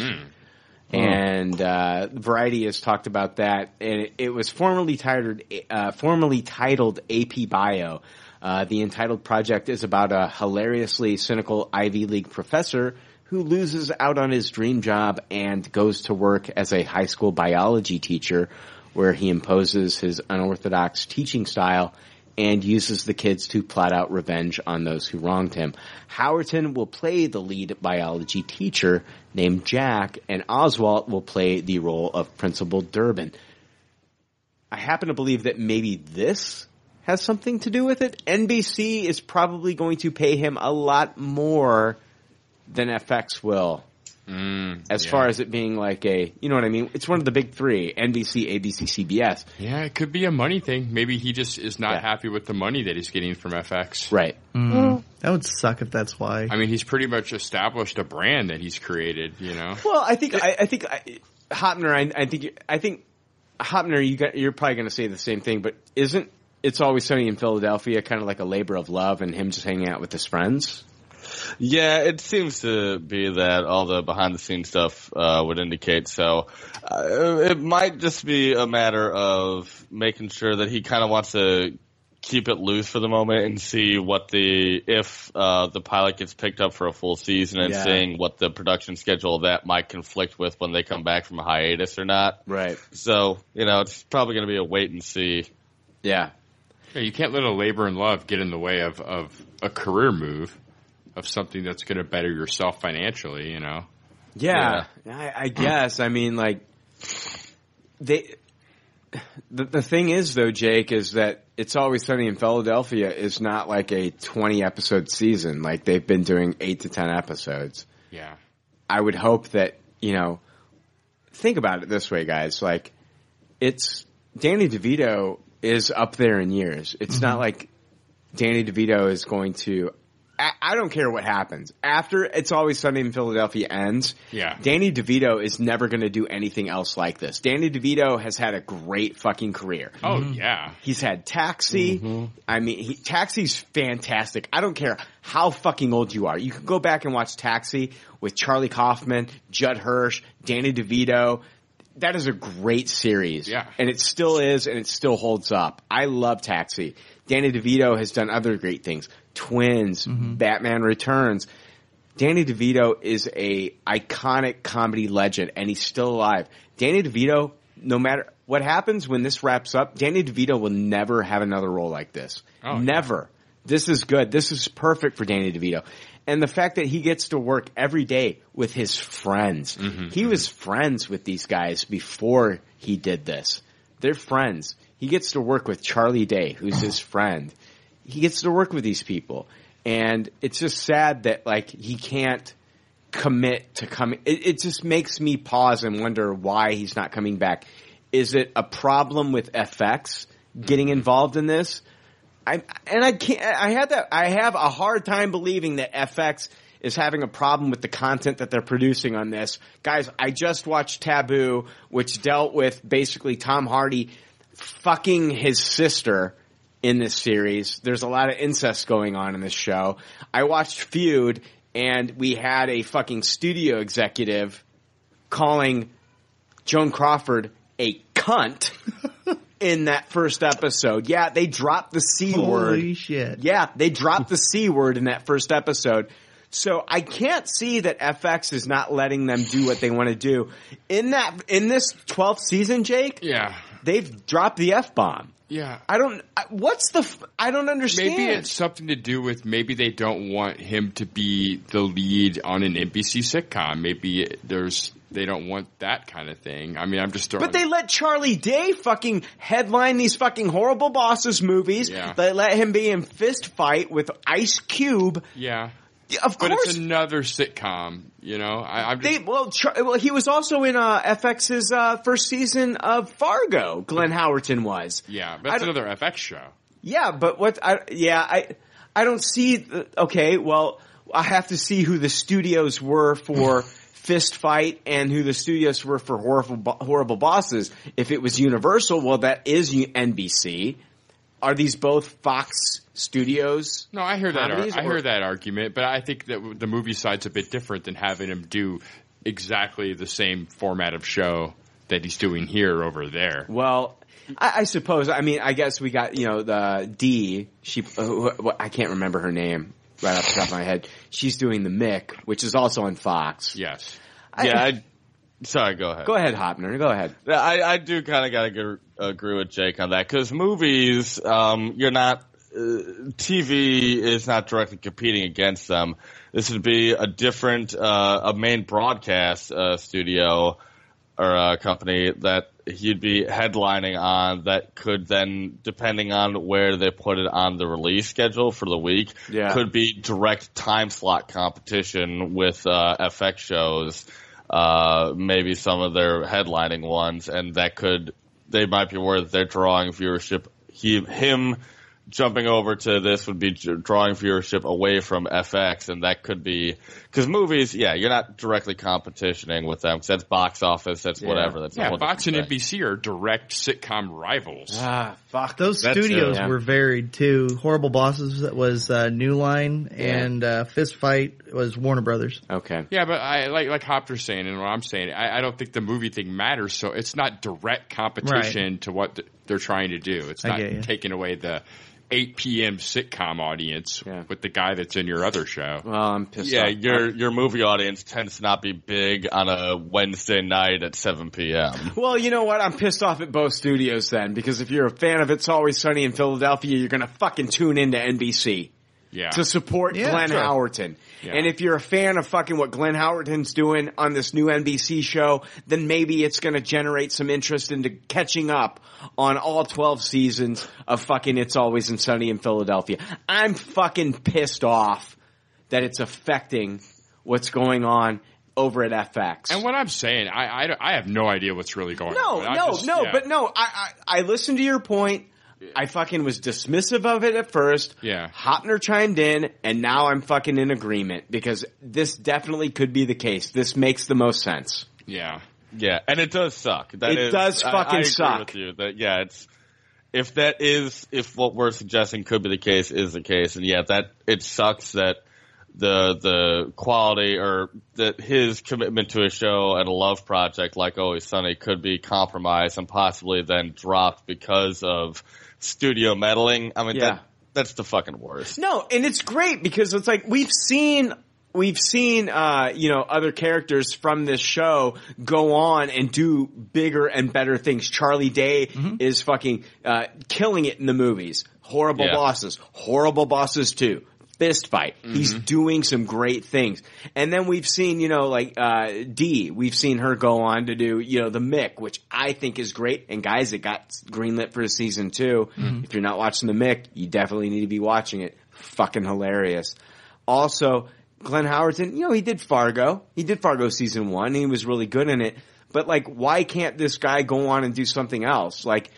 And uh, Variety has talked about that, and it, it was formerly titled uh, formerly titled AP Bio. Uh, the entitled project is about a hilariously cynical Ivy League professor who loses out on his dream job and goes to work as a high school biology teacher, where he imposes his unorthodox teaching style and uses the kids to plot out revenge on those who wronged him. Howerton will play the lead biology teacher named Jack, and Oswalt will play the role of Principal Durbin. I happen to believe that maybe this has something to do with it. NBC is probably going to pay him a lot more than FX will. As yeah. far as it being like a, you know what I mean? It's one of the big three: NBC, ABC, CBS. Yeah, it could be a money thing. Maybe he just is not happy with the money that he's getting from FX. Right. Mm. That would suck if that's why. I mean, he's pretty much established a brand that he's created. You know. Well, I think I, I think I, Hoeppner. I, I think I think Hoeppner. You got, you're probably going to say the same thing, but isn't it's always sunny in Philadelphia kind of like a labor of love and him just hanging out with his friends? Yeah, it seems to be that all the behind the scenes stuff uh, would indicate. So uh, it might just be a matter of making sure that he kind of wants to keep it loose for the moment and see what the if uh, the pilot gets picked up for a full season and Yeah. seeing what the production schedule of that might conflict with when they come back from a hiatus or not. Right. So you know, it's probably going to be a wait and see. Yeah. Yeah, you can't let a labor and love get in the way of, of a career move, of something that's going to better yourself financially. You know. Yeah, I, I guess. I mean, like they. The, the thing is, though, Jake, is that it's always sunny in Philadelphia is not like a twenty episode season. Like they've been doing eight to ten episodes. Yeah. I would hope that you know. Think about it this way, guys. Like it's Danny DeVito is up there in years. It's not mm-hmm. like Danny DeVito is going to. I, I don't care what happens after It's Always Sunny in Philadelphia ends. Yeah. Danny DeVito is never going to do anything else like this. Danny DeVito has had a great fucking career. Oh mm-hmm. yeah. He's had Taxi. Mm-hmm. I mean, he, Taxi's fantastic. I don't care how fucking old you are. You can go back and watch Taxi with Charlie Kaufman, Judd Hirsch, Danny DeVito. That is a great series. Yeah. And it still is, and it still holds up. I love Taxi. Danny DeVito has done other great things. Twins, mm-hmm. Batman Returns. Danny DeVito is a iconic comedy legend, and he's still alive. Danny DeVito, no matter what happens when this wraps up, Danny DeVito will never have another role like this. Oh, never. This is good. This is perfect for Danny DeVito. And the fact that he gets to work every day with his friends. Mm-hmm, he was mm-hmm. friends with these guys before he did this. They're friends. He gets to work with Charlie Day, who's his friend. He gets to work with these people. And it's just sad that like he can't commit to coming. It, it just makes me pause and wonder why he's not coming back. Is it a problem with FX getting involved in this? I and I can't. I had that. I have a hard time believing that FX is having a problem with the content that they're producing on this. Guys, I just watched Taboo, which dealt with basically Tom Hardy fucking his sister in this series. There's a lot of incest going on in this show. I watched Feud, and we had a fucking studio executive calling Joan Crawford a cunt in that first episode. Yeah, they dropped the C word. Holy shit. Yeah, they dropped the C word in that first episode. So I can't see that FX is not letting them do what they want to do. In that, in this 12th season, Jake, Yeah. they've dropped the F bomb. Yeah. I don't, what's the, I don't understand. Maybe it's something to do with maybe they don't want him to be the lead on an NBC sitcom. Maybe there's they don't want that kind of thing. I mean, I'm just throwing. But they let Charlie Day fucking headline these fucking horrible bosses movies. Yeah. They let him be in Fist Fight with Ice Cube. yeah. Of But course. it's another sitcom, you know. I, I'm just, They well, Char- well, he was also in uh, FX's uh, first season of Fargo. Glenn Howerton was. yeah, but that's another FX show. Yeah, but what? I, yeah, I I don't see. the- Okay, well, I have to see who the studios were for Fist Fight and who the studios were for Horrible Horrible Bosses. If it was Universal, well, that is NBC. Are these both Fox Studios? No, I hear that. Ar- I hear that argument, but I think that the movie side's a bit different than having him do exactly the same format of show that he's doing here over there. Well, I, I suppose. I mean, I guess we got you know the D. She, uh, who- who- I can't remember her name right off the top of my head. She's doing the Mick, which is also on Fox. Yes. yeah, I, sorry, go ahead. Go ahead, Hoeppner. Go ahead. I, I do kind of got to agree with Jake on that because movies, um, you're not, uh, TV is not directly competing against them. This would be a different, uh, a main broadcast uh, studio or uh, company that he'd be headlining on that could then, depending on where they put it on the release schedule for the week, Yeah. could be direct time slot competition with uh, FX shows, uh, maybe some of their headlining ones, and that could they might be worth they're drawing viewership. He him jumping over to this would be drawing viewership away from FX, and that could be because movies, yeah, you're not directly competitioning with them because that's box office, that's whatever. That's a yeah. Fox and. NBC are direct sitcom rivals. Ah, fuck. Those That's, studios uh, were varied too. Horrible Bosses that was uh, New Line, and uh, Fist Fight was Warner Brothers. Okay. Yeah, but I like like Hoeppner's saying and what I'm saying. I, I don't think the movie thing matters. So it's not direct competition to what th- they're trying to do. It's not taking away the 8 p.m. sitcom audience with the guy that's in your other show. Well, I'm pissed Yeah, off. your your movie audience tends to not be big on a Wednesday night at 7 p.m. Well, you know what? I'm pissed off at both studios then, because if you're a fan of It's Always Sunny in Philadelphia, you're gonna fucking tune into NBC. Yeah. To support Yeah, Glenn sure. Howerton. Yeah. And if you're a fan of fucking what Glenn Howerton's doing on this new NBC show, then maybe it's gonna generate some interest into catching up on all 12 seasons of fucking It's Always in Sunny in Philadelphia. I'm fucking pissed off that it's affecting what's going on over at FX. And what I'm saying, I, I, I have no idea what's really going No, on. No, just- no, yeah. but no, I, I, I listened to your point. I fucking was dismissive of it at first. Yeah. Hoeppner chimed in, and now I'm fucking in agreement because this definitely could be the case. This makes the most sense. Yeah. Yeah, and it does suck. That It is- does I- fucking I agree suck. With you that yeah, it's if that is if what we're suggesting could be the case is the case, and yeah, that it sucks that the the quality or that his commitment to a show and a love project like Always Sunny could be compromised and possibly then dropped because of studio meddling. I mean, Yeah. that that's the fucking worst. No, and it's great because it's like we've seen we've seen uh, you know other characters from this show go on and do bigger and better things. Charlie Day is fucking uh, killing it in the movies. Horrible Yeah. bosses, horrible bosses too. Fist fight. He's doing some great things. And then we've seen, you know, like, uh, D, we've seen her go on to do, you know, the Mick, which I think is great. And guys, it got greenlit for a season two. If you're not watching the Mick, you definitely need to be watching it. Fucking hilarious. Also, Glenn Howerton, you know, he did Fargo. He did Fargo season one. And he was really good in it. But like, why can't this guy go on and do something else? Like,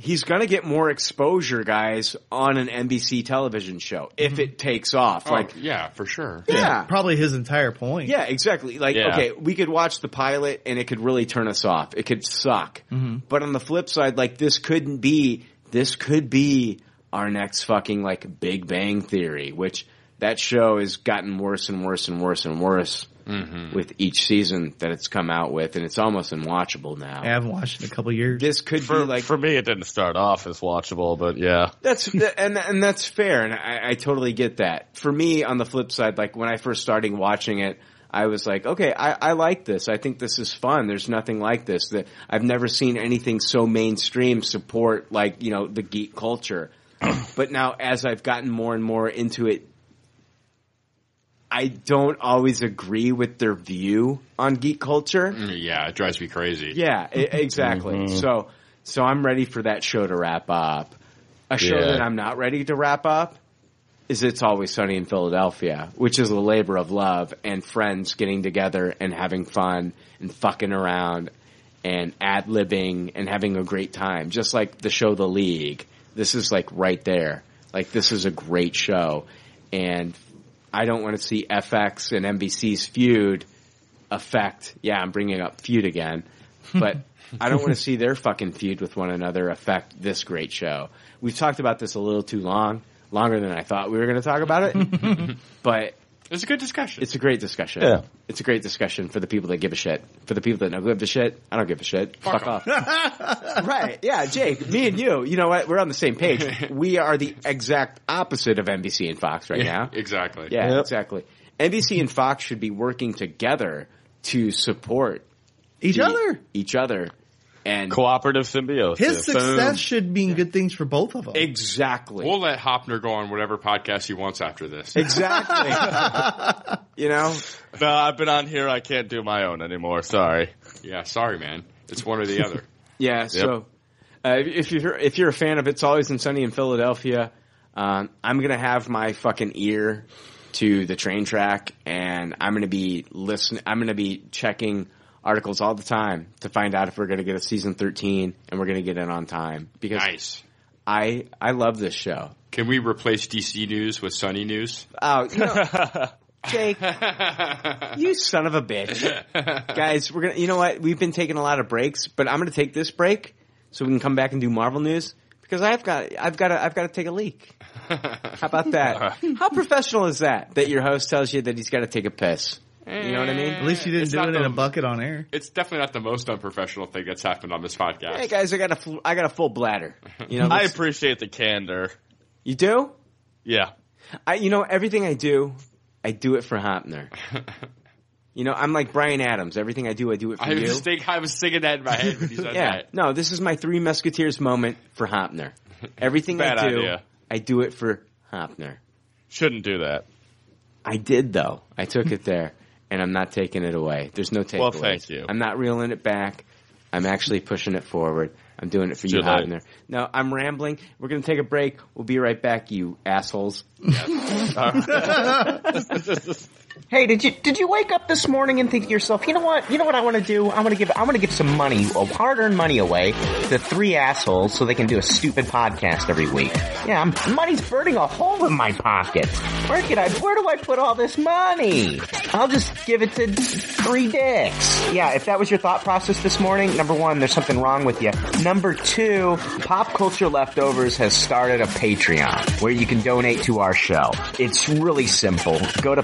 he's gonna get more exposure, guys, on an NBC television show if it takes off. Oh, Like, yeah, for sure. yeah. Probably his entire point. Yeah, exactly. Like, Yeah. okay, we could watch the pilot and it could really turn us off. It could suck. Mhm. But on the flip side, like, this couldn't be, this could be our next fucking, like, Big Bang Theory, which that show has gotten worse and worse and worse and worse Mm-hmm. with each season that it's come out with, and it's almost unwatchable now. I haven't watched in a couple years. This could For, be like for me, it didn't start off as watchable, but yeah. That's and and that's fair, and I, I totally get that. For me, on the flip side, like when I first started watching it, I was like, okay, I, I like this. I think this is fun. There's nothing like this. That I've never seen anything so mainstream support like you know the geek culture. but now, as I've gotten more and more into it, I don't always agree with their view on geek culture. Mm, Yeah, it drives me crazy. Yeah, e- exactly. Mhm. So, so I'm ready for that show to wrap up. A show Yeah. that I'm not ready to wrap up is It's Always Sunny in Philadelphia, which is a labor of love and friends getting together and having fun and fucking around and ad libbing and having a great time. Just like the show The League. This is like right there. Like this is a great show. And I don't want to see FX and NBC's feud affect, yeah, I'm bringing up feud again, but I don't want to see their fucking feud with one another affect this great show. We've talked about this a little too long, longer than I thought we were going to talk about it, but it's a good discussion. It's a great discussion. Yeah. It's a great discussion for the people that give a shit. For the people that don't give a shit, I don't give a shit. Fuck, off. right. Yeah, Jake, me and you, you know what? We're on the same page. We are the exact opposite of NBC and Fox right Yeah, now. exactly. Yeah, Yep. exactly. NBC and Fox should be working together to support Each the- other. each other, and Cooperative symbiosis. His success should mean good things for both of them. Exactly. We'll let Hoeppner go on whatever podcast he wants after this. Exactly. you know? No, I've been on here. I can't do my own anymore. Sorry. Yeah, sorry, man. It's one or the other. Yeah. So, uh, if you're if you're a fan of It's Always in Sunny in Philadelphia, um, I'm gonna have my fucking ear to the train track, and I'm gonna be listening. I'm gonna be checking articles all the time to find out if we're gonna get a season 13, and we're gonna get it on time because Nice. I I love this show. Can we replace DC News with Sunny News? Oh, you know, Jake, you son of a bitch, guys. We're gonna. You know what? We've been taking a lot of breaks, but I'm gonna take this break so we can come back and do Marvel news because I've got I've got to I've got to take a leak. How about that? How professional is that? That your host tells you that he's got to take a piss. You know what I mean? At least you didn't It's do not it in the- a bucket on air. It's definitely not the most unprofessional thing that's happened on this podcast. Hey guys, I got a fl- I got a full bladder. You know, I let's- appreciate the candor. you do. Yeah. I, you know, everything I do, I do it for Hoeppner. You know, I'm like Bryan Adams. Everything I do, I do it for I you. was thinking, I was singing that in my head when you said yeah. that. No, this is my Three Musketeers moment for Hoeppner. Everything Bad I do, idea. I do it for Hoeppner. Shouldn't do that. I did though. I took it there, and I'm not taking it away. There's no takeaways. Well, thank you. I'm not reeling it back. I'm actually pushing it forward. I'm doing it for you, late. Hoeppner. No, I'm rambling. We're gonna take a break. We'll be right back, you assholes. Hey, did you did you wake up this morning and think to yourself, you know what? You know what I want to do? I want to give I want to give some money, hard-earned money away to three assholes so they can do a stupid podcast every week. Yeah, I'm, money's burning a hole in my pocket. Where can I? Where do I put all this money? I'll just give it to three dicks. Yeah, if that was your thought process this morning, number one, there's something wrong with you. Number two, Pop Culture Leftovers has started a Patreon where you can donate to our show. It's really simple. Go to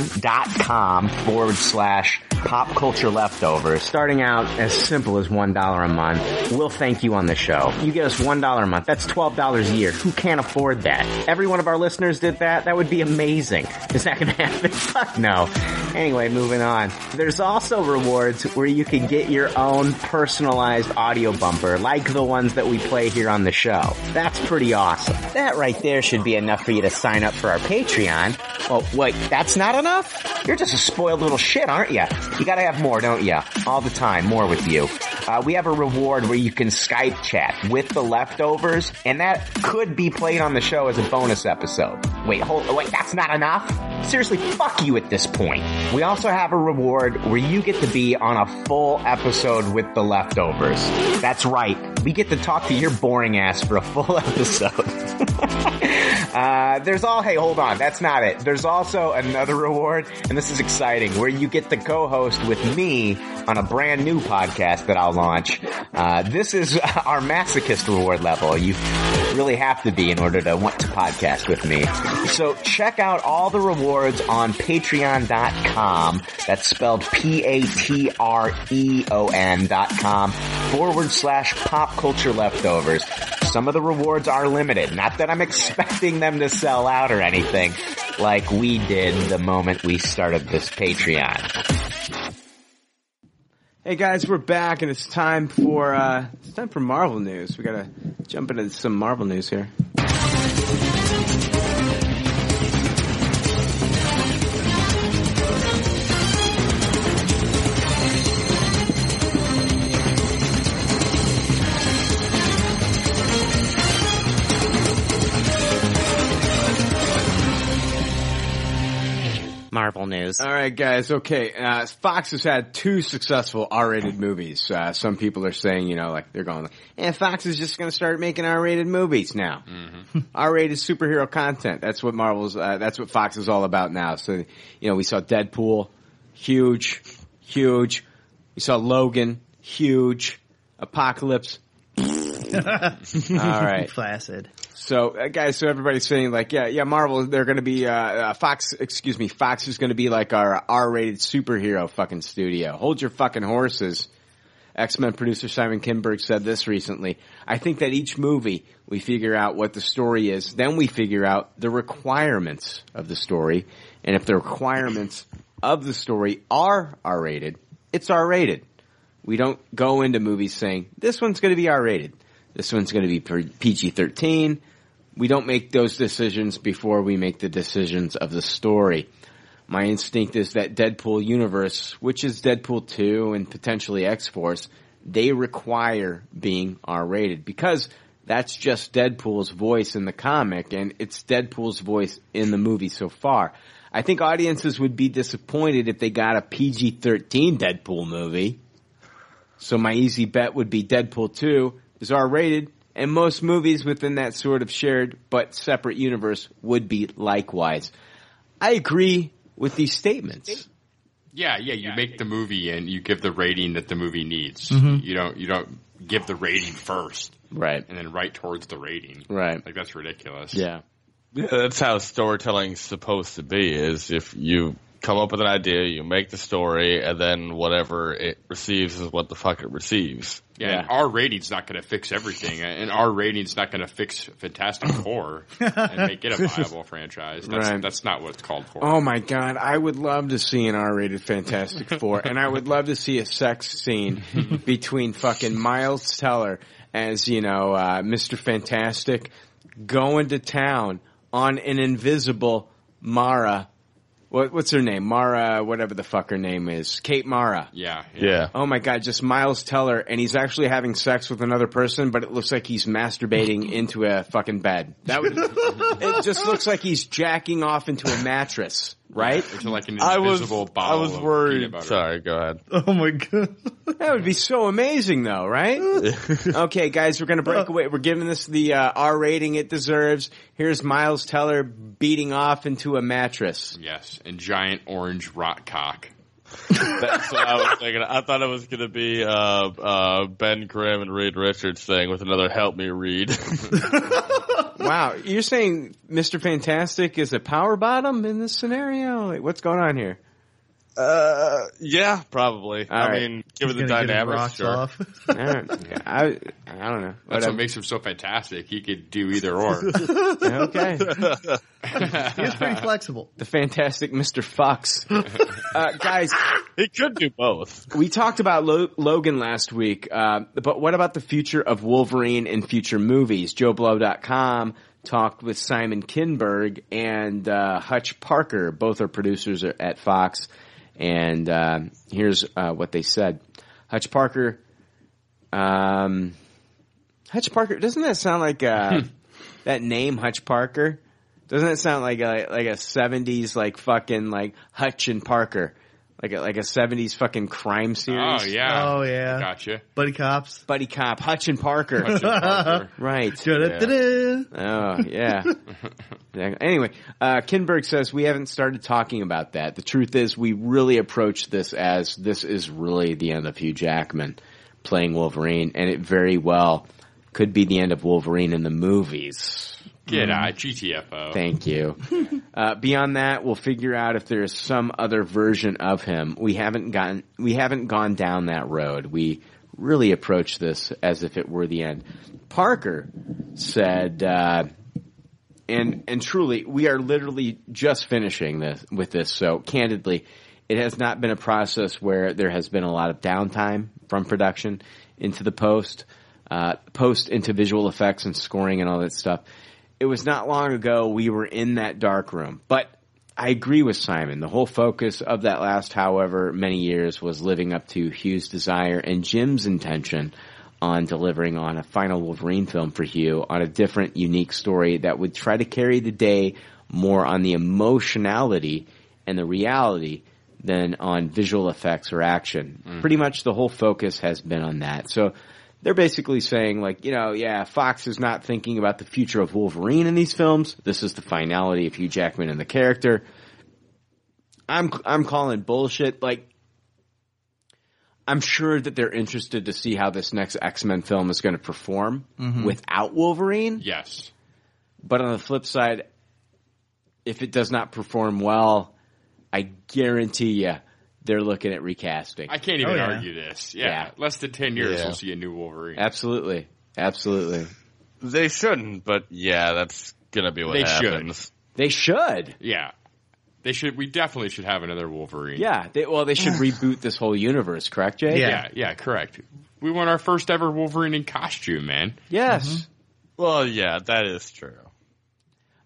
patreon.com forward slash pop culture leftovers. Starting out as simple as $1 a month. We'll thank you on the show. You get us $1 a month. That's $12 a year. Who can't afford that? Every one of our listeners did that. That would be amazing. Is that gonna happen? Fuck no. Anyway, moving on. There's also rewards where you can get your own personalized audio bumper like the ones that we play here on the show. That's pretty awesome. That right there should be enough for you to sign up for our Patreon. Oh, wait, that's not enough? You're just a spoiled little shit, aren't you? You gotta have more, don't you? All the time, more with you. Uh, we have a reward where you can Skype chat with the leftovers, and that could be played on the show as a bonus episode. Wait, hold, wait, that's not enough? Seriously, fuck you at this point. We also have a reward where you get to be on a full episode with the leftovers. That's right. We get to talk to your boring ass for a full episode. Uh, there's all, hey, hold on, that's not it. There's also another reward, and this is exciting, where you get to co-host with me on a brand new podcast that I'll launch. Uh, this is our masochist reward level. You really have to be in order to want to podcast with me. So check out all the rewards on patreon.com. That's spelled P-A-T-R-E-O-N dot com forward slash pop culture leftovers. Some of the rewards are limited. Not that I'm expecting them to sell out or anything like we did the moment we started this Patreon. Hey guys, we're back and it's time for uh it's time for Marvel news. We gotta jump into some Marvel news here. Marvel news. All right, guys. Okay, uh, Fox has had two successful R-rated movies. Uh, some people are saying, you know, like they're going, like, "And Fox is just going to start making R-rated movies now." R-rated superhero content. That's what Marvel's. Uh, that's what Fox is all about now. So, you know, we saw Deadpool, huge, huge. We saw Logan, huge. Apocalypse. all right. Flaccid. So, uh, guys, so everybody's saying like, yeah, yeah, Marvel, they're going to be, uh, uh, Fox, excuse me, Fox is going to be like our R-rated superhero fucking studio. Hold your fucking horses. X-Men producer Simon Kinberg said this recently. I think that each movie we figure out what the story is, then we figure out the requirements of the story, and if the requirements of the story are R-rated, it's R-rated. We don't go into movies saying, this one's gonna be R-rated. This one's gonna be PG-13. We don't make those decisions before we make the decisions of the story. My instinct is that Deadpool universe, which is Deadpool 2 and potentially X-Force, they require being R-rated because that's just Deadpool's voice in the comic and it's Deadpool's voice in the movie so far. I think audiences would be disappointed if they got a PG-13 Deadpool movie. So my easy bet would be Deadpool 2 is R-rated and most movies within that sort of shared but separate universe would be likewise. I agree with these statements. Yeah, yeah, you make the movie and you give the rating that the movie needs. Mhm. You don't you don't give the rating first. Right. And then right towards the rating. Right. Like that's ridiculous. Yeah. Yeah, that's how storytelling's supposed to be. Is if you come up with an idea, you make the story, and then whatever it receives is what the fuck it receives. Yeah, and our rating's not going to fix everything, and our rating's not going to fix Fantastic Four and make it a viable franchise. That's, Right. that's not what it's called for. Oh my god, I would love to see an R-rated Fantastic Four, and I would love to see a sex scene between fucking Miles Teller as you know uh, Mr. Fantastic going to town on an invisible Mara. What, what's her name? Mara, whatever the fuck her name is. Kate Mara. Yeah. Yeah. Oh my god, just Miles Teller, and he's actually having sex with another person, but it looks like he's masturbating into a fucking bed. That would, it just looks like he's jacking off into a mattress, right? Into like an I was invisible I bottle was of worried. peanut butter. Sorry, go ahead. Oh my god. That would be so amazing though, right? okay, guys, we're gonna break away. We're giving this the uh, R rating it deserves. Here's Miles Teller beating off into a mattress. Yes, and giant orange rock cock. That's what I was thinking. I thought it was going to be uh, uh, Ben Grimm and Reed Richards thing with another "Help Me Read." wow, you're saying Mr. Fantastic is a power bottom in this scenario? Like, what's going on here? Uh, yeah, probably. All I right. mean, given the He's gonna get dynamics, sure. off. I don't, yeah, I, I don't know. That's Whatever. what makes him so fantastic. He could do either or. okay. He's pretty flexible. The fantastic Mr. Fox. Uh, guys, He could do both. we talked about Lo- Logan last week, uh, but what about the future of Wolverine in future movies? JoBlo.com talked with Simon Kinberg and uh, Hutch Parker. Both are producers at Fox. And uh, here's uh, what they said. Hutch Parker, um, Hutch Parker, doesn't that sound like uh, that name, Hutch Parker? Doesn't it sound like a like a seventies like fucking like Hutch and Parker? Like a, like a '70s fucking crime series. Oh yeah. Oh yeah. Gotcha. Buddy cops. Buddy cop, Hutch and Parker. Hutch and Parker. right. Da-da-da-da. Oh yeah. Yeah. anyway, uh, Kinberg says we haven't started talking about that. The truth is, we really approach this as this is really the end of Hugh Jackman playing Wolverine, and it very well could be the end of Wolverine in the movies. Get Mm. out, GTFO. Thank you. uh, beyond that, we'll figure out if there is some other version of him. We haven't gotten, we haven't gone down that road. We really approach this as if it were the end. Parker said, uh, and and truly, we are literally just finishing this with this. So candidly, it has not been a process where there has been a lot of downtime from production into the post, uh, post into visual effects and scoring and all that stuff. It was not long ago we were in that dark room, but I agree with Simon. The whole focus of that last, however many years, was living up to Hugh's desire and Jim's intention on delivering on a final Wolverine film for Hugh on a different, unique story that would try to carry the day more on the emotionality and the reality than on visual effects or action. Mm. Pretty much the whole focus has been on that. So they're basically saying like, you know, yeah, Fox is not thinking about the future of Wolverine in these films. This is the finality of Hugh Jackman and the character. I'm I'm calling bullshit. Like I'm sure that they're interested to see how this next X-Men film is going to perform Mhm. without Wolverine. Yes. But on the flip side, if it does not perform well, I guarantee you they're looking at recasting. I can't Oh, even argue this. Yeah. Yeah. Less than 10 years, Yeah. we'll see a new Wolverine. Absolutely. Absolutely. They shouldn't, but yeah, that's gonna be what They happens. should. They should. Yeah. They should, we definitely should have another Wolverine. Yeah. They, well, they should reboot this whole universe, correct, Jay? Yeah, yeah, correct. We want our first ever Wolverine in costume, man. Yes. Mm-hmm. Well, yeah, that is true.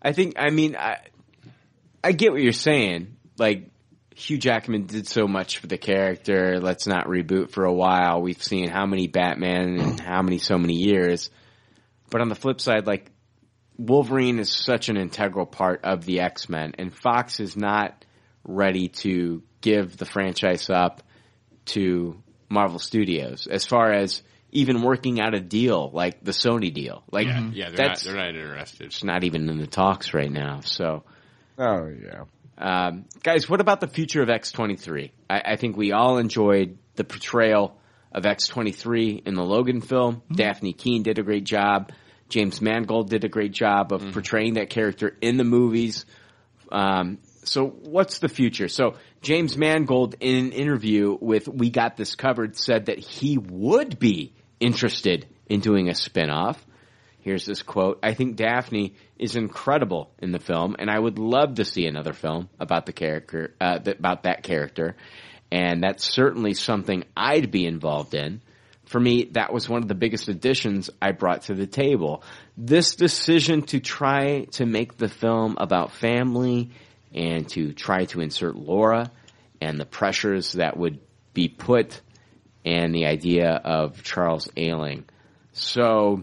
I think. I mean, I I get what you're saying. Like Hugh Jackman did so much for the character. Let's not reboot for a while. We've seen how many Batman and how many so many years. But on the flip side, like Wolverine is such an integral part of the X Men, and Fox is not ready to give the franchise up to Marvel Studios as far as even working out a deal like the Sony deal. Like yeah, yeah, they're not, they're not interested. it's not even in the talks right now. So, oh yeah, um, guys, what about the future of X twenty three? I think we all enjoyed the portrayal of X twenty three in the Logan film. Dafne Keen did a great job. James Mangold did a great job of portraying that character in the movies. Um, so what's the future? So James Mangold in an interview with We Got This Covered said that he would be interested in doing a spin-off. Here's this quote. I think Dafne is incredible in the film and I would love to see another film about the character, uh, about that character. And that's certainly something I'd be involved in. For me, that was one of the biggest additions I brought to the table. This decision to try to make the film about family and to try to insert Laura and the pressures that would be put and the idea of Charles Ailing. So,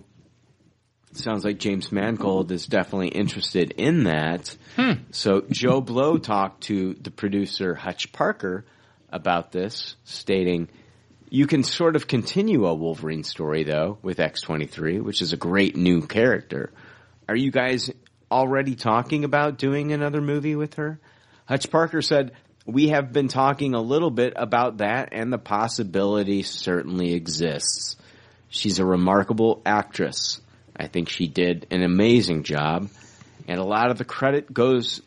sounds like James Mangold is definitely interested in that. Hmm. So JoBlo talked to the producer Hutch Parker about this, stating, you can sort of continue a Wolverine story though with X23, which is a great new character. Are you guys already talking about doing another movie with her? Hutch Parker said, we have been talking a little bit about that and the possibility certainly exists. She's a remarkable actress. I think she did an amazing job and a lot of the credit goes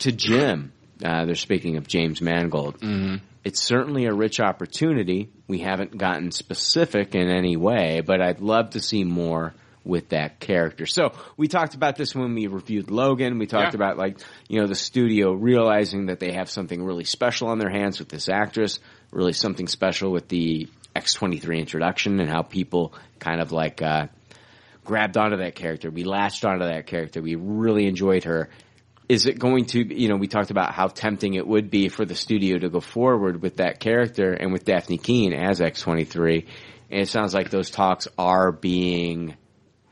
to Jim. Uh, they're speaking of James Mangold. It's certainly a rich opportunity. We haven't gotten specific in any way, but I'd love to see more with that character. So we talked about this when we reviewed Logan. We talked Yeah. about like, you know, the studio realizing that they have something really special on their hands with this actress, really something special with the X23 introduction and how people kind of like, uh, grabbed onto that character. We latched onto that character. We really enjoyed her. Is it going to, you know, we talked about how tempting it would be for the studio to go forward with that character and with Dafne Keen as X23. And it sounds like those talks are being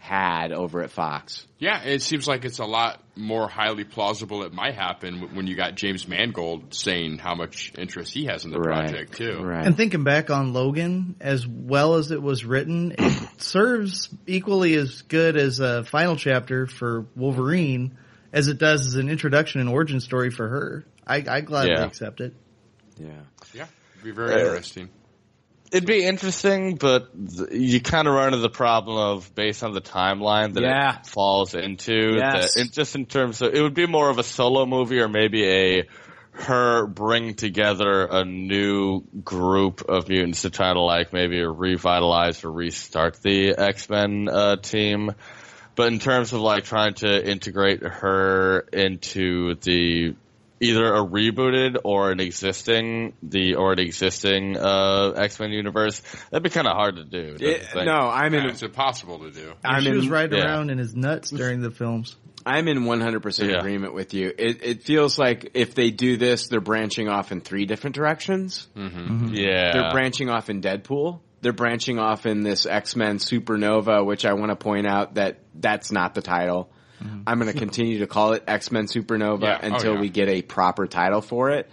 had over at Fox. Yeah, it seems like it's a lot more highly plausible it might happen when you got James Mangold saying how much interest he has in the Right. project too. And thinking back on Logan, as well as it was written, it serves equally as good as a final chapter for Wolverine as it does as an introduction and origin story for her. I, I gladly Yeah. accept it. Yeah. Yeah, it'd be very Uh, interesting. It'd be interesting, but you kind of run into the problem of based on the timeline that Yeah. it falls into. Yes. That, and just in terms of, it would be more of a solo movie or maybe a her bring together a new group of mutants to try to like maybe revitalize or restart the X Men uh, team. But in terms of like trying to integrate her into the either a rebooted or an existing the or an existing uh, X Men universe, that'd be kind of hard to do. It- no, I'm in. Yeah, it's impossible to do. I'm she in- was riding yeah. around in his nuts during the films. I'm in 100% Yeah. agreement with you. It, it feels like if they do this, they're branching off in three different directions. Mm-hmm. Yeah, They're branching off in Deadpool. They're branching off in this X-Men Supernova, which I want to point out that that's not the title. Mm-hmm. I'm going to continue to call it X-Men Supernova Yeah. Oh, until yeah. we get a proper title for it.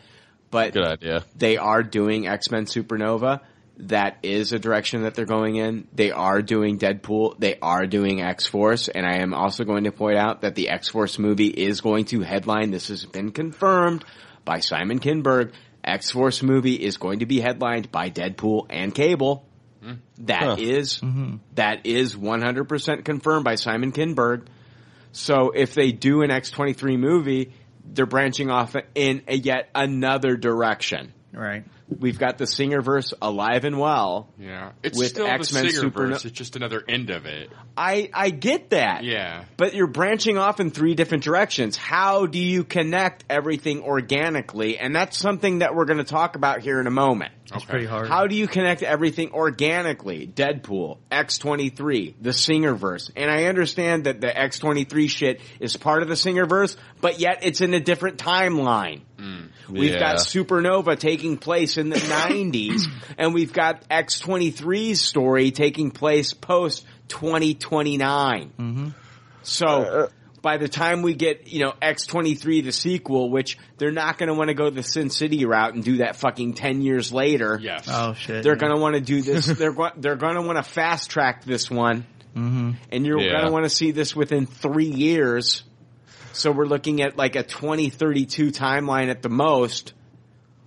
But good idea. they are doing X-Men Supernova. That is a direction that they're going in. They are doing Deadpool. They are doing X-Force. And I am also going to point out that the X-Force movie is going to headline. This has been confirmed by Simon Kinberg. X-Force movie is going to be headlined by Deadpool and Cable. Hmm. That Huh. is- mm-hmm. that is 100% confirmed by Simon Kinberg. So if they do an X23 movie, they're branching off in a yet another direction. Right. We've got the Singerverse alive and well. Yeah, it's With still X-Men the Singerverse. Superno- it's just another end of it. I, I get that. Yeah. But you're branching off in three different directions. How do you connect everything organically? And that's something that we're going to talk about here in a moment. It's pretty hard. How do you connect everything organically? Deadpool, X23, the Singerverse. And I understand that the X23 shit is part of the Singerverse, but yet it's in a different timeline. Mm. We've Yeah. got Supernova taking place in the 90s, and we've got X23's story taking place post 2029. Mm-hmm. So uh, uh, by the time we get, you know, X23 the sequel, which they're not going to want to go the Sin City route and do that fucking 10 years later. Yes. Oh shit. They're going to want to do this. they're go- they're going to want to fast track this one. Mm-hmm. And you're Yeah. going to want to see this within 3 years. So we're looking at like a 2032 timeline at the most,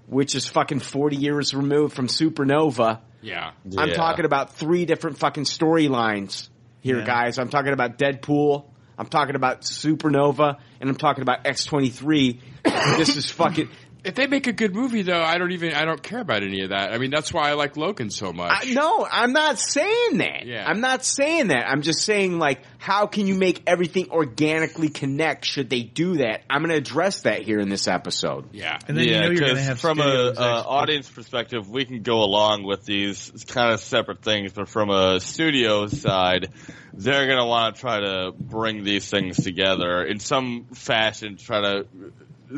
which is fucking 40 years removed from Supernova. Yeah. I'm talking about three different fucking storylines here, Yeah. guys. I'm talking about Deadpool. I'm talking about Supernova, and I'm talking about X23. this is fucking. If they make a good movie, though, I don't even I don't care about any of that. I mean, that's why I like Logan so much. I, no, I'm not saying that. Yeah. I'm not saying that. I'm just saying like, how can you make everything organically connect? Should they do that? I'm going to address that here in this episode. yeah. And then you know you're going to 'cause have from a studio uh, audience perspective, we can go along with these kind of separate things, but from a studio side, they're going to want to try to bring these things together in some fashion, try to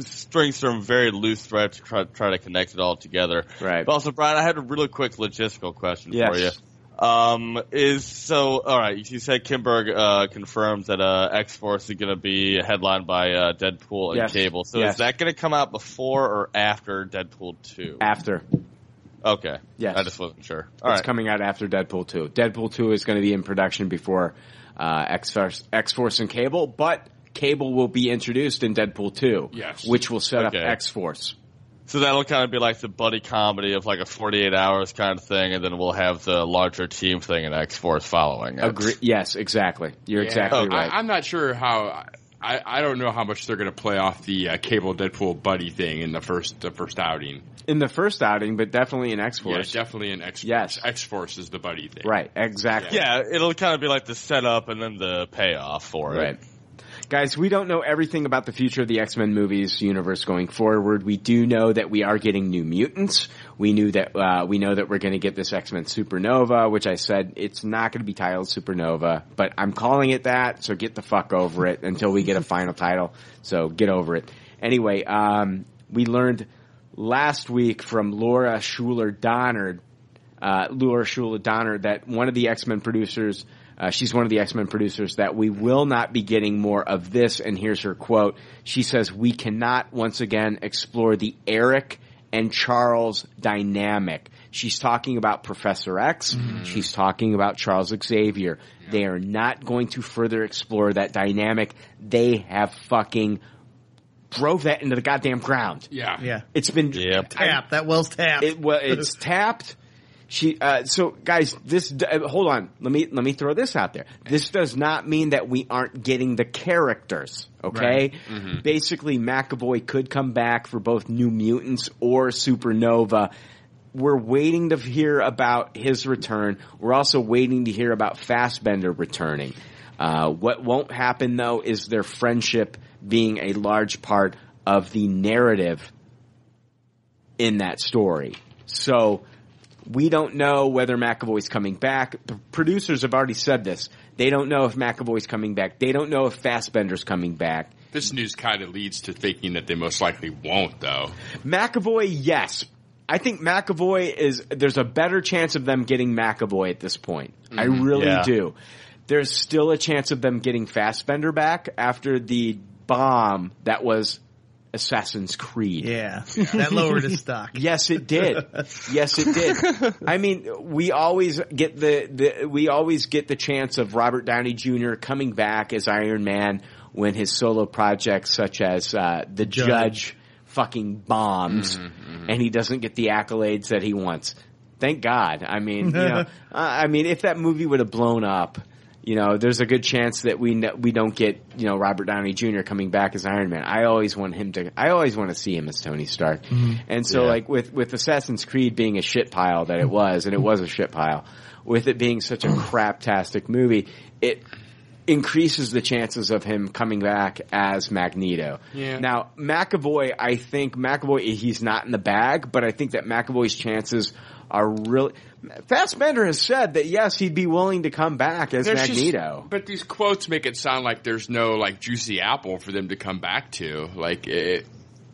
string some very loose threads to try, try to connect it all together. Right. But also, Brian, I had a really quick logistical question Yes. for you. Um, is so all right. You said Kinberg uh, confirmed that uh, X Force is going to be headlined by uh, Deadpool and Yes. Cable. So Yes. is that going to come out before or after Deadpool two? After. Okay. Yes. I just wasn't sure. All it's right. coming out after Deadpool 2. Deadpool 2 is going to be in production before uh, X-Force, X-Force and Cable, but Cable will be introduced in Deadpool 2. Yes. Which will set Okay. up X-Force. So that'll kind of be like the buddy comedy of like a 48 hours kind of thing, and then we'll have the larger team thing in X Force following it. Agree- yes, exactly. You're Yeah. exactly I, right. I'm not sure how. I, I don't know how much they're going to play off the uh, Cable Deadpool buddy thing in the first the first outing. in the first outing, but definitely in X-Force. definitely in X. Force. Yes. X Force is the buddy thing. Right, exactly. Yeah, it'll kind of be like the setup and then the payoff for it. Right. Guys, we don't know everything about the future of the X-Men movies universe going forward. We do know that we are getting new mutants. We knew that, uh, we know that we're gonna get this X-Men Supernova, which I said it's not gonna be titled Supernova, but I'm calling it that, so get the fuck over it until we get a final title. So get over it. Anyway, um, we learned last week from Laura Shuler Donner, uh, Laura Shuler Donner, that one of the X-Men producers Uh, she's one of the X-Men producers that we will not be getting more of this. And here's her quote. She says, we cannot once again explore the Eric and Charles dynamic. She's talking about Professor X. She's talking about Charles Xavier. They are not going to further explore that dynamic. They have fucking drove that into the goddamn ground. Yeah. Yeah. It's been Tapped. That well's tapped. It, well, it's tapped. She, uh, so guys, this, uh, hold on. Let me, let me throw this out there. This does not mean that we aren't getting the characters, okay? Right. Mhm. Basically, McAvoy could come back for both New Mutants or Supernova. We're waiting to hear about his return. We're also waiting to hear about Fassbender returning. Uh, what won't happen though is their friendship being a large part of the narrative in that story. So we don't know whether McAvoy's coming back. The producers have already said this. They don't know if McAvoy's coming back. They don't know if Fassbender's coming back. This news kind of leads to thinking that they most likely won't, though. McAvoy, yes. I think McAvoy is, there's a better chance of them getting McAvoy at this point. I Mhm. really Yeah. do. There's still a chance of them getting Fassbender back after the bomb that was Assassin's Creed. Yeah. That lowered his stock. Yes, it did. Yes, it did. I mean, we always get the, the we always get the chance of Robert Downey Jr. coming back as Iron Man when his solo projects such as uh, The Judge. Judge. fucking bombs and he doesn't get the accolades that he wants. Thank God. I mean, you know, I I mean, if that movie would have blown up, you know, there's a good chance that we kn- we don't get you know Robert Downey Jr. coming back as Iron Man. I always want him to. I always want to see him as Tony Stark. Mhm. And so, Yeah. like with with Assassin's Creed being a shit pile that it was, and it was a shit pile, with it being such a craptastic movie, it increases the chances of him coming back as Magneto. Yeah. Now, McAvoy, I think McAvoy, he's not in the bag, but I think that McAvoy's chances are really. Fassbender has said that yes, he'd be willing to come back as There's just- Magneto. but these quotes make it sound like there's no like juicy apple for them to come back to. Like it,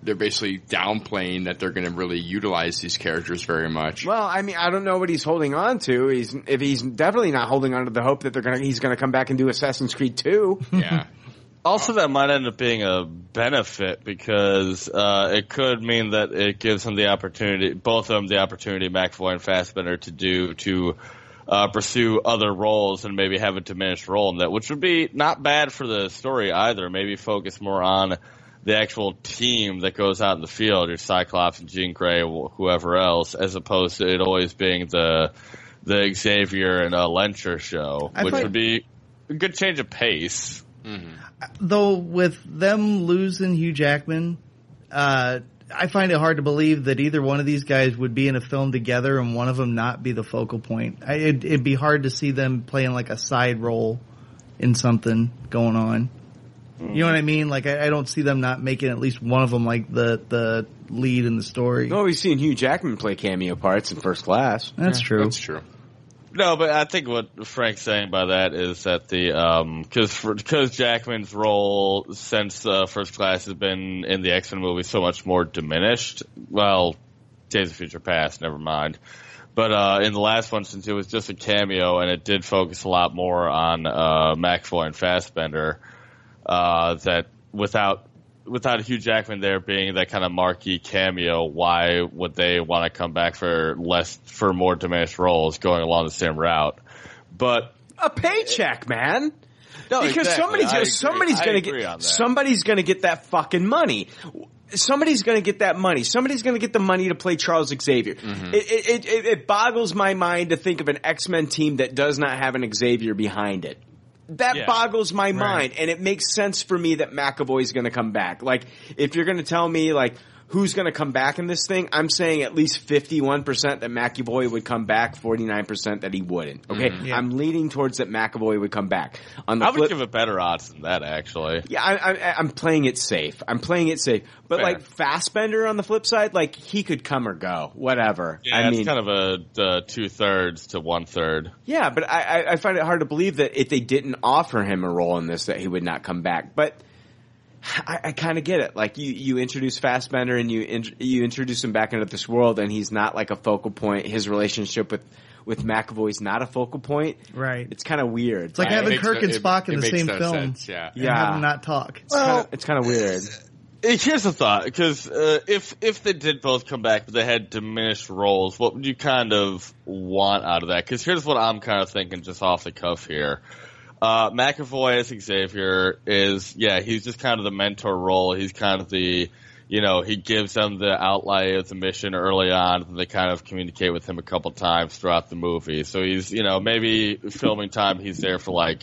they're basically downplaying that they're going to really utilize these characters very much. Well, I mean, I don't know what he's holding on to. He's if he's definitely not holding on to the hope that they're gonna he's gonna come back and do Assassin's Creed two. Yeah. Also, that might end up being a benefit because uh, it could mean that it gives them the opportunity, both of them, the opportunity, McAvoy and Fassbender, to do to uh, pursue other roles and maybe have a diminished role in that, which would be not bad for the story either. Maybe focus more on the actual team that goes out in the field, your Cyclops and Jean Grey, whoever else, as opposed to it always being the the Xavier and uh, Lehnsherr show, I which find- would be a good change of pace. Though with them losing Hugh Jackman, uh, I find it hard to believe that either one of these guys would be in a film together and one of them not be the focal point. I, it'd, it'd be hard to see them playing like a side role in something going on. You know what I mean? Like I, I don't see them not making at least one of them like the the lead in the story. No, we've seen Hugh Jackman play cameo parts in First Class. That's true. That's true. No, but I think what Frank's saying by that is that the um because because Jackman's role since uh, First Class has been in the X Men movie so much more diminished. Well, Days of Future Past, never mind. But uh, in the last one, since it was just a cameo and it did focus a lot more on uh, McAvoy and Fassbender, uh, that without without Hugh Jackman there being that kind of marquee cameo, why would they want to come back for less for more diminished roles going along the same route? But a paycheck, man. No, because exactly. somebody's gonna, somebody's gonna get that. somebody's gonna get that fucking money. Somebody's gonna get that money. Somebody's gonna get the money to play Charles Xavier. Mm-hmm. It, it, it, it boggles my mind to think of an X Men team that does not have an Xavier behind it. That Yeah. boggles my mind, and it makes sense for me that McAvoy's going to come back. Like, if you're going to tell me like who's going to come back in this thing, I'm saying at least 51 percent that McAvoy would come back, 49 percent that he wouldn't. Okay, Mhm. Yeah. I'm leaning towards that McAvoy would come back. On the I would flip, give it better odds than that, actually. yeah, I, I, I'm playing it safe. I'm playing it safe. But Fair. like Fassbender on the flip side, like he could come or go, whatever. Yeah, I it's kind of a uh, two thirds to one third. yeah, but I, I, I find it hard to believe that if they didn't offer him a role in this, that he would not come back. But I, I kind of get it. Like you, you introduce Fassbender and you in, you introduce him back into this world, and he's not like a focal point. His relationship with with McAvoy's not a focal point. Right. It's kind of weird. It's like Right. having It Kirk no- and it- Spock in it the makes same no film. sense, yeah. And Yeah. have them not talk. well, it's kind of weird. Here's the thought, because uh, if if they did both come back, but they had diminished roles, what would you kind of want out of that? Because here's what I'm kind of thinking, just off the cuff here. Uh, McAvoy as Xavier is, yeah, he's just kind of the mentor role. He's kind of the, you know, he gives them the outlay of the mission early on, and they kind of communicate with him a couple times throughout the movie. So he's, you know, maybe filming time he's there for like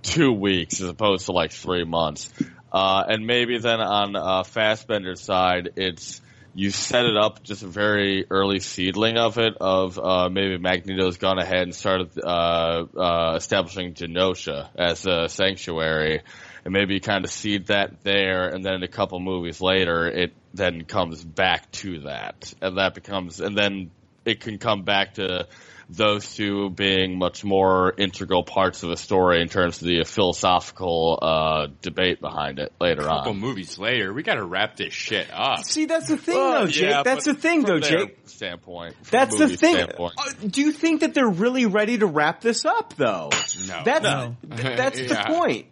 two weeks as opposed to like three months. Uh, and maybe then on uh, Fassbender's side, it's you set it up just a very early seedling of it. Of uh, maybe Magneto's gone ahead and started uh, uh, establishing Genosha as a sanctuary, and maybe you kind of seed that there, and then a couple movies later, it then comes back to that, and that becomes, and then it can come back to those two being much more integral parts of the story in terms of the philosophical uh, debate behind it later couple on. movies later, we got to wrap this shit up. See, that's the thing, Well, though, Jake. yeah, that's but the thing, from though, their Jake. Standpoint. from That's the thing. standpoint. Uh, do you think that they're really ready to wrap this up, though? No. That's No. th- that's Yeah. the point.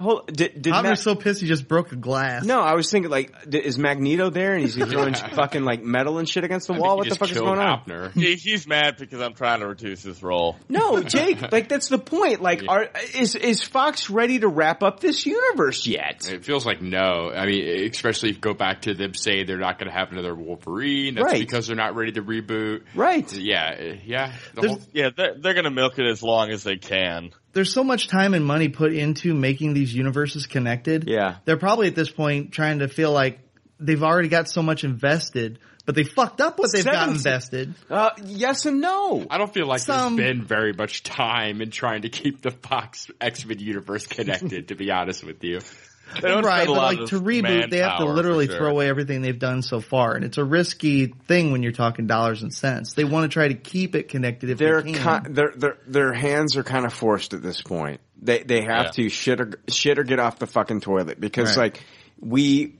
Hold, did, did I'm Ma- so pissed he just broke a glass. no, I was thinking like, d- is Magneto there and he's throwing fucking like metal and shit against the I wall? What the fuck is killed going on? Hoeppner. He, he's mad because I'm trying to reduce his role. No, Jake, like that's the point. Like, are is is Fox ready to wrap up this universe yet? It feels like no. I mean, especially if you go back to them saying they're not going to have another Wolverine. That's Right. because they're not ready to reboot. Right. Yeah, uh, yeah. The whole, Yeah, they're, they're going to milk it as long as they can. There's so much time and money put into making these universes connected. Yeah. They're probably at this point trying to feel like they've already got so much invested, but they fucked up what they've got invested. Uh, yes and no. I don't feel like Some- there's been very much time in trying to keep the Fox X Men universe connected. to be honest with you, They don't right, spend a but lot like of to reboot, they have to literally sure. throw away everything they've done so far, and it's a risky thing when you're talking dollars and cents. They want to try to keep it connected if Their they can. ki- their their their hands are kind of forced at this point. They they have Yeah. to shit or shit or get off the fucking toilet because Right. like we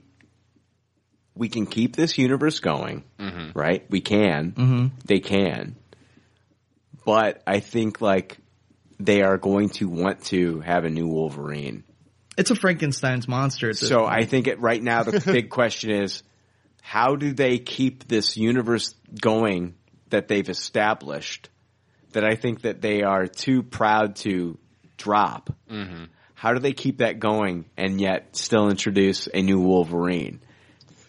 we can keep this universe going, right? We can. Mhm. They can. But I think like they are going to want to have a new Wolverine. It's a Frankenstein's monster. At this So point. I think it, right now the big question is how do they keep this universe going that they've established that I think that they are too proud to drop. Mm-hmm. How do they keep that going and yet still introduce a new Wolverine?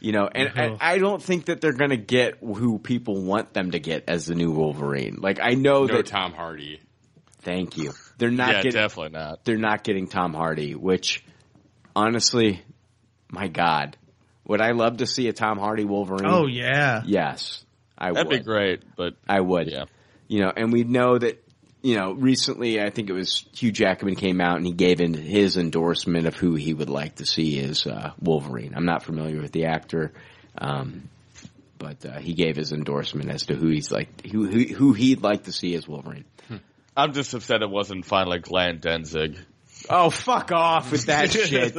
You know, and Mm-hmm. I, I don't think that they're going to get who people want them to get as the new Wolverine. Like I know no that Tom Hardy. Thank you. They're not Yeah, getting definitely not. They're not getting Tom Hardy, which honestly, my God, would I love to see a Tom Hardy Wolverine? Oh yeah. Yes, I That'd would. be great, but I would. Yeah. You know, and we know that, you know, recently I think it was Hugh Jackman came out and he gave in his endorsement of who he would like to see as uh, Wolverine. I'm not familiar with the actor, um, but uh, he gave his endorsement as to who he's like, who, who, who he'd like to see as Wolverine. I'm just upset it wasn't finally Glenn Danzig. Oh, fuck off with that shit.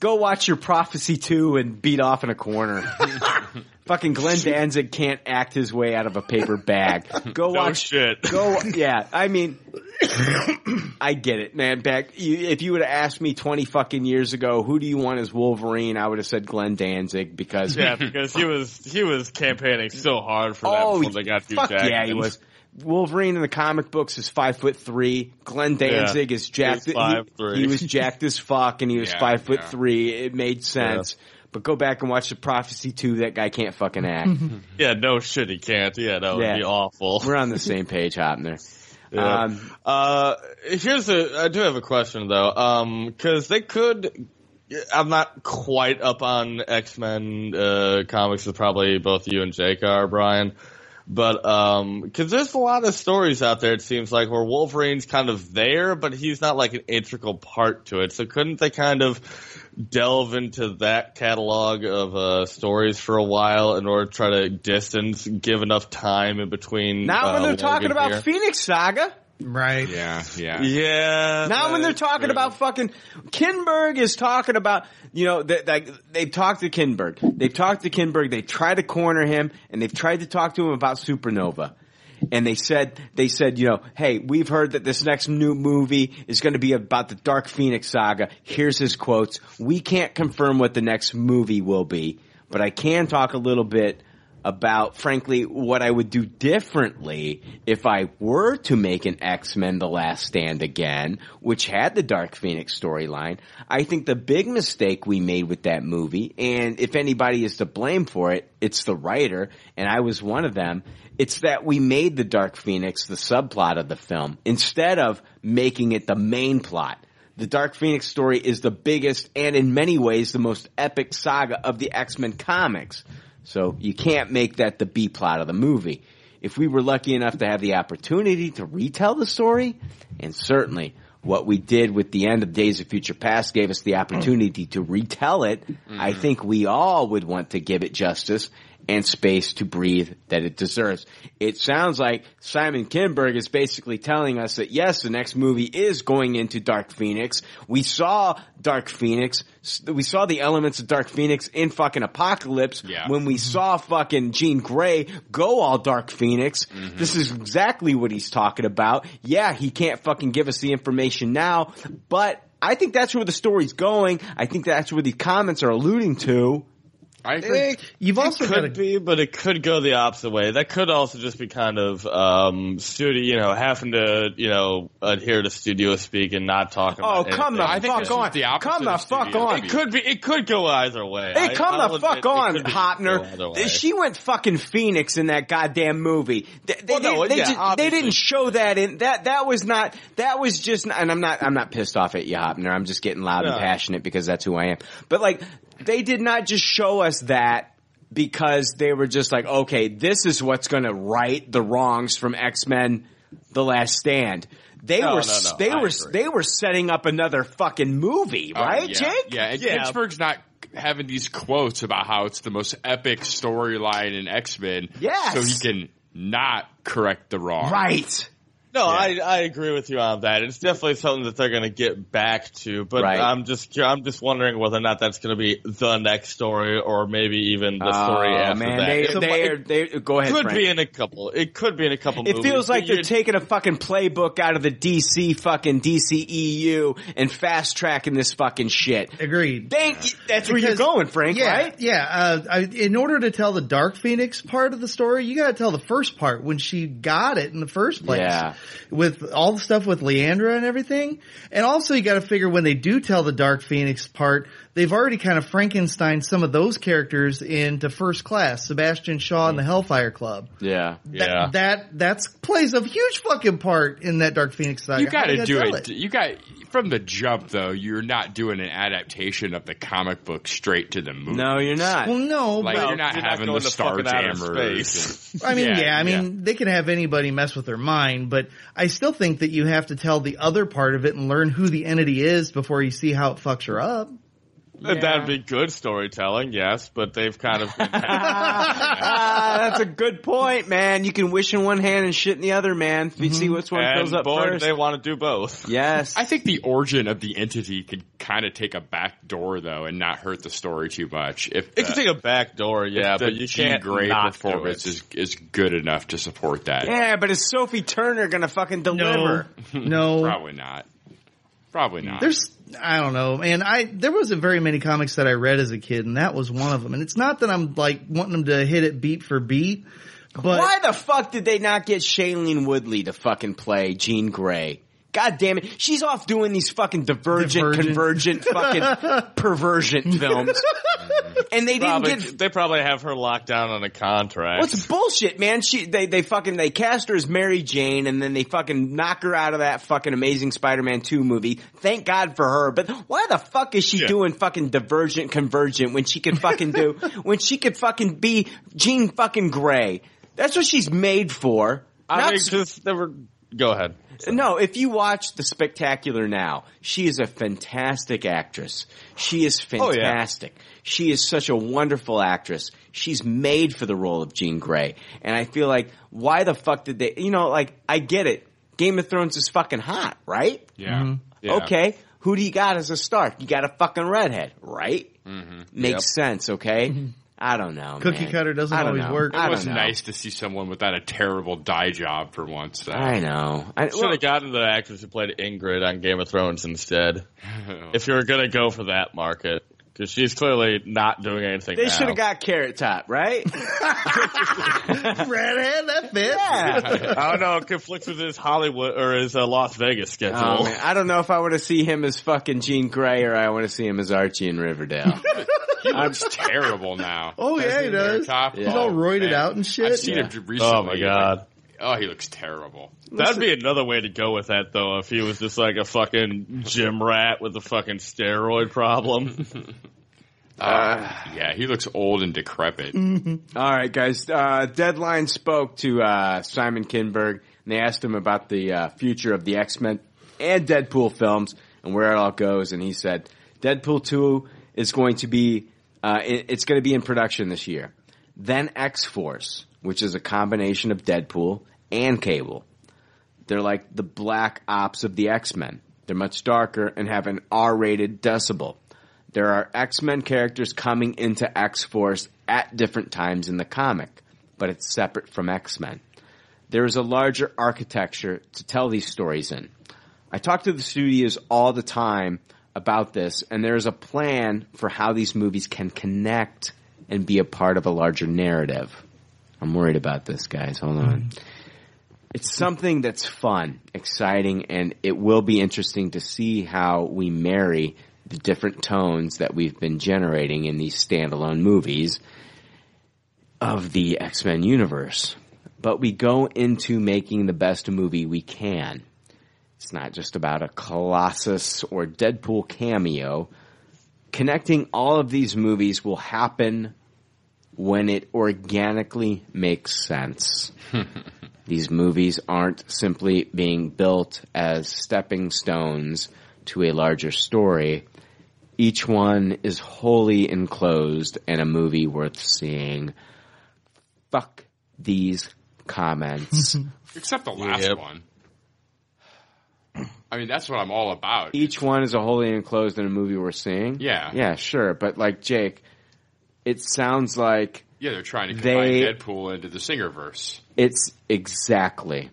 Go watch your Prophecy 2 and beat off in a corner. Fucking Glenn Danzig can't act his way out of a paper bag. Go No watch. shit. Go, yeah. I mean, I get it, man. Back, you, if you would have asked me 20 fucking years ago, who do you want as Wolverine? I would have said Glenn Danzig because. Yeah, because he was he was campaigning so hard for that Oh, before they got fuck yeah, he was. Wolverine in the comic books is five foot three. Glenn Danzig is jacked. He's he- 5'3". He, was jacked as fuck, and he was Yeah, five foot yeah. three. It made sense. But go back and watch the Prophecy two. That guy can't fucking act. Yeah, no shit, he can't. Yeah, that would be awful. We're on the same page, Hoeppner. Yeah. Um, Uh, here's a, I do have a question though, um, cause they could, I'm not quite up on X-Men, uh, comics as probably both you and Jake are, Brian. But, um, cause there's a lot of stories out there, it seems like, where Wolverine's kind of there, but he's not like an integral part to it. So couldn't they kind of delve into that catalog of, uh, stories for a while in order to try to distance, give enough time in between? not when uh, they're talking Logan about here? Phoenix Saga. Right. Yeah, yeah. Yeah. Not when they're talking true. about fucking Kinberg is talking about you know that like they've talked to Kinberg. They've talked to Kinberg. They tried to corner him and they've tried to talk to him about Supernova. and they said they said you know hey we've heard that this next new movie is going to be about the Dark Phoenix saga. Here's his quotes. We can't confirm what the next movie will be, but I can talk a little bit about frankly what I would do differently if I were to make an X-Men The Last Stand again, which had the Dark Phoenix storyline. I think the big mistake we made with that movie, and if anybody is to blame for it, it's the writer, and I was one of them. It's that we made the Dark Phoenix the subplot of the film instead of making it the main plot. The Dark Phoenix story is the biggest and in many ways the most epic saga of the X-Men comics. So you can't make that the B plot of the movie. If we were lucky enough to have the opportunity to retell the story, and certainly what we did with the end of Days of Future Past gave us the opportunity to retell it, I mm-hmm. think we all would want to give it justice and space to breathe that it deserves. It sounds like Simon Kinberg is basically telling us that yes, the next movie is going into Dark Phoenix. We saw Dark Phoenix. We saw the elements of Dark Phoenix in fucking Apocalypse Yeah. when we saw fucking Jean Grey go all Dark Phoenix. Mm-hmm. This is exactly what he's talking about. Yeah, he can't fucking give us the information now, but I think that's where the story's going. I think that's where the comments are alluding to. I It, You've also it could be, but it could go the opposite way. That could also just be kind of um, studio, you know, having to, you know, adhere to studio speak and not talk Oh, about. come the anything. fuck on. The come the fuck on. It could be. It could go either way. Hey, I- come I'll the fuck it on, Hoeppner. She went fucking Phoenix in that goddamn movie. They, they, Well, no, they, yeah, just- they didn't show that in that. That was not. That was just. And I'm not. I'm not pissed off at you, Hoeppner. I'm just getting loud and passionate because that's who I am. But like, they did not just show us that because they were just like, okay, this is what's going to right the wrongs from X Men: The Last Stand. They No, were. no, no, they I were. agree. They were setting up another fucking movie, Oh, right, yeah. Jake? Yeah, and Pittsburgh's not having these quotes about how it's the most epic storyline in X Men. Yes. So he can not correct the wrong. Right. No, I I agree with you on that. It's definitely something that they're going to get back to, but Right. I'm just I'm just wondering whether or not that's going to be the next story or maybe even the story Oh, after man, that. they, It they, might- are, they, go ahead. could Frank. be in a couple. It could be in a couple. It movies, feels like they're taking a fucking playbook out of the DC fucking DCEU and fast tracking this fucking shit. Agreed. Dang, that's where you're going, Frank, yeah, right? Yeah. Uh, I, in order to tell the Dark Phoenix part of the story, you got to tell the first part when she got it in the first place. Yeah. With all the stuff with Lilandra and everything, and also you got to figure when they do tell the Dark Phoenix part, they've already kind of Frankenstein some of those characters into First Class, Sebastian Shaw and the Hellfire Club. Yeah. That, that that's plays a huge fucking part in that Dark Phoenix saga. You got to do tell it. You got from the jump though. You're not doing an adaptation of the comic book straight to the movie. No, you're not. Well, no, like but- you're not You're not having going the to fucking outer Starjammers. I mean, yeah, I mean, they can have anybody mess with their mind, but I still think that you have to tell the other part of it and learn who the entity is before you see how it fucks her up. That'd be good storytelling, yes, but they've kind of been ah, that's a good point, man. You can wish in one hand and shit in the other, man. You see which one and fills up boy, first. they want to do both. Yes. I think the origin of the entity could kind of take a back door though, and not hurt the story too much. If It the- could take a back door, yeah, but you Jean can't Grey not performance it. is is good enough to support that. yeah, but is Sophie Turner gonna fucking deliver? No. Probably not. Probably not. There's, I don't know, man. I there wasn't very many comics that I read as a kid, and that was one of them. And it's not that I'm like wanting them to hit it beat for beat, but Why the fuck did they not get Shailene Woodley to fucking play Jean Grey? God damn it. She's off doing these fucking divergent, Divergent. convergent, fucking perversion films. and they didn't Probably, get they probably have her locked down on a contract. What's bullshit, man? She they they fucking they cast her as Mary Jane and then they fucking knock her out of that fucking Amazing Spider-Man 2 movie. Thank God for her. But why the fuck is she Yeah. doing fucking Divergent Convergent when she could fucking do when she could fucking be Jean fucking Grey? That's what she's made for. I Not mean, just never. Go ahead. No, if you watch The Spectacular now, she is a fantastic actress. She is Oh, yeah. fantastic. She is such a wonderful actress. She's made for the role of Jean Grey. And I feel like, why the fuck did they, you know, like, I get it. Game of Thrones is fucking hot, right? yeah. Yeah. Okay. Who do you got as a star? You got a fucking redhead, right? Mm-hmm. Makes sense, okay? I don't know. Cookie man. cutter doesn't always know. work. It was know. nice to see someone without a terrible dye job for once. Though. I know. I, Should have gotten the actress who played Ygritte on Game of Thrones instead. if you were gonna go for that market, because she's clearly not doing anything. They should have got Carrot Top, right? Redhead, that fits. I don't know. It conflicts with his Hollywood or his uh, Las Vegas schedule. Oh, man. I don't know if I want to see him as fucking Jean Grey or I want to see him as Archie in Riverdale. he looks terrible now. Oh yeah, he does. Top. He's all roided man. out and shit. I've seen Yeah. him recently. Oh my god. Oh, he looks terrible. That'd be another way to go with that, though. If he was just like a fucking gym rat with a fucking steroid problem. Uh, yeah, he looks old and decrepit. All right, guys. Uh, Deadline spoke to uh, Simon Kinberg, and they asked him about the uh, future of the X Men and Deadpool films and where it all goes. And he said, Deadpool two is going to be uh, it- it's going to be in production this year. Then X Force, which is a combination of Deadpool and Cable. They're like the black ops of the X Men. They're much darker and have an R rated decibel. There are X Men characters coming into X Force at different times in the comic, but it's separate from X Men. There is a larger architecture to tell these stories in. I talk to the studios all the time about this, and there's a plan for how these movies can connect and be a part of a larger narrative. I'm worried about this, guys. Hold on. Mm. It's something that's fun, exciting, and it will be interesting to see how we marry the different tones that we've been generating in these standalone movies of the X-Men universe. But we go into making the best movie we can. It's not just about a Colossus or Deadpool cameo. Connecting all of these movies will happen when it organically makes sense. These movies aren't simply being built as stepping stones to a larger story. Each one is wholly enclosed and a movie worth seeing. Fuck these comments. Except the last one. I mean, that's what I'm all about. Each one is a wholly enclosed in a movie we're seeing. Yeah. Yeah, sure. But like Jake, it sounds like Yeah, they're trying to combine They- Deadpool into the Singerverse. it's exactly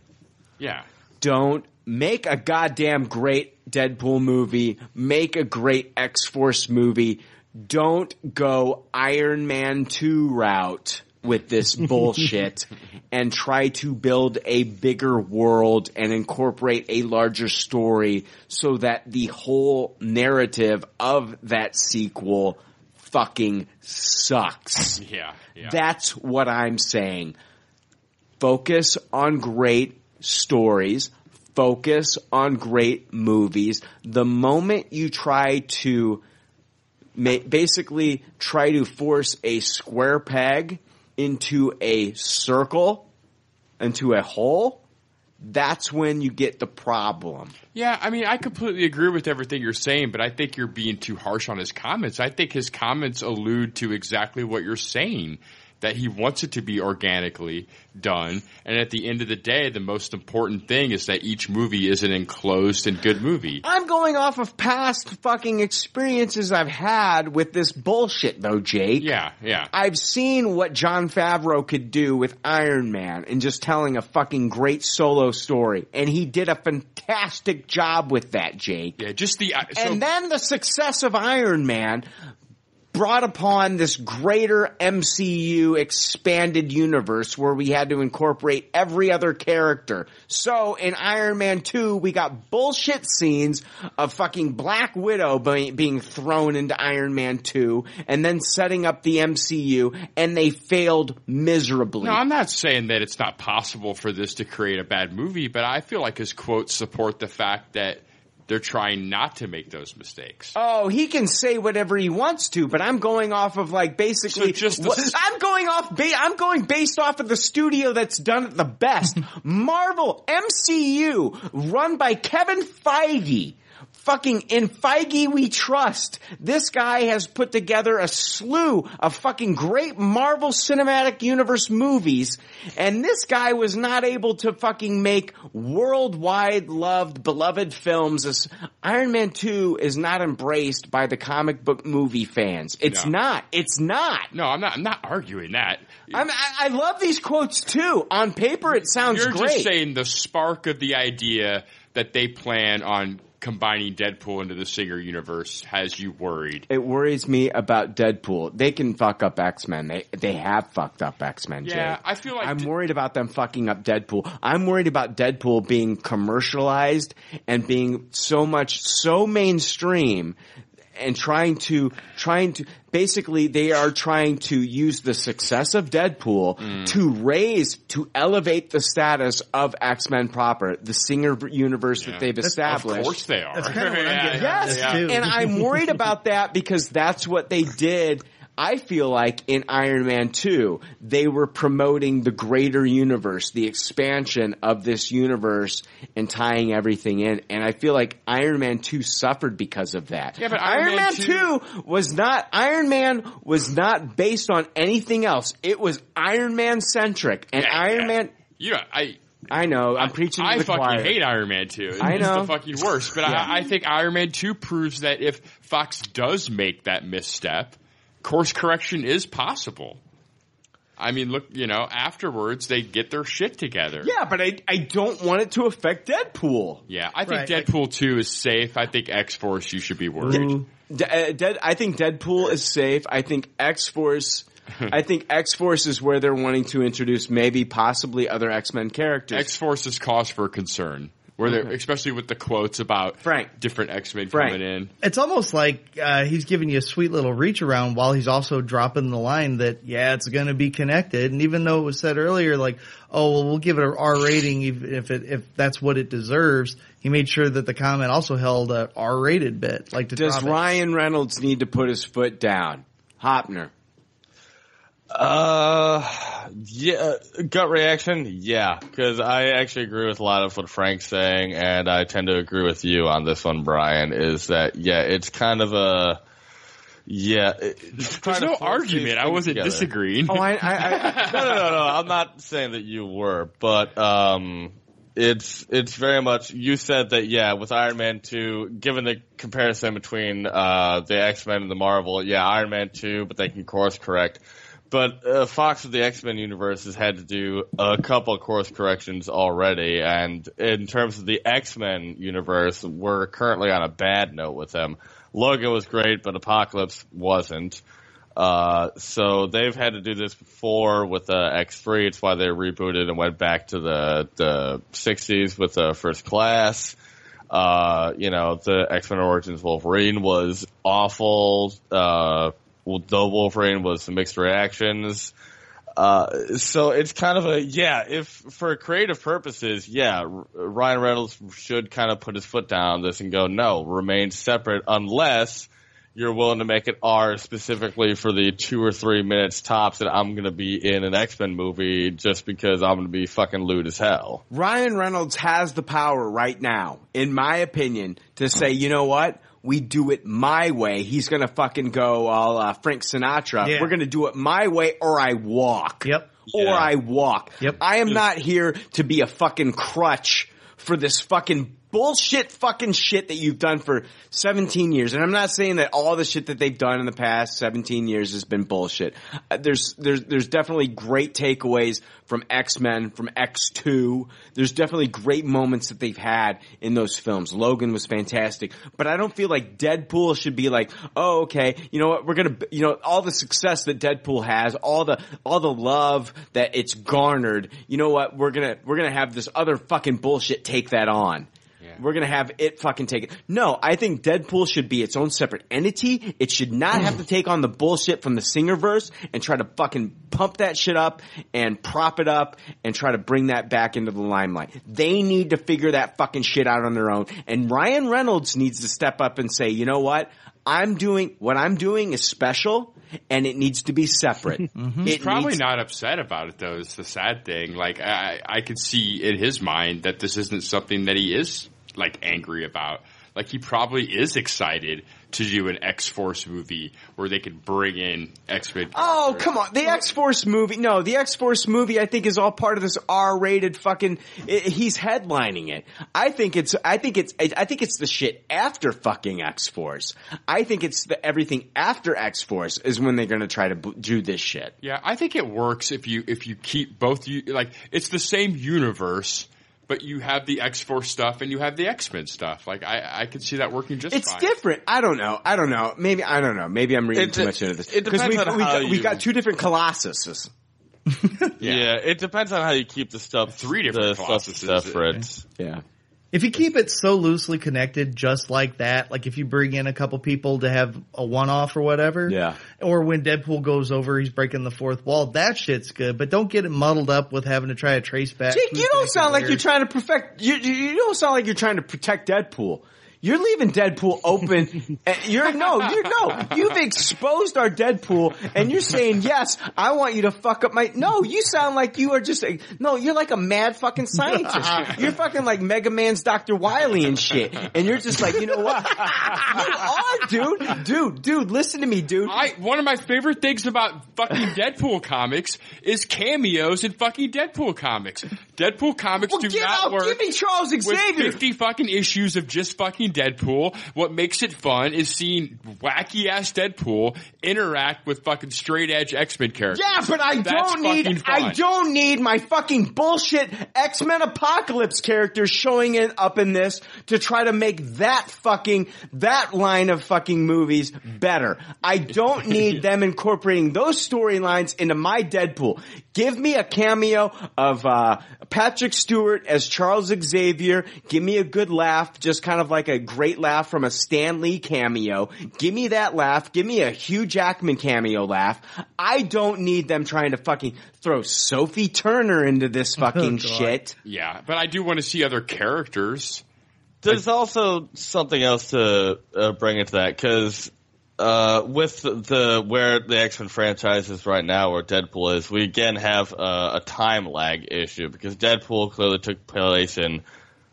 Yeah. don't make a goddamn great Deadpool movie, make a great X Force movie. Don't go Iron Man 2 route with this bullshit and try to build a bigger world and incorporate a larger story so that the whole narrative of that sequel fucking sucks. Yeah. Yeah. That's what I'm saying. Focus on great stories. Focus on great movies. The moment you try to basically try to force a square peg into a circle, into a hole, that's when you get the problem. Yeah, I mean, I completely agree with everything you're saying, but I think you're being too harsh on his comments. I think his comments allude to exactly what you're saying. That he wants it to be organically done, and at the end of the day, the most important thing is that each movie is an enclosed and good movie. I'm going off of past fucking experiences I've had with this bullshit though, Jake. Yeah, yeah. I've seen what Jon Favreau could do with Iron Man and just telling a fucking great solo story. And he did a fantastic job with that, Jake. Yeah, just the, uh, so- and then the success of Iron Man brought upon this greater MCU expanded universe where we had to incorporate every other character. So in Iron Man 2, we got bullshit scenes of fucking Black Widow being thrown into Iron Man 2 and then setting up the MCU and they failed miserably. I'm not saying that it's not possible for this to create a bad movie, but I feel like his quotes support the fact that they're trying not to make those mistakes. Oh, he can say whatever he wants to, but I'm going off of like basically. just the I'm going off. Ba- I'm going based off of the studio that's done it the best. Marvel MCU, run by Kevin Feige. Fucking in Feige we trust. This guy has put together a slew of fucking great Marvel Cinematic Universe movies, and this guy was not able to fucking make worldwide loved, beloved films. As Iron Man 2 is not embraced by the comic book movie fans. It's No. not. It's not. No, I'm not. I'm not arguing that. I'm, I, I love these quotes too. On paper, it sounds You're great. just saying the spark of the idea that they plan on combining Deadpool into the Singer universe has you worried. It worries me about Deadpool. They can fuck up X Men. They they have fucked up X Men. Yeah, I feel like I'm worried about them fucking up Deadpool. I'm worried about Deadpool being commercialized and being so much so mainstream and trying to trying to basically they are trying to use the success of Deadpool Mm. to raise to elevate the status of X-Men proper, the Singer universe that they've That's- established. Of course they are. That's kinda what I'm Yeah, getting yeah, at. And I'm worried about that because that's what they did. I feel like in Iron Man 2, they were promoting the greater universe, the expansion of this universe and tying everything in. And I feel like Iron Man 2 suffered because of that. Yeah, but Iron Iron, Man Man 2 2 was not, Iron Man was not based on anything else. It was Iron Man centric. And Iron Man, You know, I I know, I'm preaching to I the fucking choir. hate Iron Man 2. I It's know. the fucking worst. But Yeah. I, I think Iron Man 2 proves that if Fox does make that misstep, course correction is possible. I mean, look, you know, afterwards they get their shit together. Yeah, but I, I don't want it to affect Deadpool. Yeah, I think Right. Deadpool 2 is safe. I think X Force, you should be worried. De- uh, Dead, I think Deadpool is safe. I think X Force. I think X Force is where they're wanting to introduce maybe possibly other X Men characters. X Force is cause for concern. Where they're, especially with the quotes about Frank. different X Men Frank. coming in. It's almost like uh, he's giving you a sweet little reach around while he's also dropping the line that yeah, it's going to be connected. And even though it was said earlier, like oh well, we'll give it a R rating if if, it, if that's what it deserves. He made sure that the comment also held a R rated bit. Like to Does drop it. Ryan Reynolds need to put his foot down? Hoeppner. Uh, yeah, gut reaction, yeah, because I actually agree with a lot of what Frank's saying, and I tend to agree with you on this one, Brian. Is that yeah, it's kind of a yeah. it- it's trying There's no argument. I wasn't together. disagreeing. Oh, I, I, I no, no, no, no. I'm not saying that you were, but um, it's it's very much. You said that, yeah, with Iron Man two, given the comparison between uh the X Men and the Marvel, yeah, Iron Man two, but they can course correct. But uh, Fox of the X Men universe has had to do a couple course corrections already, and in terms of the X Men universe, we're currently on a bad note with them. Logan was great, but Apocalypse wasn't. Uh, so they've had to do this before with uh, X3. It's why they rebooted and went back to the the 60s with uh, First Class. Uh, you know, the X-Men Origins Wolverine was awful. The Wolverine was some mixed reactions. Uh, so it's kind of a, yeah, if for creative purposes, yeah, Ryan Reynolds should kind of put his foot down on this and go, no, remain separate unless you're willing to make it R specifically for the two or three minutes tops that I'm going to be in an X-Men movie just because I'm going to be fucking lewd as hell. Ryan Reynolds has the power right now, in my opinion, to say, you know what? We do it my way. He's gonna fucking go all uh, Frank Sinatra. Yeah. We're gonna do it my way, or I walk. Yep. Or Yeah. I walk. Yep. I am not here to be a fucking crutch for this fucking bullshit fucking shit that you've done for 17 years. And I'm not saying that all the shit that they've done in the past 17 years has been bullshit. Uh, there's, there's, there's definitely great takeaways from X-Men, from X2. There's definitely great moments that they've had in those films. Logan was fantastic. But I don't feel like Deadpool should be like, oh, okay, you know what, we're gonna, you know, all the success that Deadpool has, all the, all the love that it's garnered, you know what, we're gonna, we're gonna have this other fucking bullshit take that on. We're gonna have it fucking take it. No, I think Deadpool should be its own separate entity. It should not have to take on the bullshit from the Singerverse and try to fucking pump that shit up and prop it up and try to bring that back into the limelight. They need to figure that fucking shit out on their own. And Ryan Reynolds needs to step up and say, you know what? I'm doing, what I'm doing is special and it needs to be separate. Mm-hmm. He's probably needs- not upset about it though. It's the sad thing. Like I, I could see in his mind that this isn't something that he is like angry about. like he probably is excited to do an X Force movie where they could bring in X Men. Oh, come on. The X-Force movie, no, the X-Force movie I think is all part of this R-rated fucking, i he's headlining it. I think it's, I think it's, I think it's the shit after fucking X-Force. I think it's the, everything after X-Force is when they're gonna try to b- do this shit. Yeah, I think it works if you if you keep both you like it's the same universe, but you have the X Force stuff and you have the X Men stuff. Like I I could see that working just It's fine. different. I don't know. I don't know. Maybe, I don't know. Maybe I'm reading It too de- much into this. It depends we've- on we how got, we you- got two different Colossuses. Yeah. it depends on how you keep the stuff. Three different the stuff Colossuses. separate. Yeah. If you keep it so loosely connected, just like that, like if you bring in a couple people to have a one-off or whatever, Yeah. or when Deadpool goes over, he's breaking the fourth wall. That shit's good, but don't get it muddled up with having to try to trace back. Jake, you don't sound like you're trying to perfect. You you don't sound like you're trying to protect Deadpool. You're leaving Deadpool open. and you're no, you're no. You've exposed our Deadpool, and you're saying yes. I want you to fuck up my. No, you sound like you are just. A, no, you're like a mad fucking scientist. You're fucking like Mega Man's Doctor Wily and shit. And you're just like, you know what? You are, dude. Dude, dude, listen to me, dude. I one of my favorite things about fucking Deadpool comics is cameos in fucking Deadpool comics. Deadpool comics Well, do not out- work. give me Charles with fifty fucking issues of just fucking Deadpool. What makes it fun is seeing wacky ass Deadpool interact with fucking straight edge X Men characters. Yeah, but I That's don't need fun. I don't need my fucking bullshit X Men Apocalypse characters showing it up in this to try to make that fucking that line of fucking movies better. I don't need them incorporating those storylines into my Deadpool. Give me a cameo of uh, Patrick Stewart as Charles Xavier. Give me a good laugh, just kind of like a great laugh from a Stan Lee cameo. Give me that laugh. Give me a Hugh Jackman cameo laugh. I don't need them trying to fucking throw Sophie Turner into this fucking shit. Yeah, but I do want to see other characters. There's also something else to uh, bring into that because uh, with the where the X Men franchise is right now, where Deadpool is, we again have uh, a time lag issue because Deadpool clearly took place in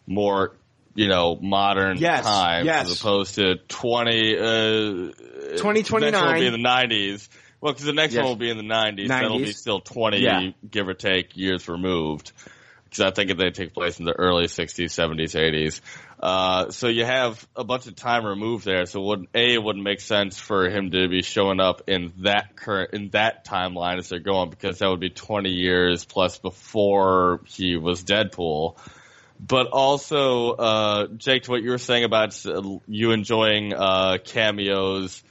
more, you know, modern Yes, times yes. as opposed to twenty. Uh, 2029. The next one will be in the nineties. Well, because the next Yes. one will be in the nineties. That'll be still twenty, Yeah. give or take, years removed because I think if they take place in the early 60s, 70s, 80s. Uh, so you have a bunch of time removed there. So would a it wouldn't make sense for him to be showing up in that current in that timeline as they're going because that would be 20 years plus before he was Deadpool. But also, uh, Jake, to what you were saying about you enjoying uh, cameos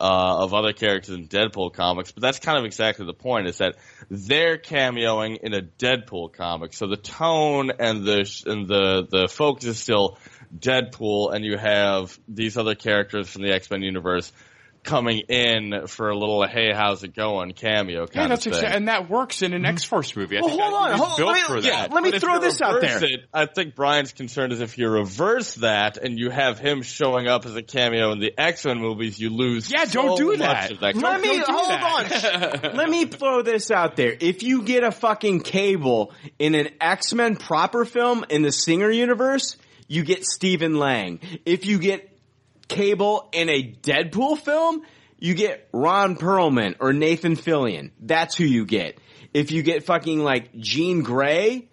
uh, of other characters in Deadpool comics, but that's kind of exactly the point. Is that they're cameoing in a Deadpool comic, so the tone and the sh- and the the focus is still Deadpool, and you have these other characters from the X Men universe coming in for a little "Hey, how's it going?" cameo kind Yeah, that's of thing. exa- and that works in an mm-hmm. X Force movie. I Well, think hold on, hold- built let me- for yeah, let me But throw this out there. It, I think Brian's concern is if you reverse that and you have him showing up as a cameo in the X Men movies, you lose. Yeah, don't so do that. That. Let Don't- me don't do hold that. on. Let me throw this out there. If you get a fucking cable in an X Men proper film in the Singer universe, you get Stephen Lang. If you get cable in a Deadpool film, you get Ron Perlman or Nathan Fillion. That's who you get. If you get fucking like Jean Grey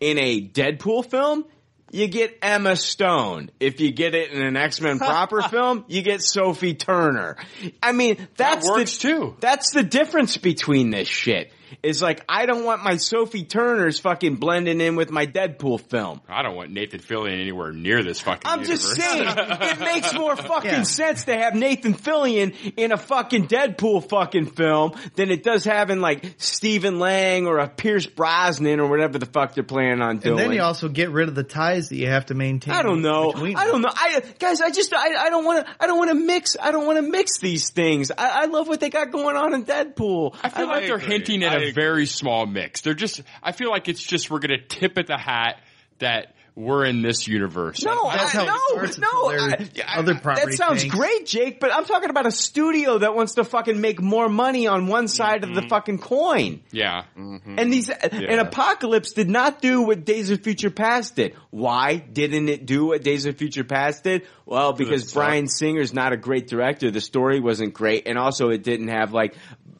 in a Deadpool film, you get Emma Stone. If you get it in an X-Men proper film, you get Sophie Turner. I mean, that's works the, too. That's the difference between this shit. Is like, I don't want my Sophie Turners fucking blending in with my Deadpool film. I don't want Nathan Fillion anywhere near this fucking. I'm universe. just saying, it makes more fucking Yeah. sense to have Nathan Fillion in a fucking Deadpool fucking film than it does having like Stephen Lang or a Pierce Brosnan or whatever the fuck they're planning on doing. And then you also get rid of the ties that you have to maintain. I don't know. I don't know. I guys, I just I, I don't want to I don't want to mix I don't want to mix these things. I, I love what they got going on in Deadpool. I feel like they're agree. hinting at I a agree. very small mix. They're just. I feel like it's just we're gonna tip at the hat that we're in this universe. No, That's I, how no, starts no. I- their I- other that sounds tanks. great, Jake. But I'm talking about a studio that wants to fucking make more money on one side of the mm-hmm. fucking coin. Yeah. Mm-hmm. And these and Apocalypse did not do what Days of Future Past did. Why didn't it do what Days of Future Past did? Well, because Bryan Singer's not a great director. The story wasn't great, and also it didn't have like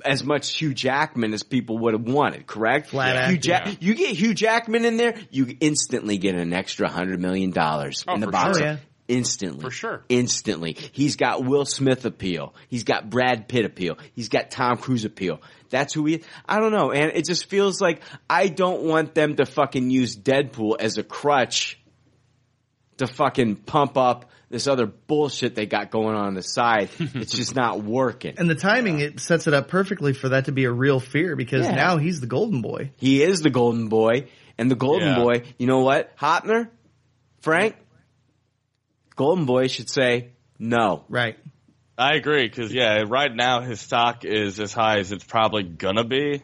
as much Hugh Jackman as people would have wanted. Correct? Flat Hugh acting. Ja- You get Hugh Jackman in there, you instantly get an extra hundred million dollars Oh, in the box. sure. office. Instantly. For sure. Instantly. He's got Will Smith appeal. He's got Brad Pitt appeal. He's got Tom Cruise appeal. That's who he, I don't know, and it just feels like I don't want them to fucking use Deadpool as a crutch to fucking pump up this other bullshit they got going on on the side. it's just not working. And the timing, it sets it up perfectly for that to be a real fear because Yeah. now he's the golden boy. He is the golden boy, and the golden Yeah. boy, you know what? Hoeppner? Frank? Golden boy should say no. Right. I agree because yeah, right now his stock is as high as it's probably gonna be.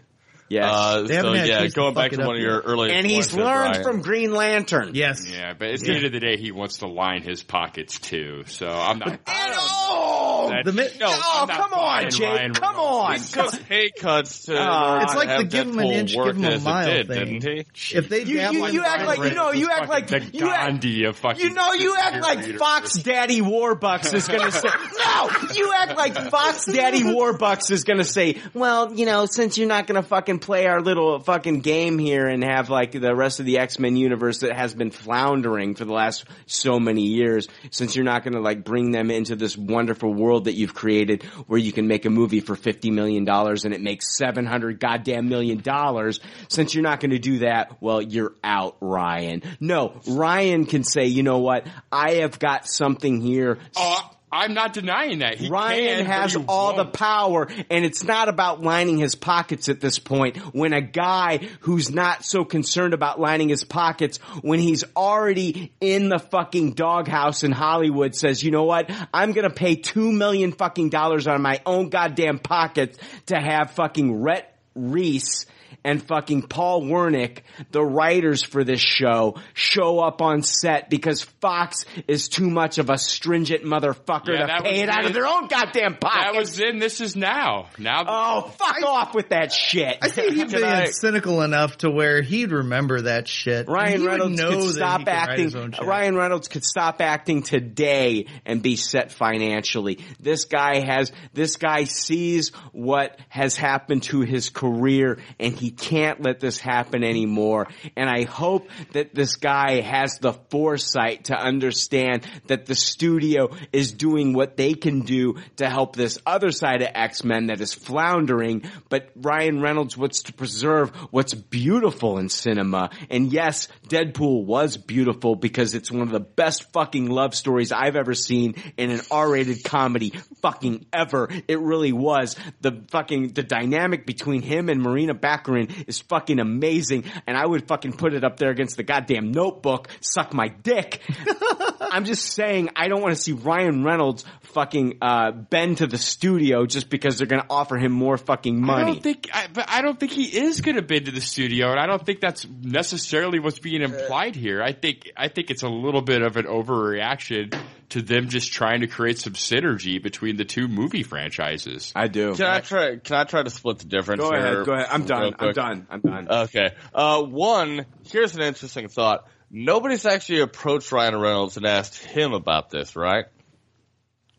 Yes. Uh, They so had yeah, chance to going back to one of your yet. earlier And he's learned Brian. from Green Lantern. Yes. Yeah, but at the end of the day, he wants to line his pockets too. So I'm not. Oh, That- the mi- no, oh, come on, buying Jake. Ryan Come Reynolds. on. He took pay cuts to. Uh, it's like the have give him an inch, give him a it mile did, thing. didn't he? If they You, you, you act like you know you act like the you act, Gandhi of fucking. you know you act like superhero Fox Daddy Warbucks is gonna say no. You act like Fox Daddy Warbucks is gonna say, well, you know, since you're not gonna fucking play our little fucking game here and have like the rest of the X Men universe that has been floundering for the last so many years, since you're not gonna like bring them into this wonderful world that you've created where you can make a movie for fifty million dollars and it makes seven hundred goddamn million dollars, since you're not gonna do that, well, you're out, Ryan. No, Ryan can say, you know what, I have got something here. Oh, I'm not denying that. He Ryan can, has all the won't. power, and it's not about lining his pockets at this point. When a guy who's not so concerned about lining his pockets, when he's already in the fucking doghouse in Hollywood, says, "You know what? I'm gonna pay two million fucking dollars out of my own goddamn pockets to have fucking Rhett Reese." And fucking Paul Wernick, the writers for this show, show up on set because Fox is too much of a stringent motherfucker Yeah, to pay was it out of their own goddamn pocket. That was then. This is now. Now. oh, fuck off with that shit. I see him Can being I- cynical enough to where he'd remember that shit. Ryan He Reynolds know could that he stop could write his own acting. shit. Ryan Reynolds could stop acting today and be set financially. This guy has, this guy sees what has happened to his career and he can't let this happen anymore. And I hope that this guy has the foresight to understand that the studio is doing what they can do to help this other side of X-Men that is floundering, but Ryan Reynolds wants to preserve what's beautiful in cinema. And yes, Deadpool was beautiful because it's one of the best fucking love stories I've ever seen in an R-rated comedy fucking ever. It really was. The fucking, the dynamic between him and Morena Baccarin is fucking amazing. And I would fucking put it up there against the goddamn notebook, suck my dick. I'm just saying I don't want to see Ryan Reynolds fucking uh, bend to the studio just because they're going to offer him more fucking I money. don't think, I, but I don't think he is going to bend to the studio, and I don't think that's necessarily what's being implied here. I think, I think it's a little bit of an overreaction to them just trying to create some synergy between the two movie franchises. I do. Can I try? Can I try to split the difference? Go here ahead, go ahead. I'm done. I'm done. I'm done. Okay. Uh, one. Here's an interesting thought. Nobody's actually approached Ryan Reynolds and asked him about this, right?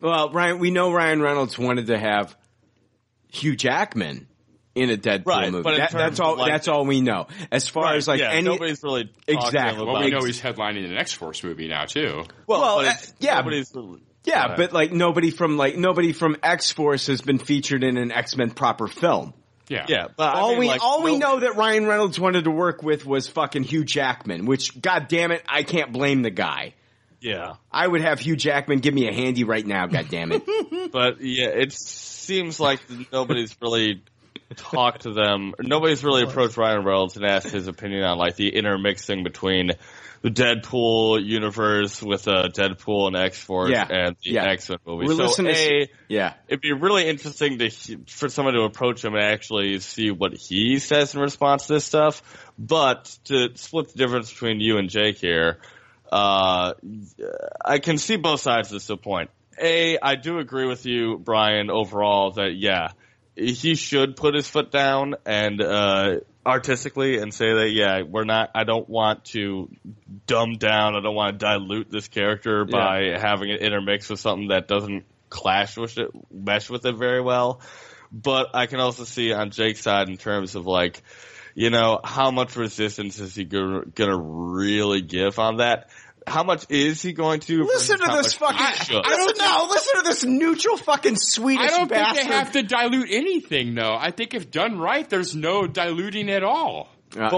Well, Ryan, we know Ryan Reynolds wanted to have Hugh Jackman in a Deadpool Right, movie. but That- that's all. like- that's all we know. As far Right, as like yeah, any, nobody's really talked to exactly. Well, we know he's headlining an X-Force movie now too. Well, Well, but uh, yeah, nobody's really. Yeah, Right. but like nobody from like nobody from X Force has been featured in an X Men proper film. Yeah. Yeah, but I all mean, we like, all we know that Ryan Reynolds wanted to work with was fucking Hugh Jackman, which god damn it, I can't blame the guy. Yeah, I would have Hugh Jackman give me a handy right now, god damn it. but yeah, it seems like nobody's really talked to them. Nobody's really approached Ryan Reynolds and asked his opinion on like the intermixing between the Deadpool universe with uh, Deadpool and X Force Yeah, and the yeah. X Men movie. We're so listening to- a, yeah. it'd be really interesting to for someone to approach him and actually see what he says in response to this stuff. But to split the difference between you and Jake here, uh, I can see both sides of this point. A, I do agree with you, Brian, overall that yeah, he should put his foot down and uh, artistically and say that yeah, we're not. I don't want to dumb down. I don't want to dilute this character by having it intermix with something that doesn't clash with it, mesh with it very well. But I can also see on Jake's side in terms of like, you know, how much resistance is he gonna really give on that? How much is he going to? Listen to this much fucking. he should? listen, no, listen to this neutral fucking Swedish I don't bastard. think they have to dilute anything, though. I think if done right, there's no diluting at all. Uh,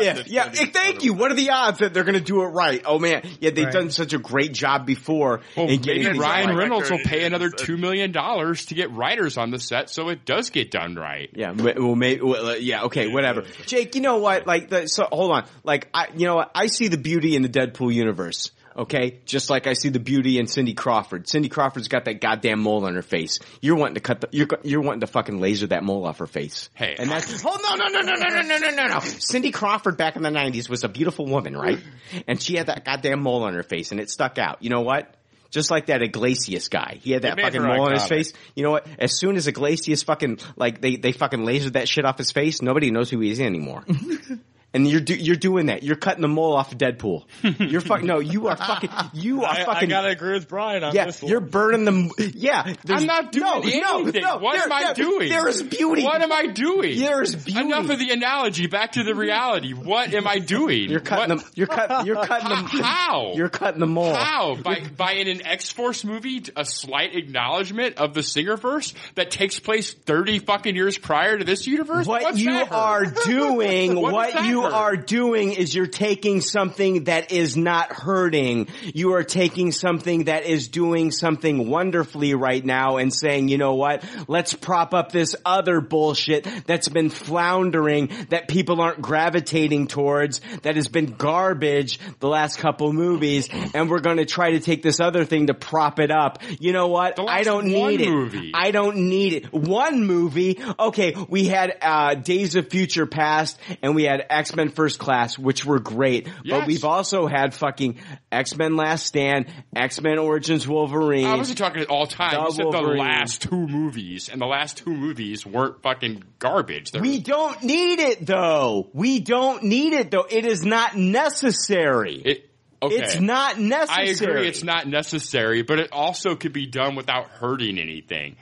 If, yeah, eh, thank you. What are the odds that they're going to do it right? Oh man, yeah, they've Right. done such a great job before. Well, in maybe Ryan right. Reynolds will pay another two million dollars to get writers on the set, so it does get done right. Yeah, well, maybe, well, uh, yeah, okay, whatever. Jake, you know what? Like, the, so hold on. Like, I, you know what? I see the beauty in the Deadpool universe. Okay, just like I see the beauty in Cindy Crawford. Cindy Crawford's got that goddamn mole on her face. You're wanting to cut the, you're you're wanting to fucking laser that mole off her face. Hey, and that's oh no no no no no no no no no no. Cindy Crawford back in the '90s was a beautiful woman, right? And she had that goddamn mole on her face, and it stuck out. You know what? Just like that Iglesias guy, he had that fucking mole on his face. You know what? As soon as Iglesias fucking like they they fucking lasered that shit off his face, nobody knows who he is anymore. And you're do, you're doing that. You're cutting the mole off of Deadpool. You're fucking no. You are fucking. You are I, I gotta agree with Brian on yeah, this one. you're burning them. Yeah, I'm not doing no, no, anything. No, what there- am I there- doing? There is beauty. What am I doing? There is beauty. Enough of the analogy. Back to the reality. What am I doing? You're cutting them. You're cutting. You're cutting them. How? You're cutting the mole. How? By by in an X Force movie, a slight acknowledgement of the Singerverse that takes place thirty fucking years prior to this universe. What What's you that are doing, What what, does that you are doing is you're taking something that is not hurting. You are taking something that is doing something wonderfully right now and saying, you know what? Let's prop up this other bullshit that's been floundering that people aren't gravitating towards that has been garbage the last couple movies and we're going to try to take this other thing to prop it up. You know what? I don't need it. movie. I don't need it. One movie. Okay, we had uh, Days of Future Past and we had X Men First Class, which were great. But we've also had fucking X Men Last Stand, X Men Origins Wolverine. I wasn't talking at all time. The said the last two movies, and the last two movies weren't fucking garbage. They're we don't need it though. We don't need it though. It is not necessary. It, okay. It's not necessary. I agree it's not necessary, but it also could be done without hurting anything.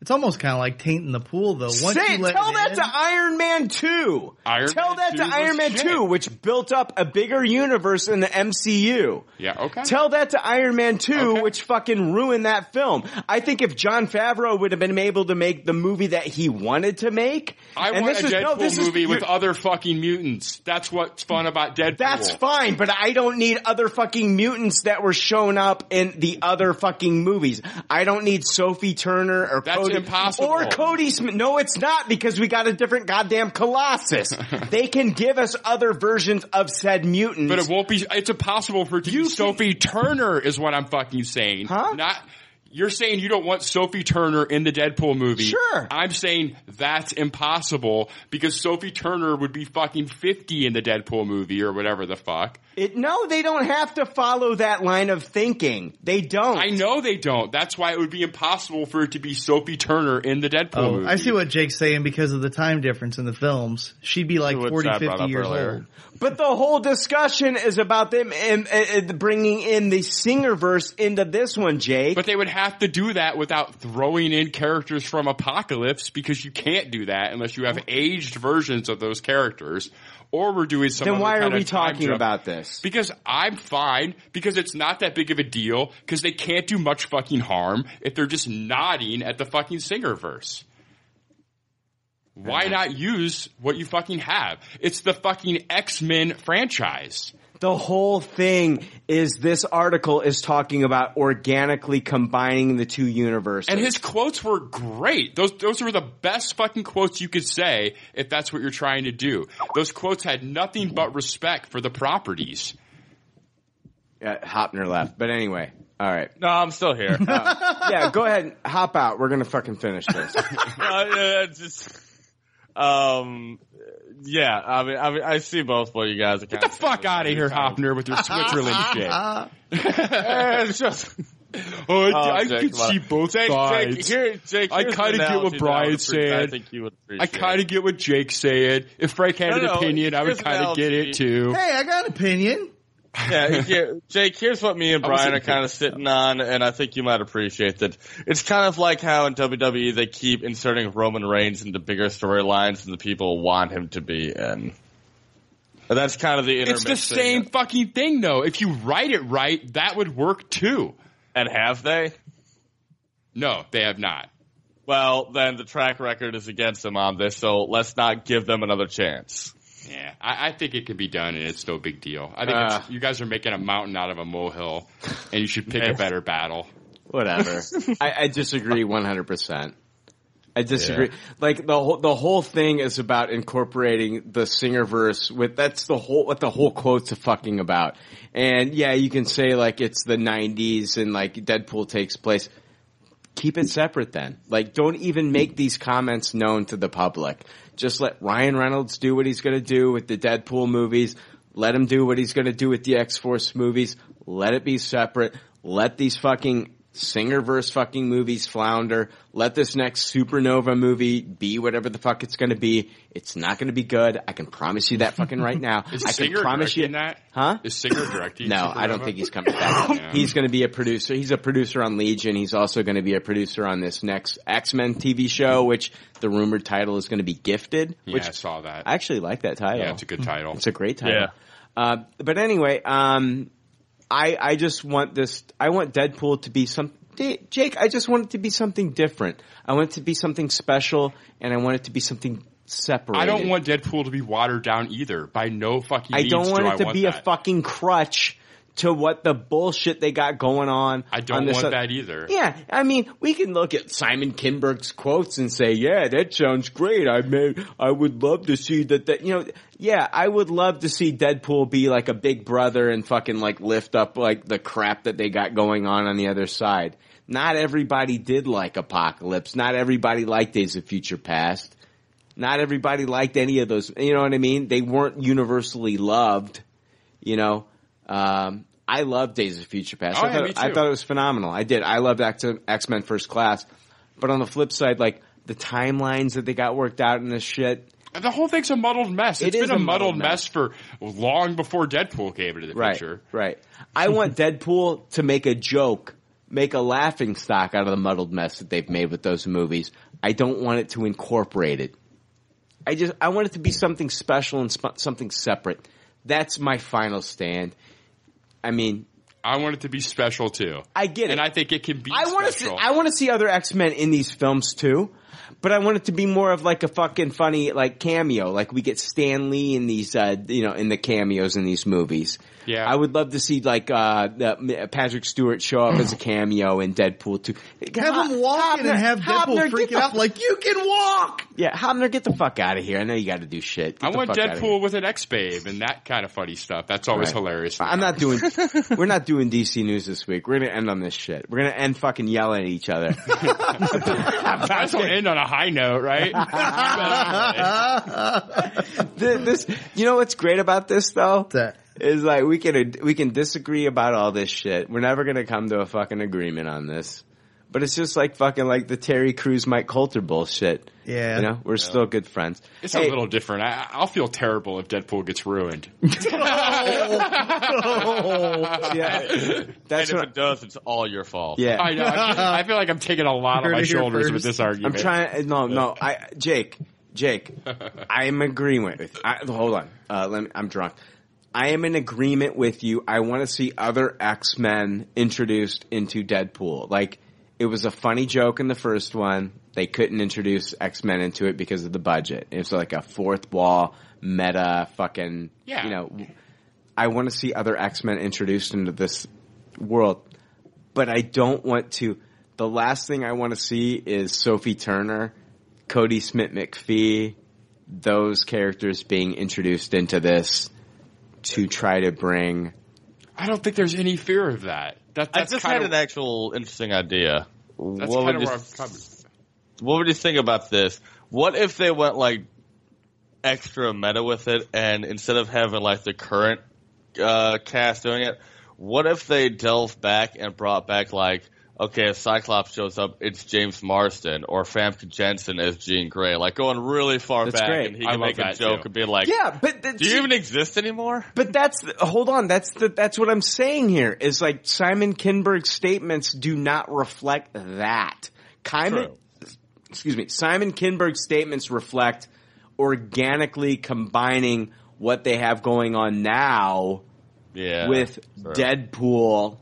It's almost kind of like tainting the pool, though. Once Say, you let tell that in- to Iron Man 2. Iron tell Man that 2 to Iron Man shit. 2, which built up a bigger universe in the MCU. Yeah, okay. Tell that to Iron Man 2, which fucking ruined that film. I think if Jon Favreau would have been able to make the movie that he wanted to make, I and want this a is, Deadpool no, this is- movie with other fucking mutants. That's what's fun about Deadpool. That's fine, but I don't need other fucking mutants that were shown up in the other fucking movies. I don't need Sophie Turner or That's Cody, impossible. or Kodi Smit. No, it's not because we got a different goddamn Colossus. they can give us other versions of said mutants. But it won't be. It's impossible for you Sophie Turner, is what I'm fucking saying. Huh? Not. You're saying you don't want Sophie Turner in the Deadpool movie. Sure. I'm saying that's impossible because Sophie Turner would be fucking 50 in the Deadpool movie or whatever the fuck. It, no, they don't have to follow that line of thinking. They don't. I know they don't. That's why it would be impossible for it to be Sophie Turner in the Deadpool Oh, movie. I see what Jake's saying because of the time difference in the films. She'd be like What 40, Chad brought 50 up years earlier. old. But the whole discussion is about them bringing in the singer verse into this one, Jake. But they would have to do that without throwing in characters from Apocalypse because you can't do that unless you have aged versions of those characters. Or we're doing some. Then why are we talking jump. about this? Because I'm fine. Because it's not that big of a deal. Because they can't do much fucking harm if they're just nodding at the fucking Singerverse. Why not use what you fucking have? It's the fucking X Men franchise. The whole thing is this article is talking about organically combining the two universes. And his quotes were great. Those those were the best fucking quotes you could say if that's what you're trying to do. Those quotes had nothing but respect for the properties. Yeah, Hoeppner left. But anyway, all right. No, I'm still here. Uh, yeah, go ahead and hop out. We're gonna fucking finish this. uh, yeah, just Um, yeah, I mean, I mean, I see both what you guys are. Get the fuck out of here, Hoeppner, with your Switzerland shit. it's just. Oh, I Jake, can come on. see both Jake, sides. Jake, here, Jake, I kind of get what analogy that I Brian's appre- I think you would I kind of get what Jake's saying. If Frank had No, an no, opinion, I would kind of get it too. Hey, I got an opinion. Yeah, yeah, Jake, here's what me and Brian are kind of sitting on, and I think you might appreciate that. It's kind of like how in WWE they keep inserting Roman Reigns into bigger storylines than the people want him to be in. And that's kind of the It's the same fucking thing, though. If you write it right, that would work too. And have they? No, they have not. Well, then the track record is against them on this, so let's not give them another chance. Yeah, I, I think it can be done, and it's no big deal. I think Uh. it's, you guys are making a mountain out of a molehill, and you should pick a better battle. Whatever. I, I disagree 100%. I disagree. Yeah. Like the whole the whole thing is about incorporating the singer verse with that's the whole what the whole quote's fucking about. And yeah, you can say like it's the 90s and like Deadpool takes place. Keep it separate then. Like don't even make these comments known to the public. Just let Ryan Reynolds do what he's going to do with the Deadpool movies. Let him do what he's going to do with the X-Force movies. Let it be separate. Let these fucking Singerverse fucking movies flounder. Let this next Supernova movie be whatever the fuck it's gonna be. It's not gonna be good. I can promise you that fucking right now. Is I can Singer promise you that? Huh? Is Singer directing? No, I don't think he's coming back. Yeah. He's going to be a producer. He's a producer on Legion. He's also going to be a producer on this next X-Men TV show, which the rumored title is going to be Gifted. Yeah, which I saw that. I actually like that title. Yeah, it's a good title. It's a great title. Yeah. Uh, but anyway, um, I I just want this. I want Deadpool to be some. Jake, I just want it to be something different. I want it to be something special, and I want it to be something separated. I don't want Deadpool to be watered down either. By no fucking I means don't want do it to I want be that. a fucking crutch to what the bullshit they got going on. I don't on want that either. Yeah, I mean, we can look at Simon Kinberg's quotes and say, "Yeah, that sounds great. I mean, I would love to see that." That you know, yeah, I would love to see Deadpool be like a big brother and fucking like lift up like the crap that they got going on on the other side. Not everybody did like Apocalypse. Not everybody liked Days of Future Past. Not everybody liked any of those. You know what I mean? They weren't universally loved. You know, um, I love Days of Future Past. Oh, I, yeah, thought, me I thought it was phenomenal. I did. I loved X Men First Class. But on the flip side, like the timelines that they got worked out in this shit. The whole thing's a muddled mess. It It's is been a, a muddled muddled mess. for long before Deadpool came into the Right, picture. right. I want Deadpool to make a joke, make a laughing stock out of the muddled mess that they've made with those movies. I don't want it to incorporate it. I just I want it to be something special and sp- something separate. That's my final stand. I mean, I want it to be special too. I get it. And I think it can be I want to see. I want to see other X Men in these films too, but I want it to be more of like a fucking funny like cameo, like we get Stan Lee in these uh you know in the cameos in these movies. Yeah. I would love to see like uh the, Patrick Stewart show up as a cameo in Deadpool too. Have him walking and have Deadpool freaking out like you can walk. Yeah, Hoeppner, get the fuck out of here. I know you got to do shit. Get I want fuck outta here. Deadpool with an ex babe and that kind of funny stuff. That's always Right. hilarious. I'm not doing. we're not doing DC news this week. We're gonna end on this shit. We're gonna end fucking yelling at each other. That's will end on a high note, right? This, you know what's great about this though? Is like we can we can disagree about all this shit. We're never gonna come to a fucking agreement on this. But it's just like fucking like the Terry Crews Mike Colter bullshit. Yeah. you know we're still good friends. It's Hey, a little different. I, I'll feel terrible if Deadpool gets ruined. yeah, and if it does, it's all your fault. Yeah. I know. I, I feel like I'm taking a lot on my it here shoulders with this argument. I'm trying. No, no. I Jake, Jake, I am agreeing with. I, hold on. Uh, let me. I'm drunk. I am in agreement with you. I want to see other X Men introduced into Deadpool. Like it was a funny joke in the first one. They couldn't introduce X Men into it because of the budget. It was like a fourth wall meta fucking. Yeah. You know, I want to see other X Men introduced into this world, but I don't want to. The last thing I want to see is Sophie Turner, Kodi Smit-McPhee, those characters being introduced into this to try to bring. I don't think there's any fear of that. that I that's just kind had of an actual interesting idea. that's what kind would of you where I'm coming. what would you think about this? What if they went like extra meta with it, and instead of having like the current uh, cast doing it, what if they delved back and brought back like, okay, if Cyclops shows up, it's James Marsden or Famke Janssen as Jean Grey, like going really far That's back, great. and he I can make a joke too. and be like, Yeah, but do you even exist anymore? But that's the, hold on. That's the that's what I'm saying here. Is like Simon Kinberg's statements do not reflect that. Simon, excuse me. Simon Kinberg's statements reflect organically combining what they have going on now Yeah, with. Deadpool.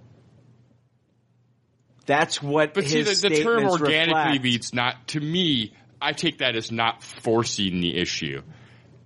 That's what But see, the, the term organically reflect. means not to me. I take that as not forcing the issue.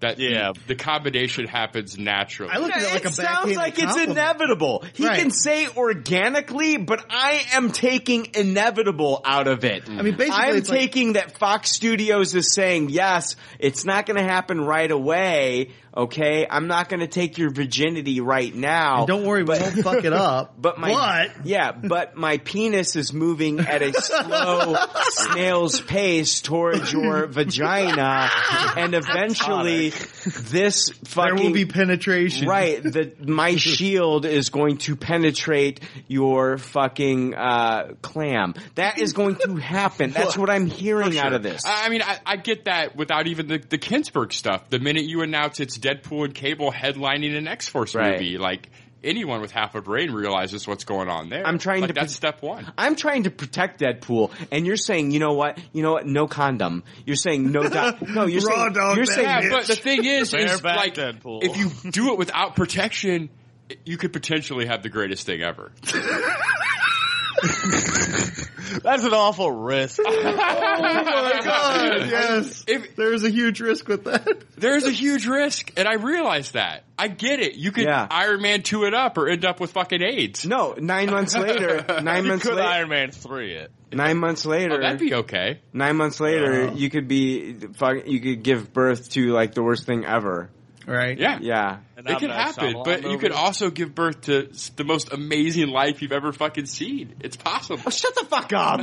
That yeah, the, the combination happens naturally. I look at it like a sounds backhanded like it's compliment. inevitable. He Right. can say organically, but I am taking inevitable out of it. I mean, basically, I'm it's like- taking that Fox Studios is saying, yes, it's not going to happen right away. Okay, I'm not going to take your virginity right now. And don't worry, we won't fuck it up. But my yeah, but my penis is moving at a slow snail's pace towards your vagina, and eventually this fucking There will be penetration. Right, that my shield is going to penetrate your fucking uh, clam. That is going to happen. That's what I'm hearing out of this. I I mean, I, I get that without even the, the Kinsberg stuff. The minute you announce it's Deadpool and Cable headlining an X Force Right. movie, like anyone with half a brain realizes what's going on there. I'm trying Like, to That's step one. I'm trying to protect Deadpool, and you're saying, you know what? You know what? No condom. You're saying no. Do- no, you're Raw saying dog you're saying. Yeah, but the thing is, is back, like Deadpool. if you do it without protection, you could potentially have the greatest thing ever. That's an awful risk. Oh my god, yes. There's a huge risk with that. There's a huge risk, and I realize that. I get it. You could Yeah. Iron Man two it up or end up with fucking AIDS. No, nine months later, nine you months could later, Iron Man three it. nine months oh, later, Oh, that'd be okay. nine months later, you could be, fuck, you could give birth to like the worst thing ever. Right? Yeah. Yeah. And It I'm could happen, Shyamalan but you could also give birth to the most amazing life you've ever fucking seen. It's possible. Oh, shut the fuck up.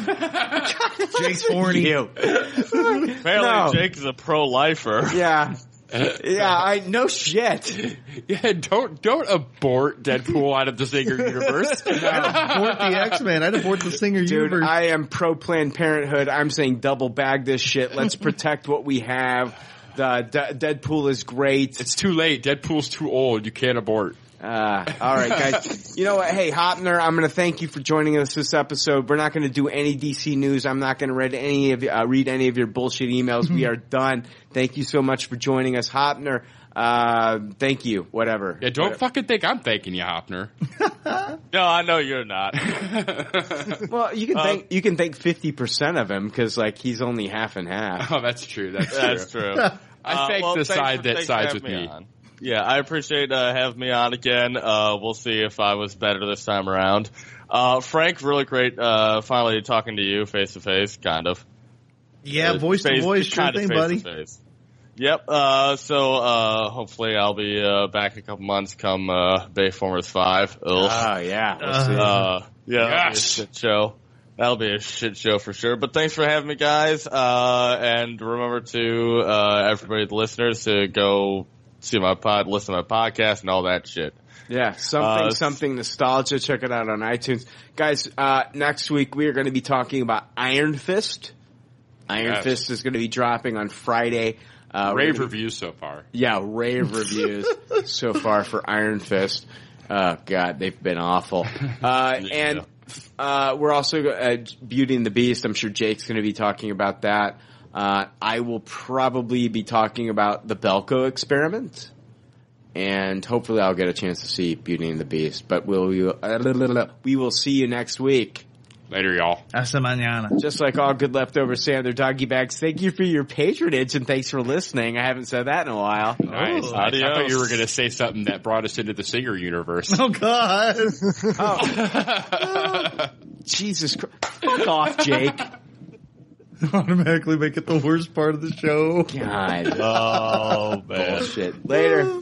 Jake's horny. You. Apparently, No. Jake is a pro-lifer. Yeah. Yeah, I no shit. Yeah, don't don't abort Deadpool out of the Singer universe. I'd abort the X Men. I'd abort the Singer Dude, universe. I am pro Planned Parenthood. I'm saying double bag this shit. Let's protect what we have. The D- Deadpool is great. It's too late. Deadpool's too old. You can't abort. Uh, all right, guys. You know what? Hey, Hoeppner, I'm going to thank you for joining us this episode. We're not going to do any DC news. I'm not going to read any of uh, read any of your bullshit emails. we are done. Thank you so much for joining us, Hoeppner. Uh, thank you. Whatever. Yeah, don't fucking think I'm thanking you, Hoeppner. No, I know you're not. Well, you can Uh, thank you can thank fifty percent of him because like he's only half and half. Oh, that's true. That's, That's true. true. I Uh, thank well, the side for- that sides with me. on. Yeah, I appreciate uh, having me on again. Uh, we'll see if I was better this time around. Uh, Frank, really great. Uh, finally talking to you face to face, kind of. yeah, Uh, voice to face- voice, sure kind of thing, face to buddy. face. Yep. Uh, so uh, hopefully I'll be uh, back in a couple months. Come uh, Bayformers Five. Ugh. Oh yeah. We'll see. Uh, yeah, that'll be a Yes. shit show. That'll be a shit show for sure. But thanks for having me, guys. Uh, and remember to uh, everybody, the listeners, to go see my pod, listen to my podcast, and all that shit. Yeah, something, Uh, something nostalgia. Check it out on iTunes, guys. Uh, next week we are going to be talking about Iron Fist. Iron Yes. Fist is going to be dropping on Friday. Uh, we're Rave gonna- reviews so far. Yeah, rave reviews so far for Iron Fist. Oh God, they've been awful. Uh, and uh, we're also uh, Beauty and the Beast. I'm sure Jake's going to be talking about that. Uh, I will probably be talking about the Belko experiment, and hopefully I'll get a chance to see Beauty and the Beast. But will, we will see you next week. Later, y'all. Hasta mañana. Just like all good leftovers say doggy bags, thank you for your patronage and thanks for listening. I haven't said that in a while. Nice. Oh, nice. I thought you were going to say something that brought us into the Singer universe. Oh God! Oh. Jesus Christ. Fuck off, Jake. Automatically make it the worst part of the show. God. Oh man. Bullshit. Later.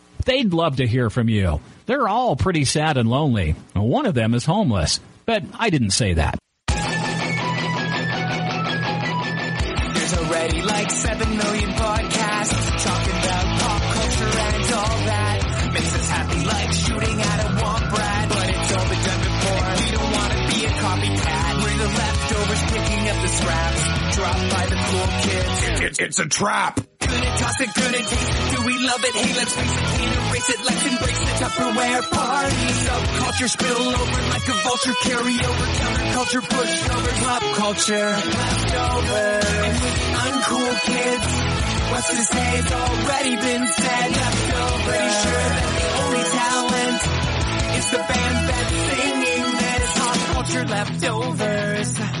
They'd love to hear from you. They're all pretty sad and lonely. One of them is homeless, but I didn't say that. There's already like 7 million podcasts talking about pop culture and all that. Makes us happy like shooting at a womp. But it's all been done before. and We don't want to be a copycat. We're the leftovers picking up the scraps. Dropped by the cool kids. It's, it's a trap. Good toss it, good it. Do we love it? Hey, let's face it, can't erase it. Let's embrace the Tupperware party. Subculture spill over like a vulture. Carry over counterculture, pushover, pop culture. And with the uncool kids. What's to say has already been said. Pretty sure that the only talent is the band that's singing. Pop culture leftovers.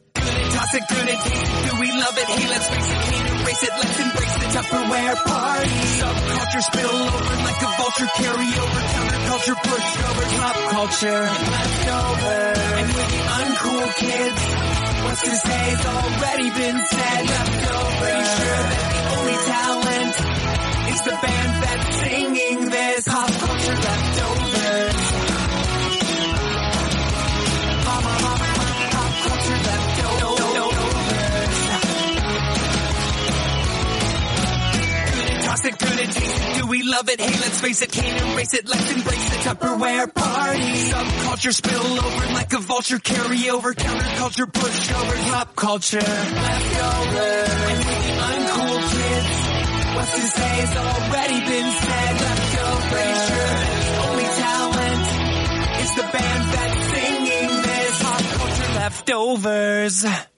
Good and toss it, taste it. Do we love it? Hey, let's face it, can't erase it. Let's embrace the Tupperware party. Subculture spill over like a vulture. Carry over counterculture, push over pop culture. Leftover. And with the uncool kids. What's to say has already been said. Leftover. Pretty sure that the only talent is the band that's singing this. Pop culture leftovers. Toss it, and taste. Do we love it? Hey, let's face it, can't erase it. Let's embrace the Tupperware party. Subculture spill over like a vulture. Carry over counterculture, push over pop culture. Leftover. And with the uncool kids. What's to say has already been said. Leftover. Pretty sure only talent is the band that's singing this. Pop culture leftovers.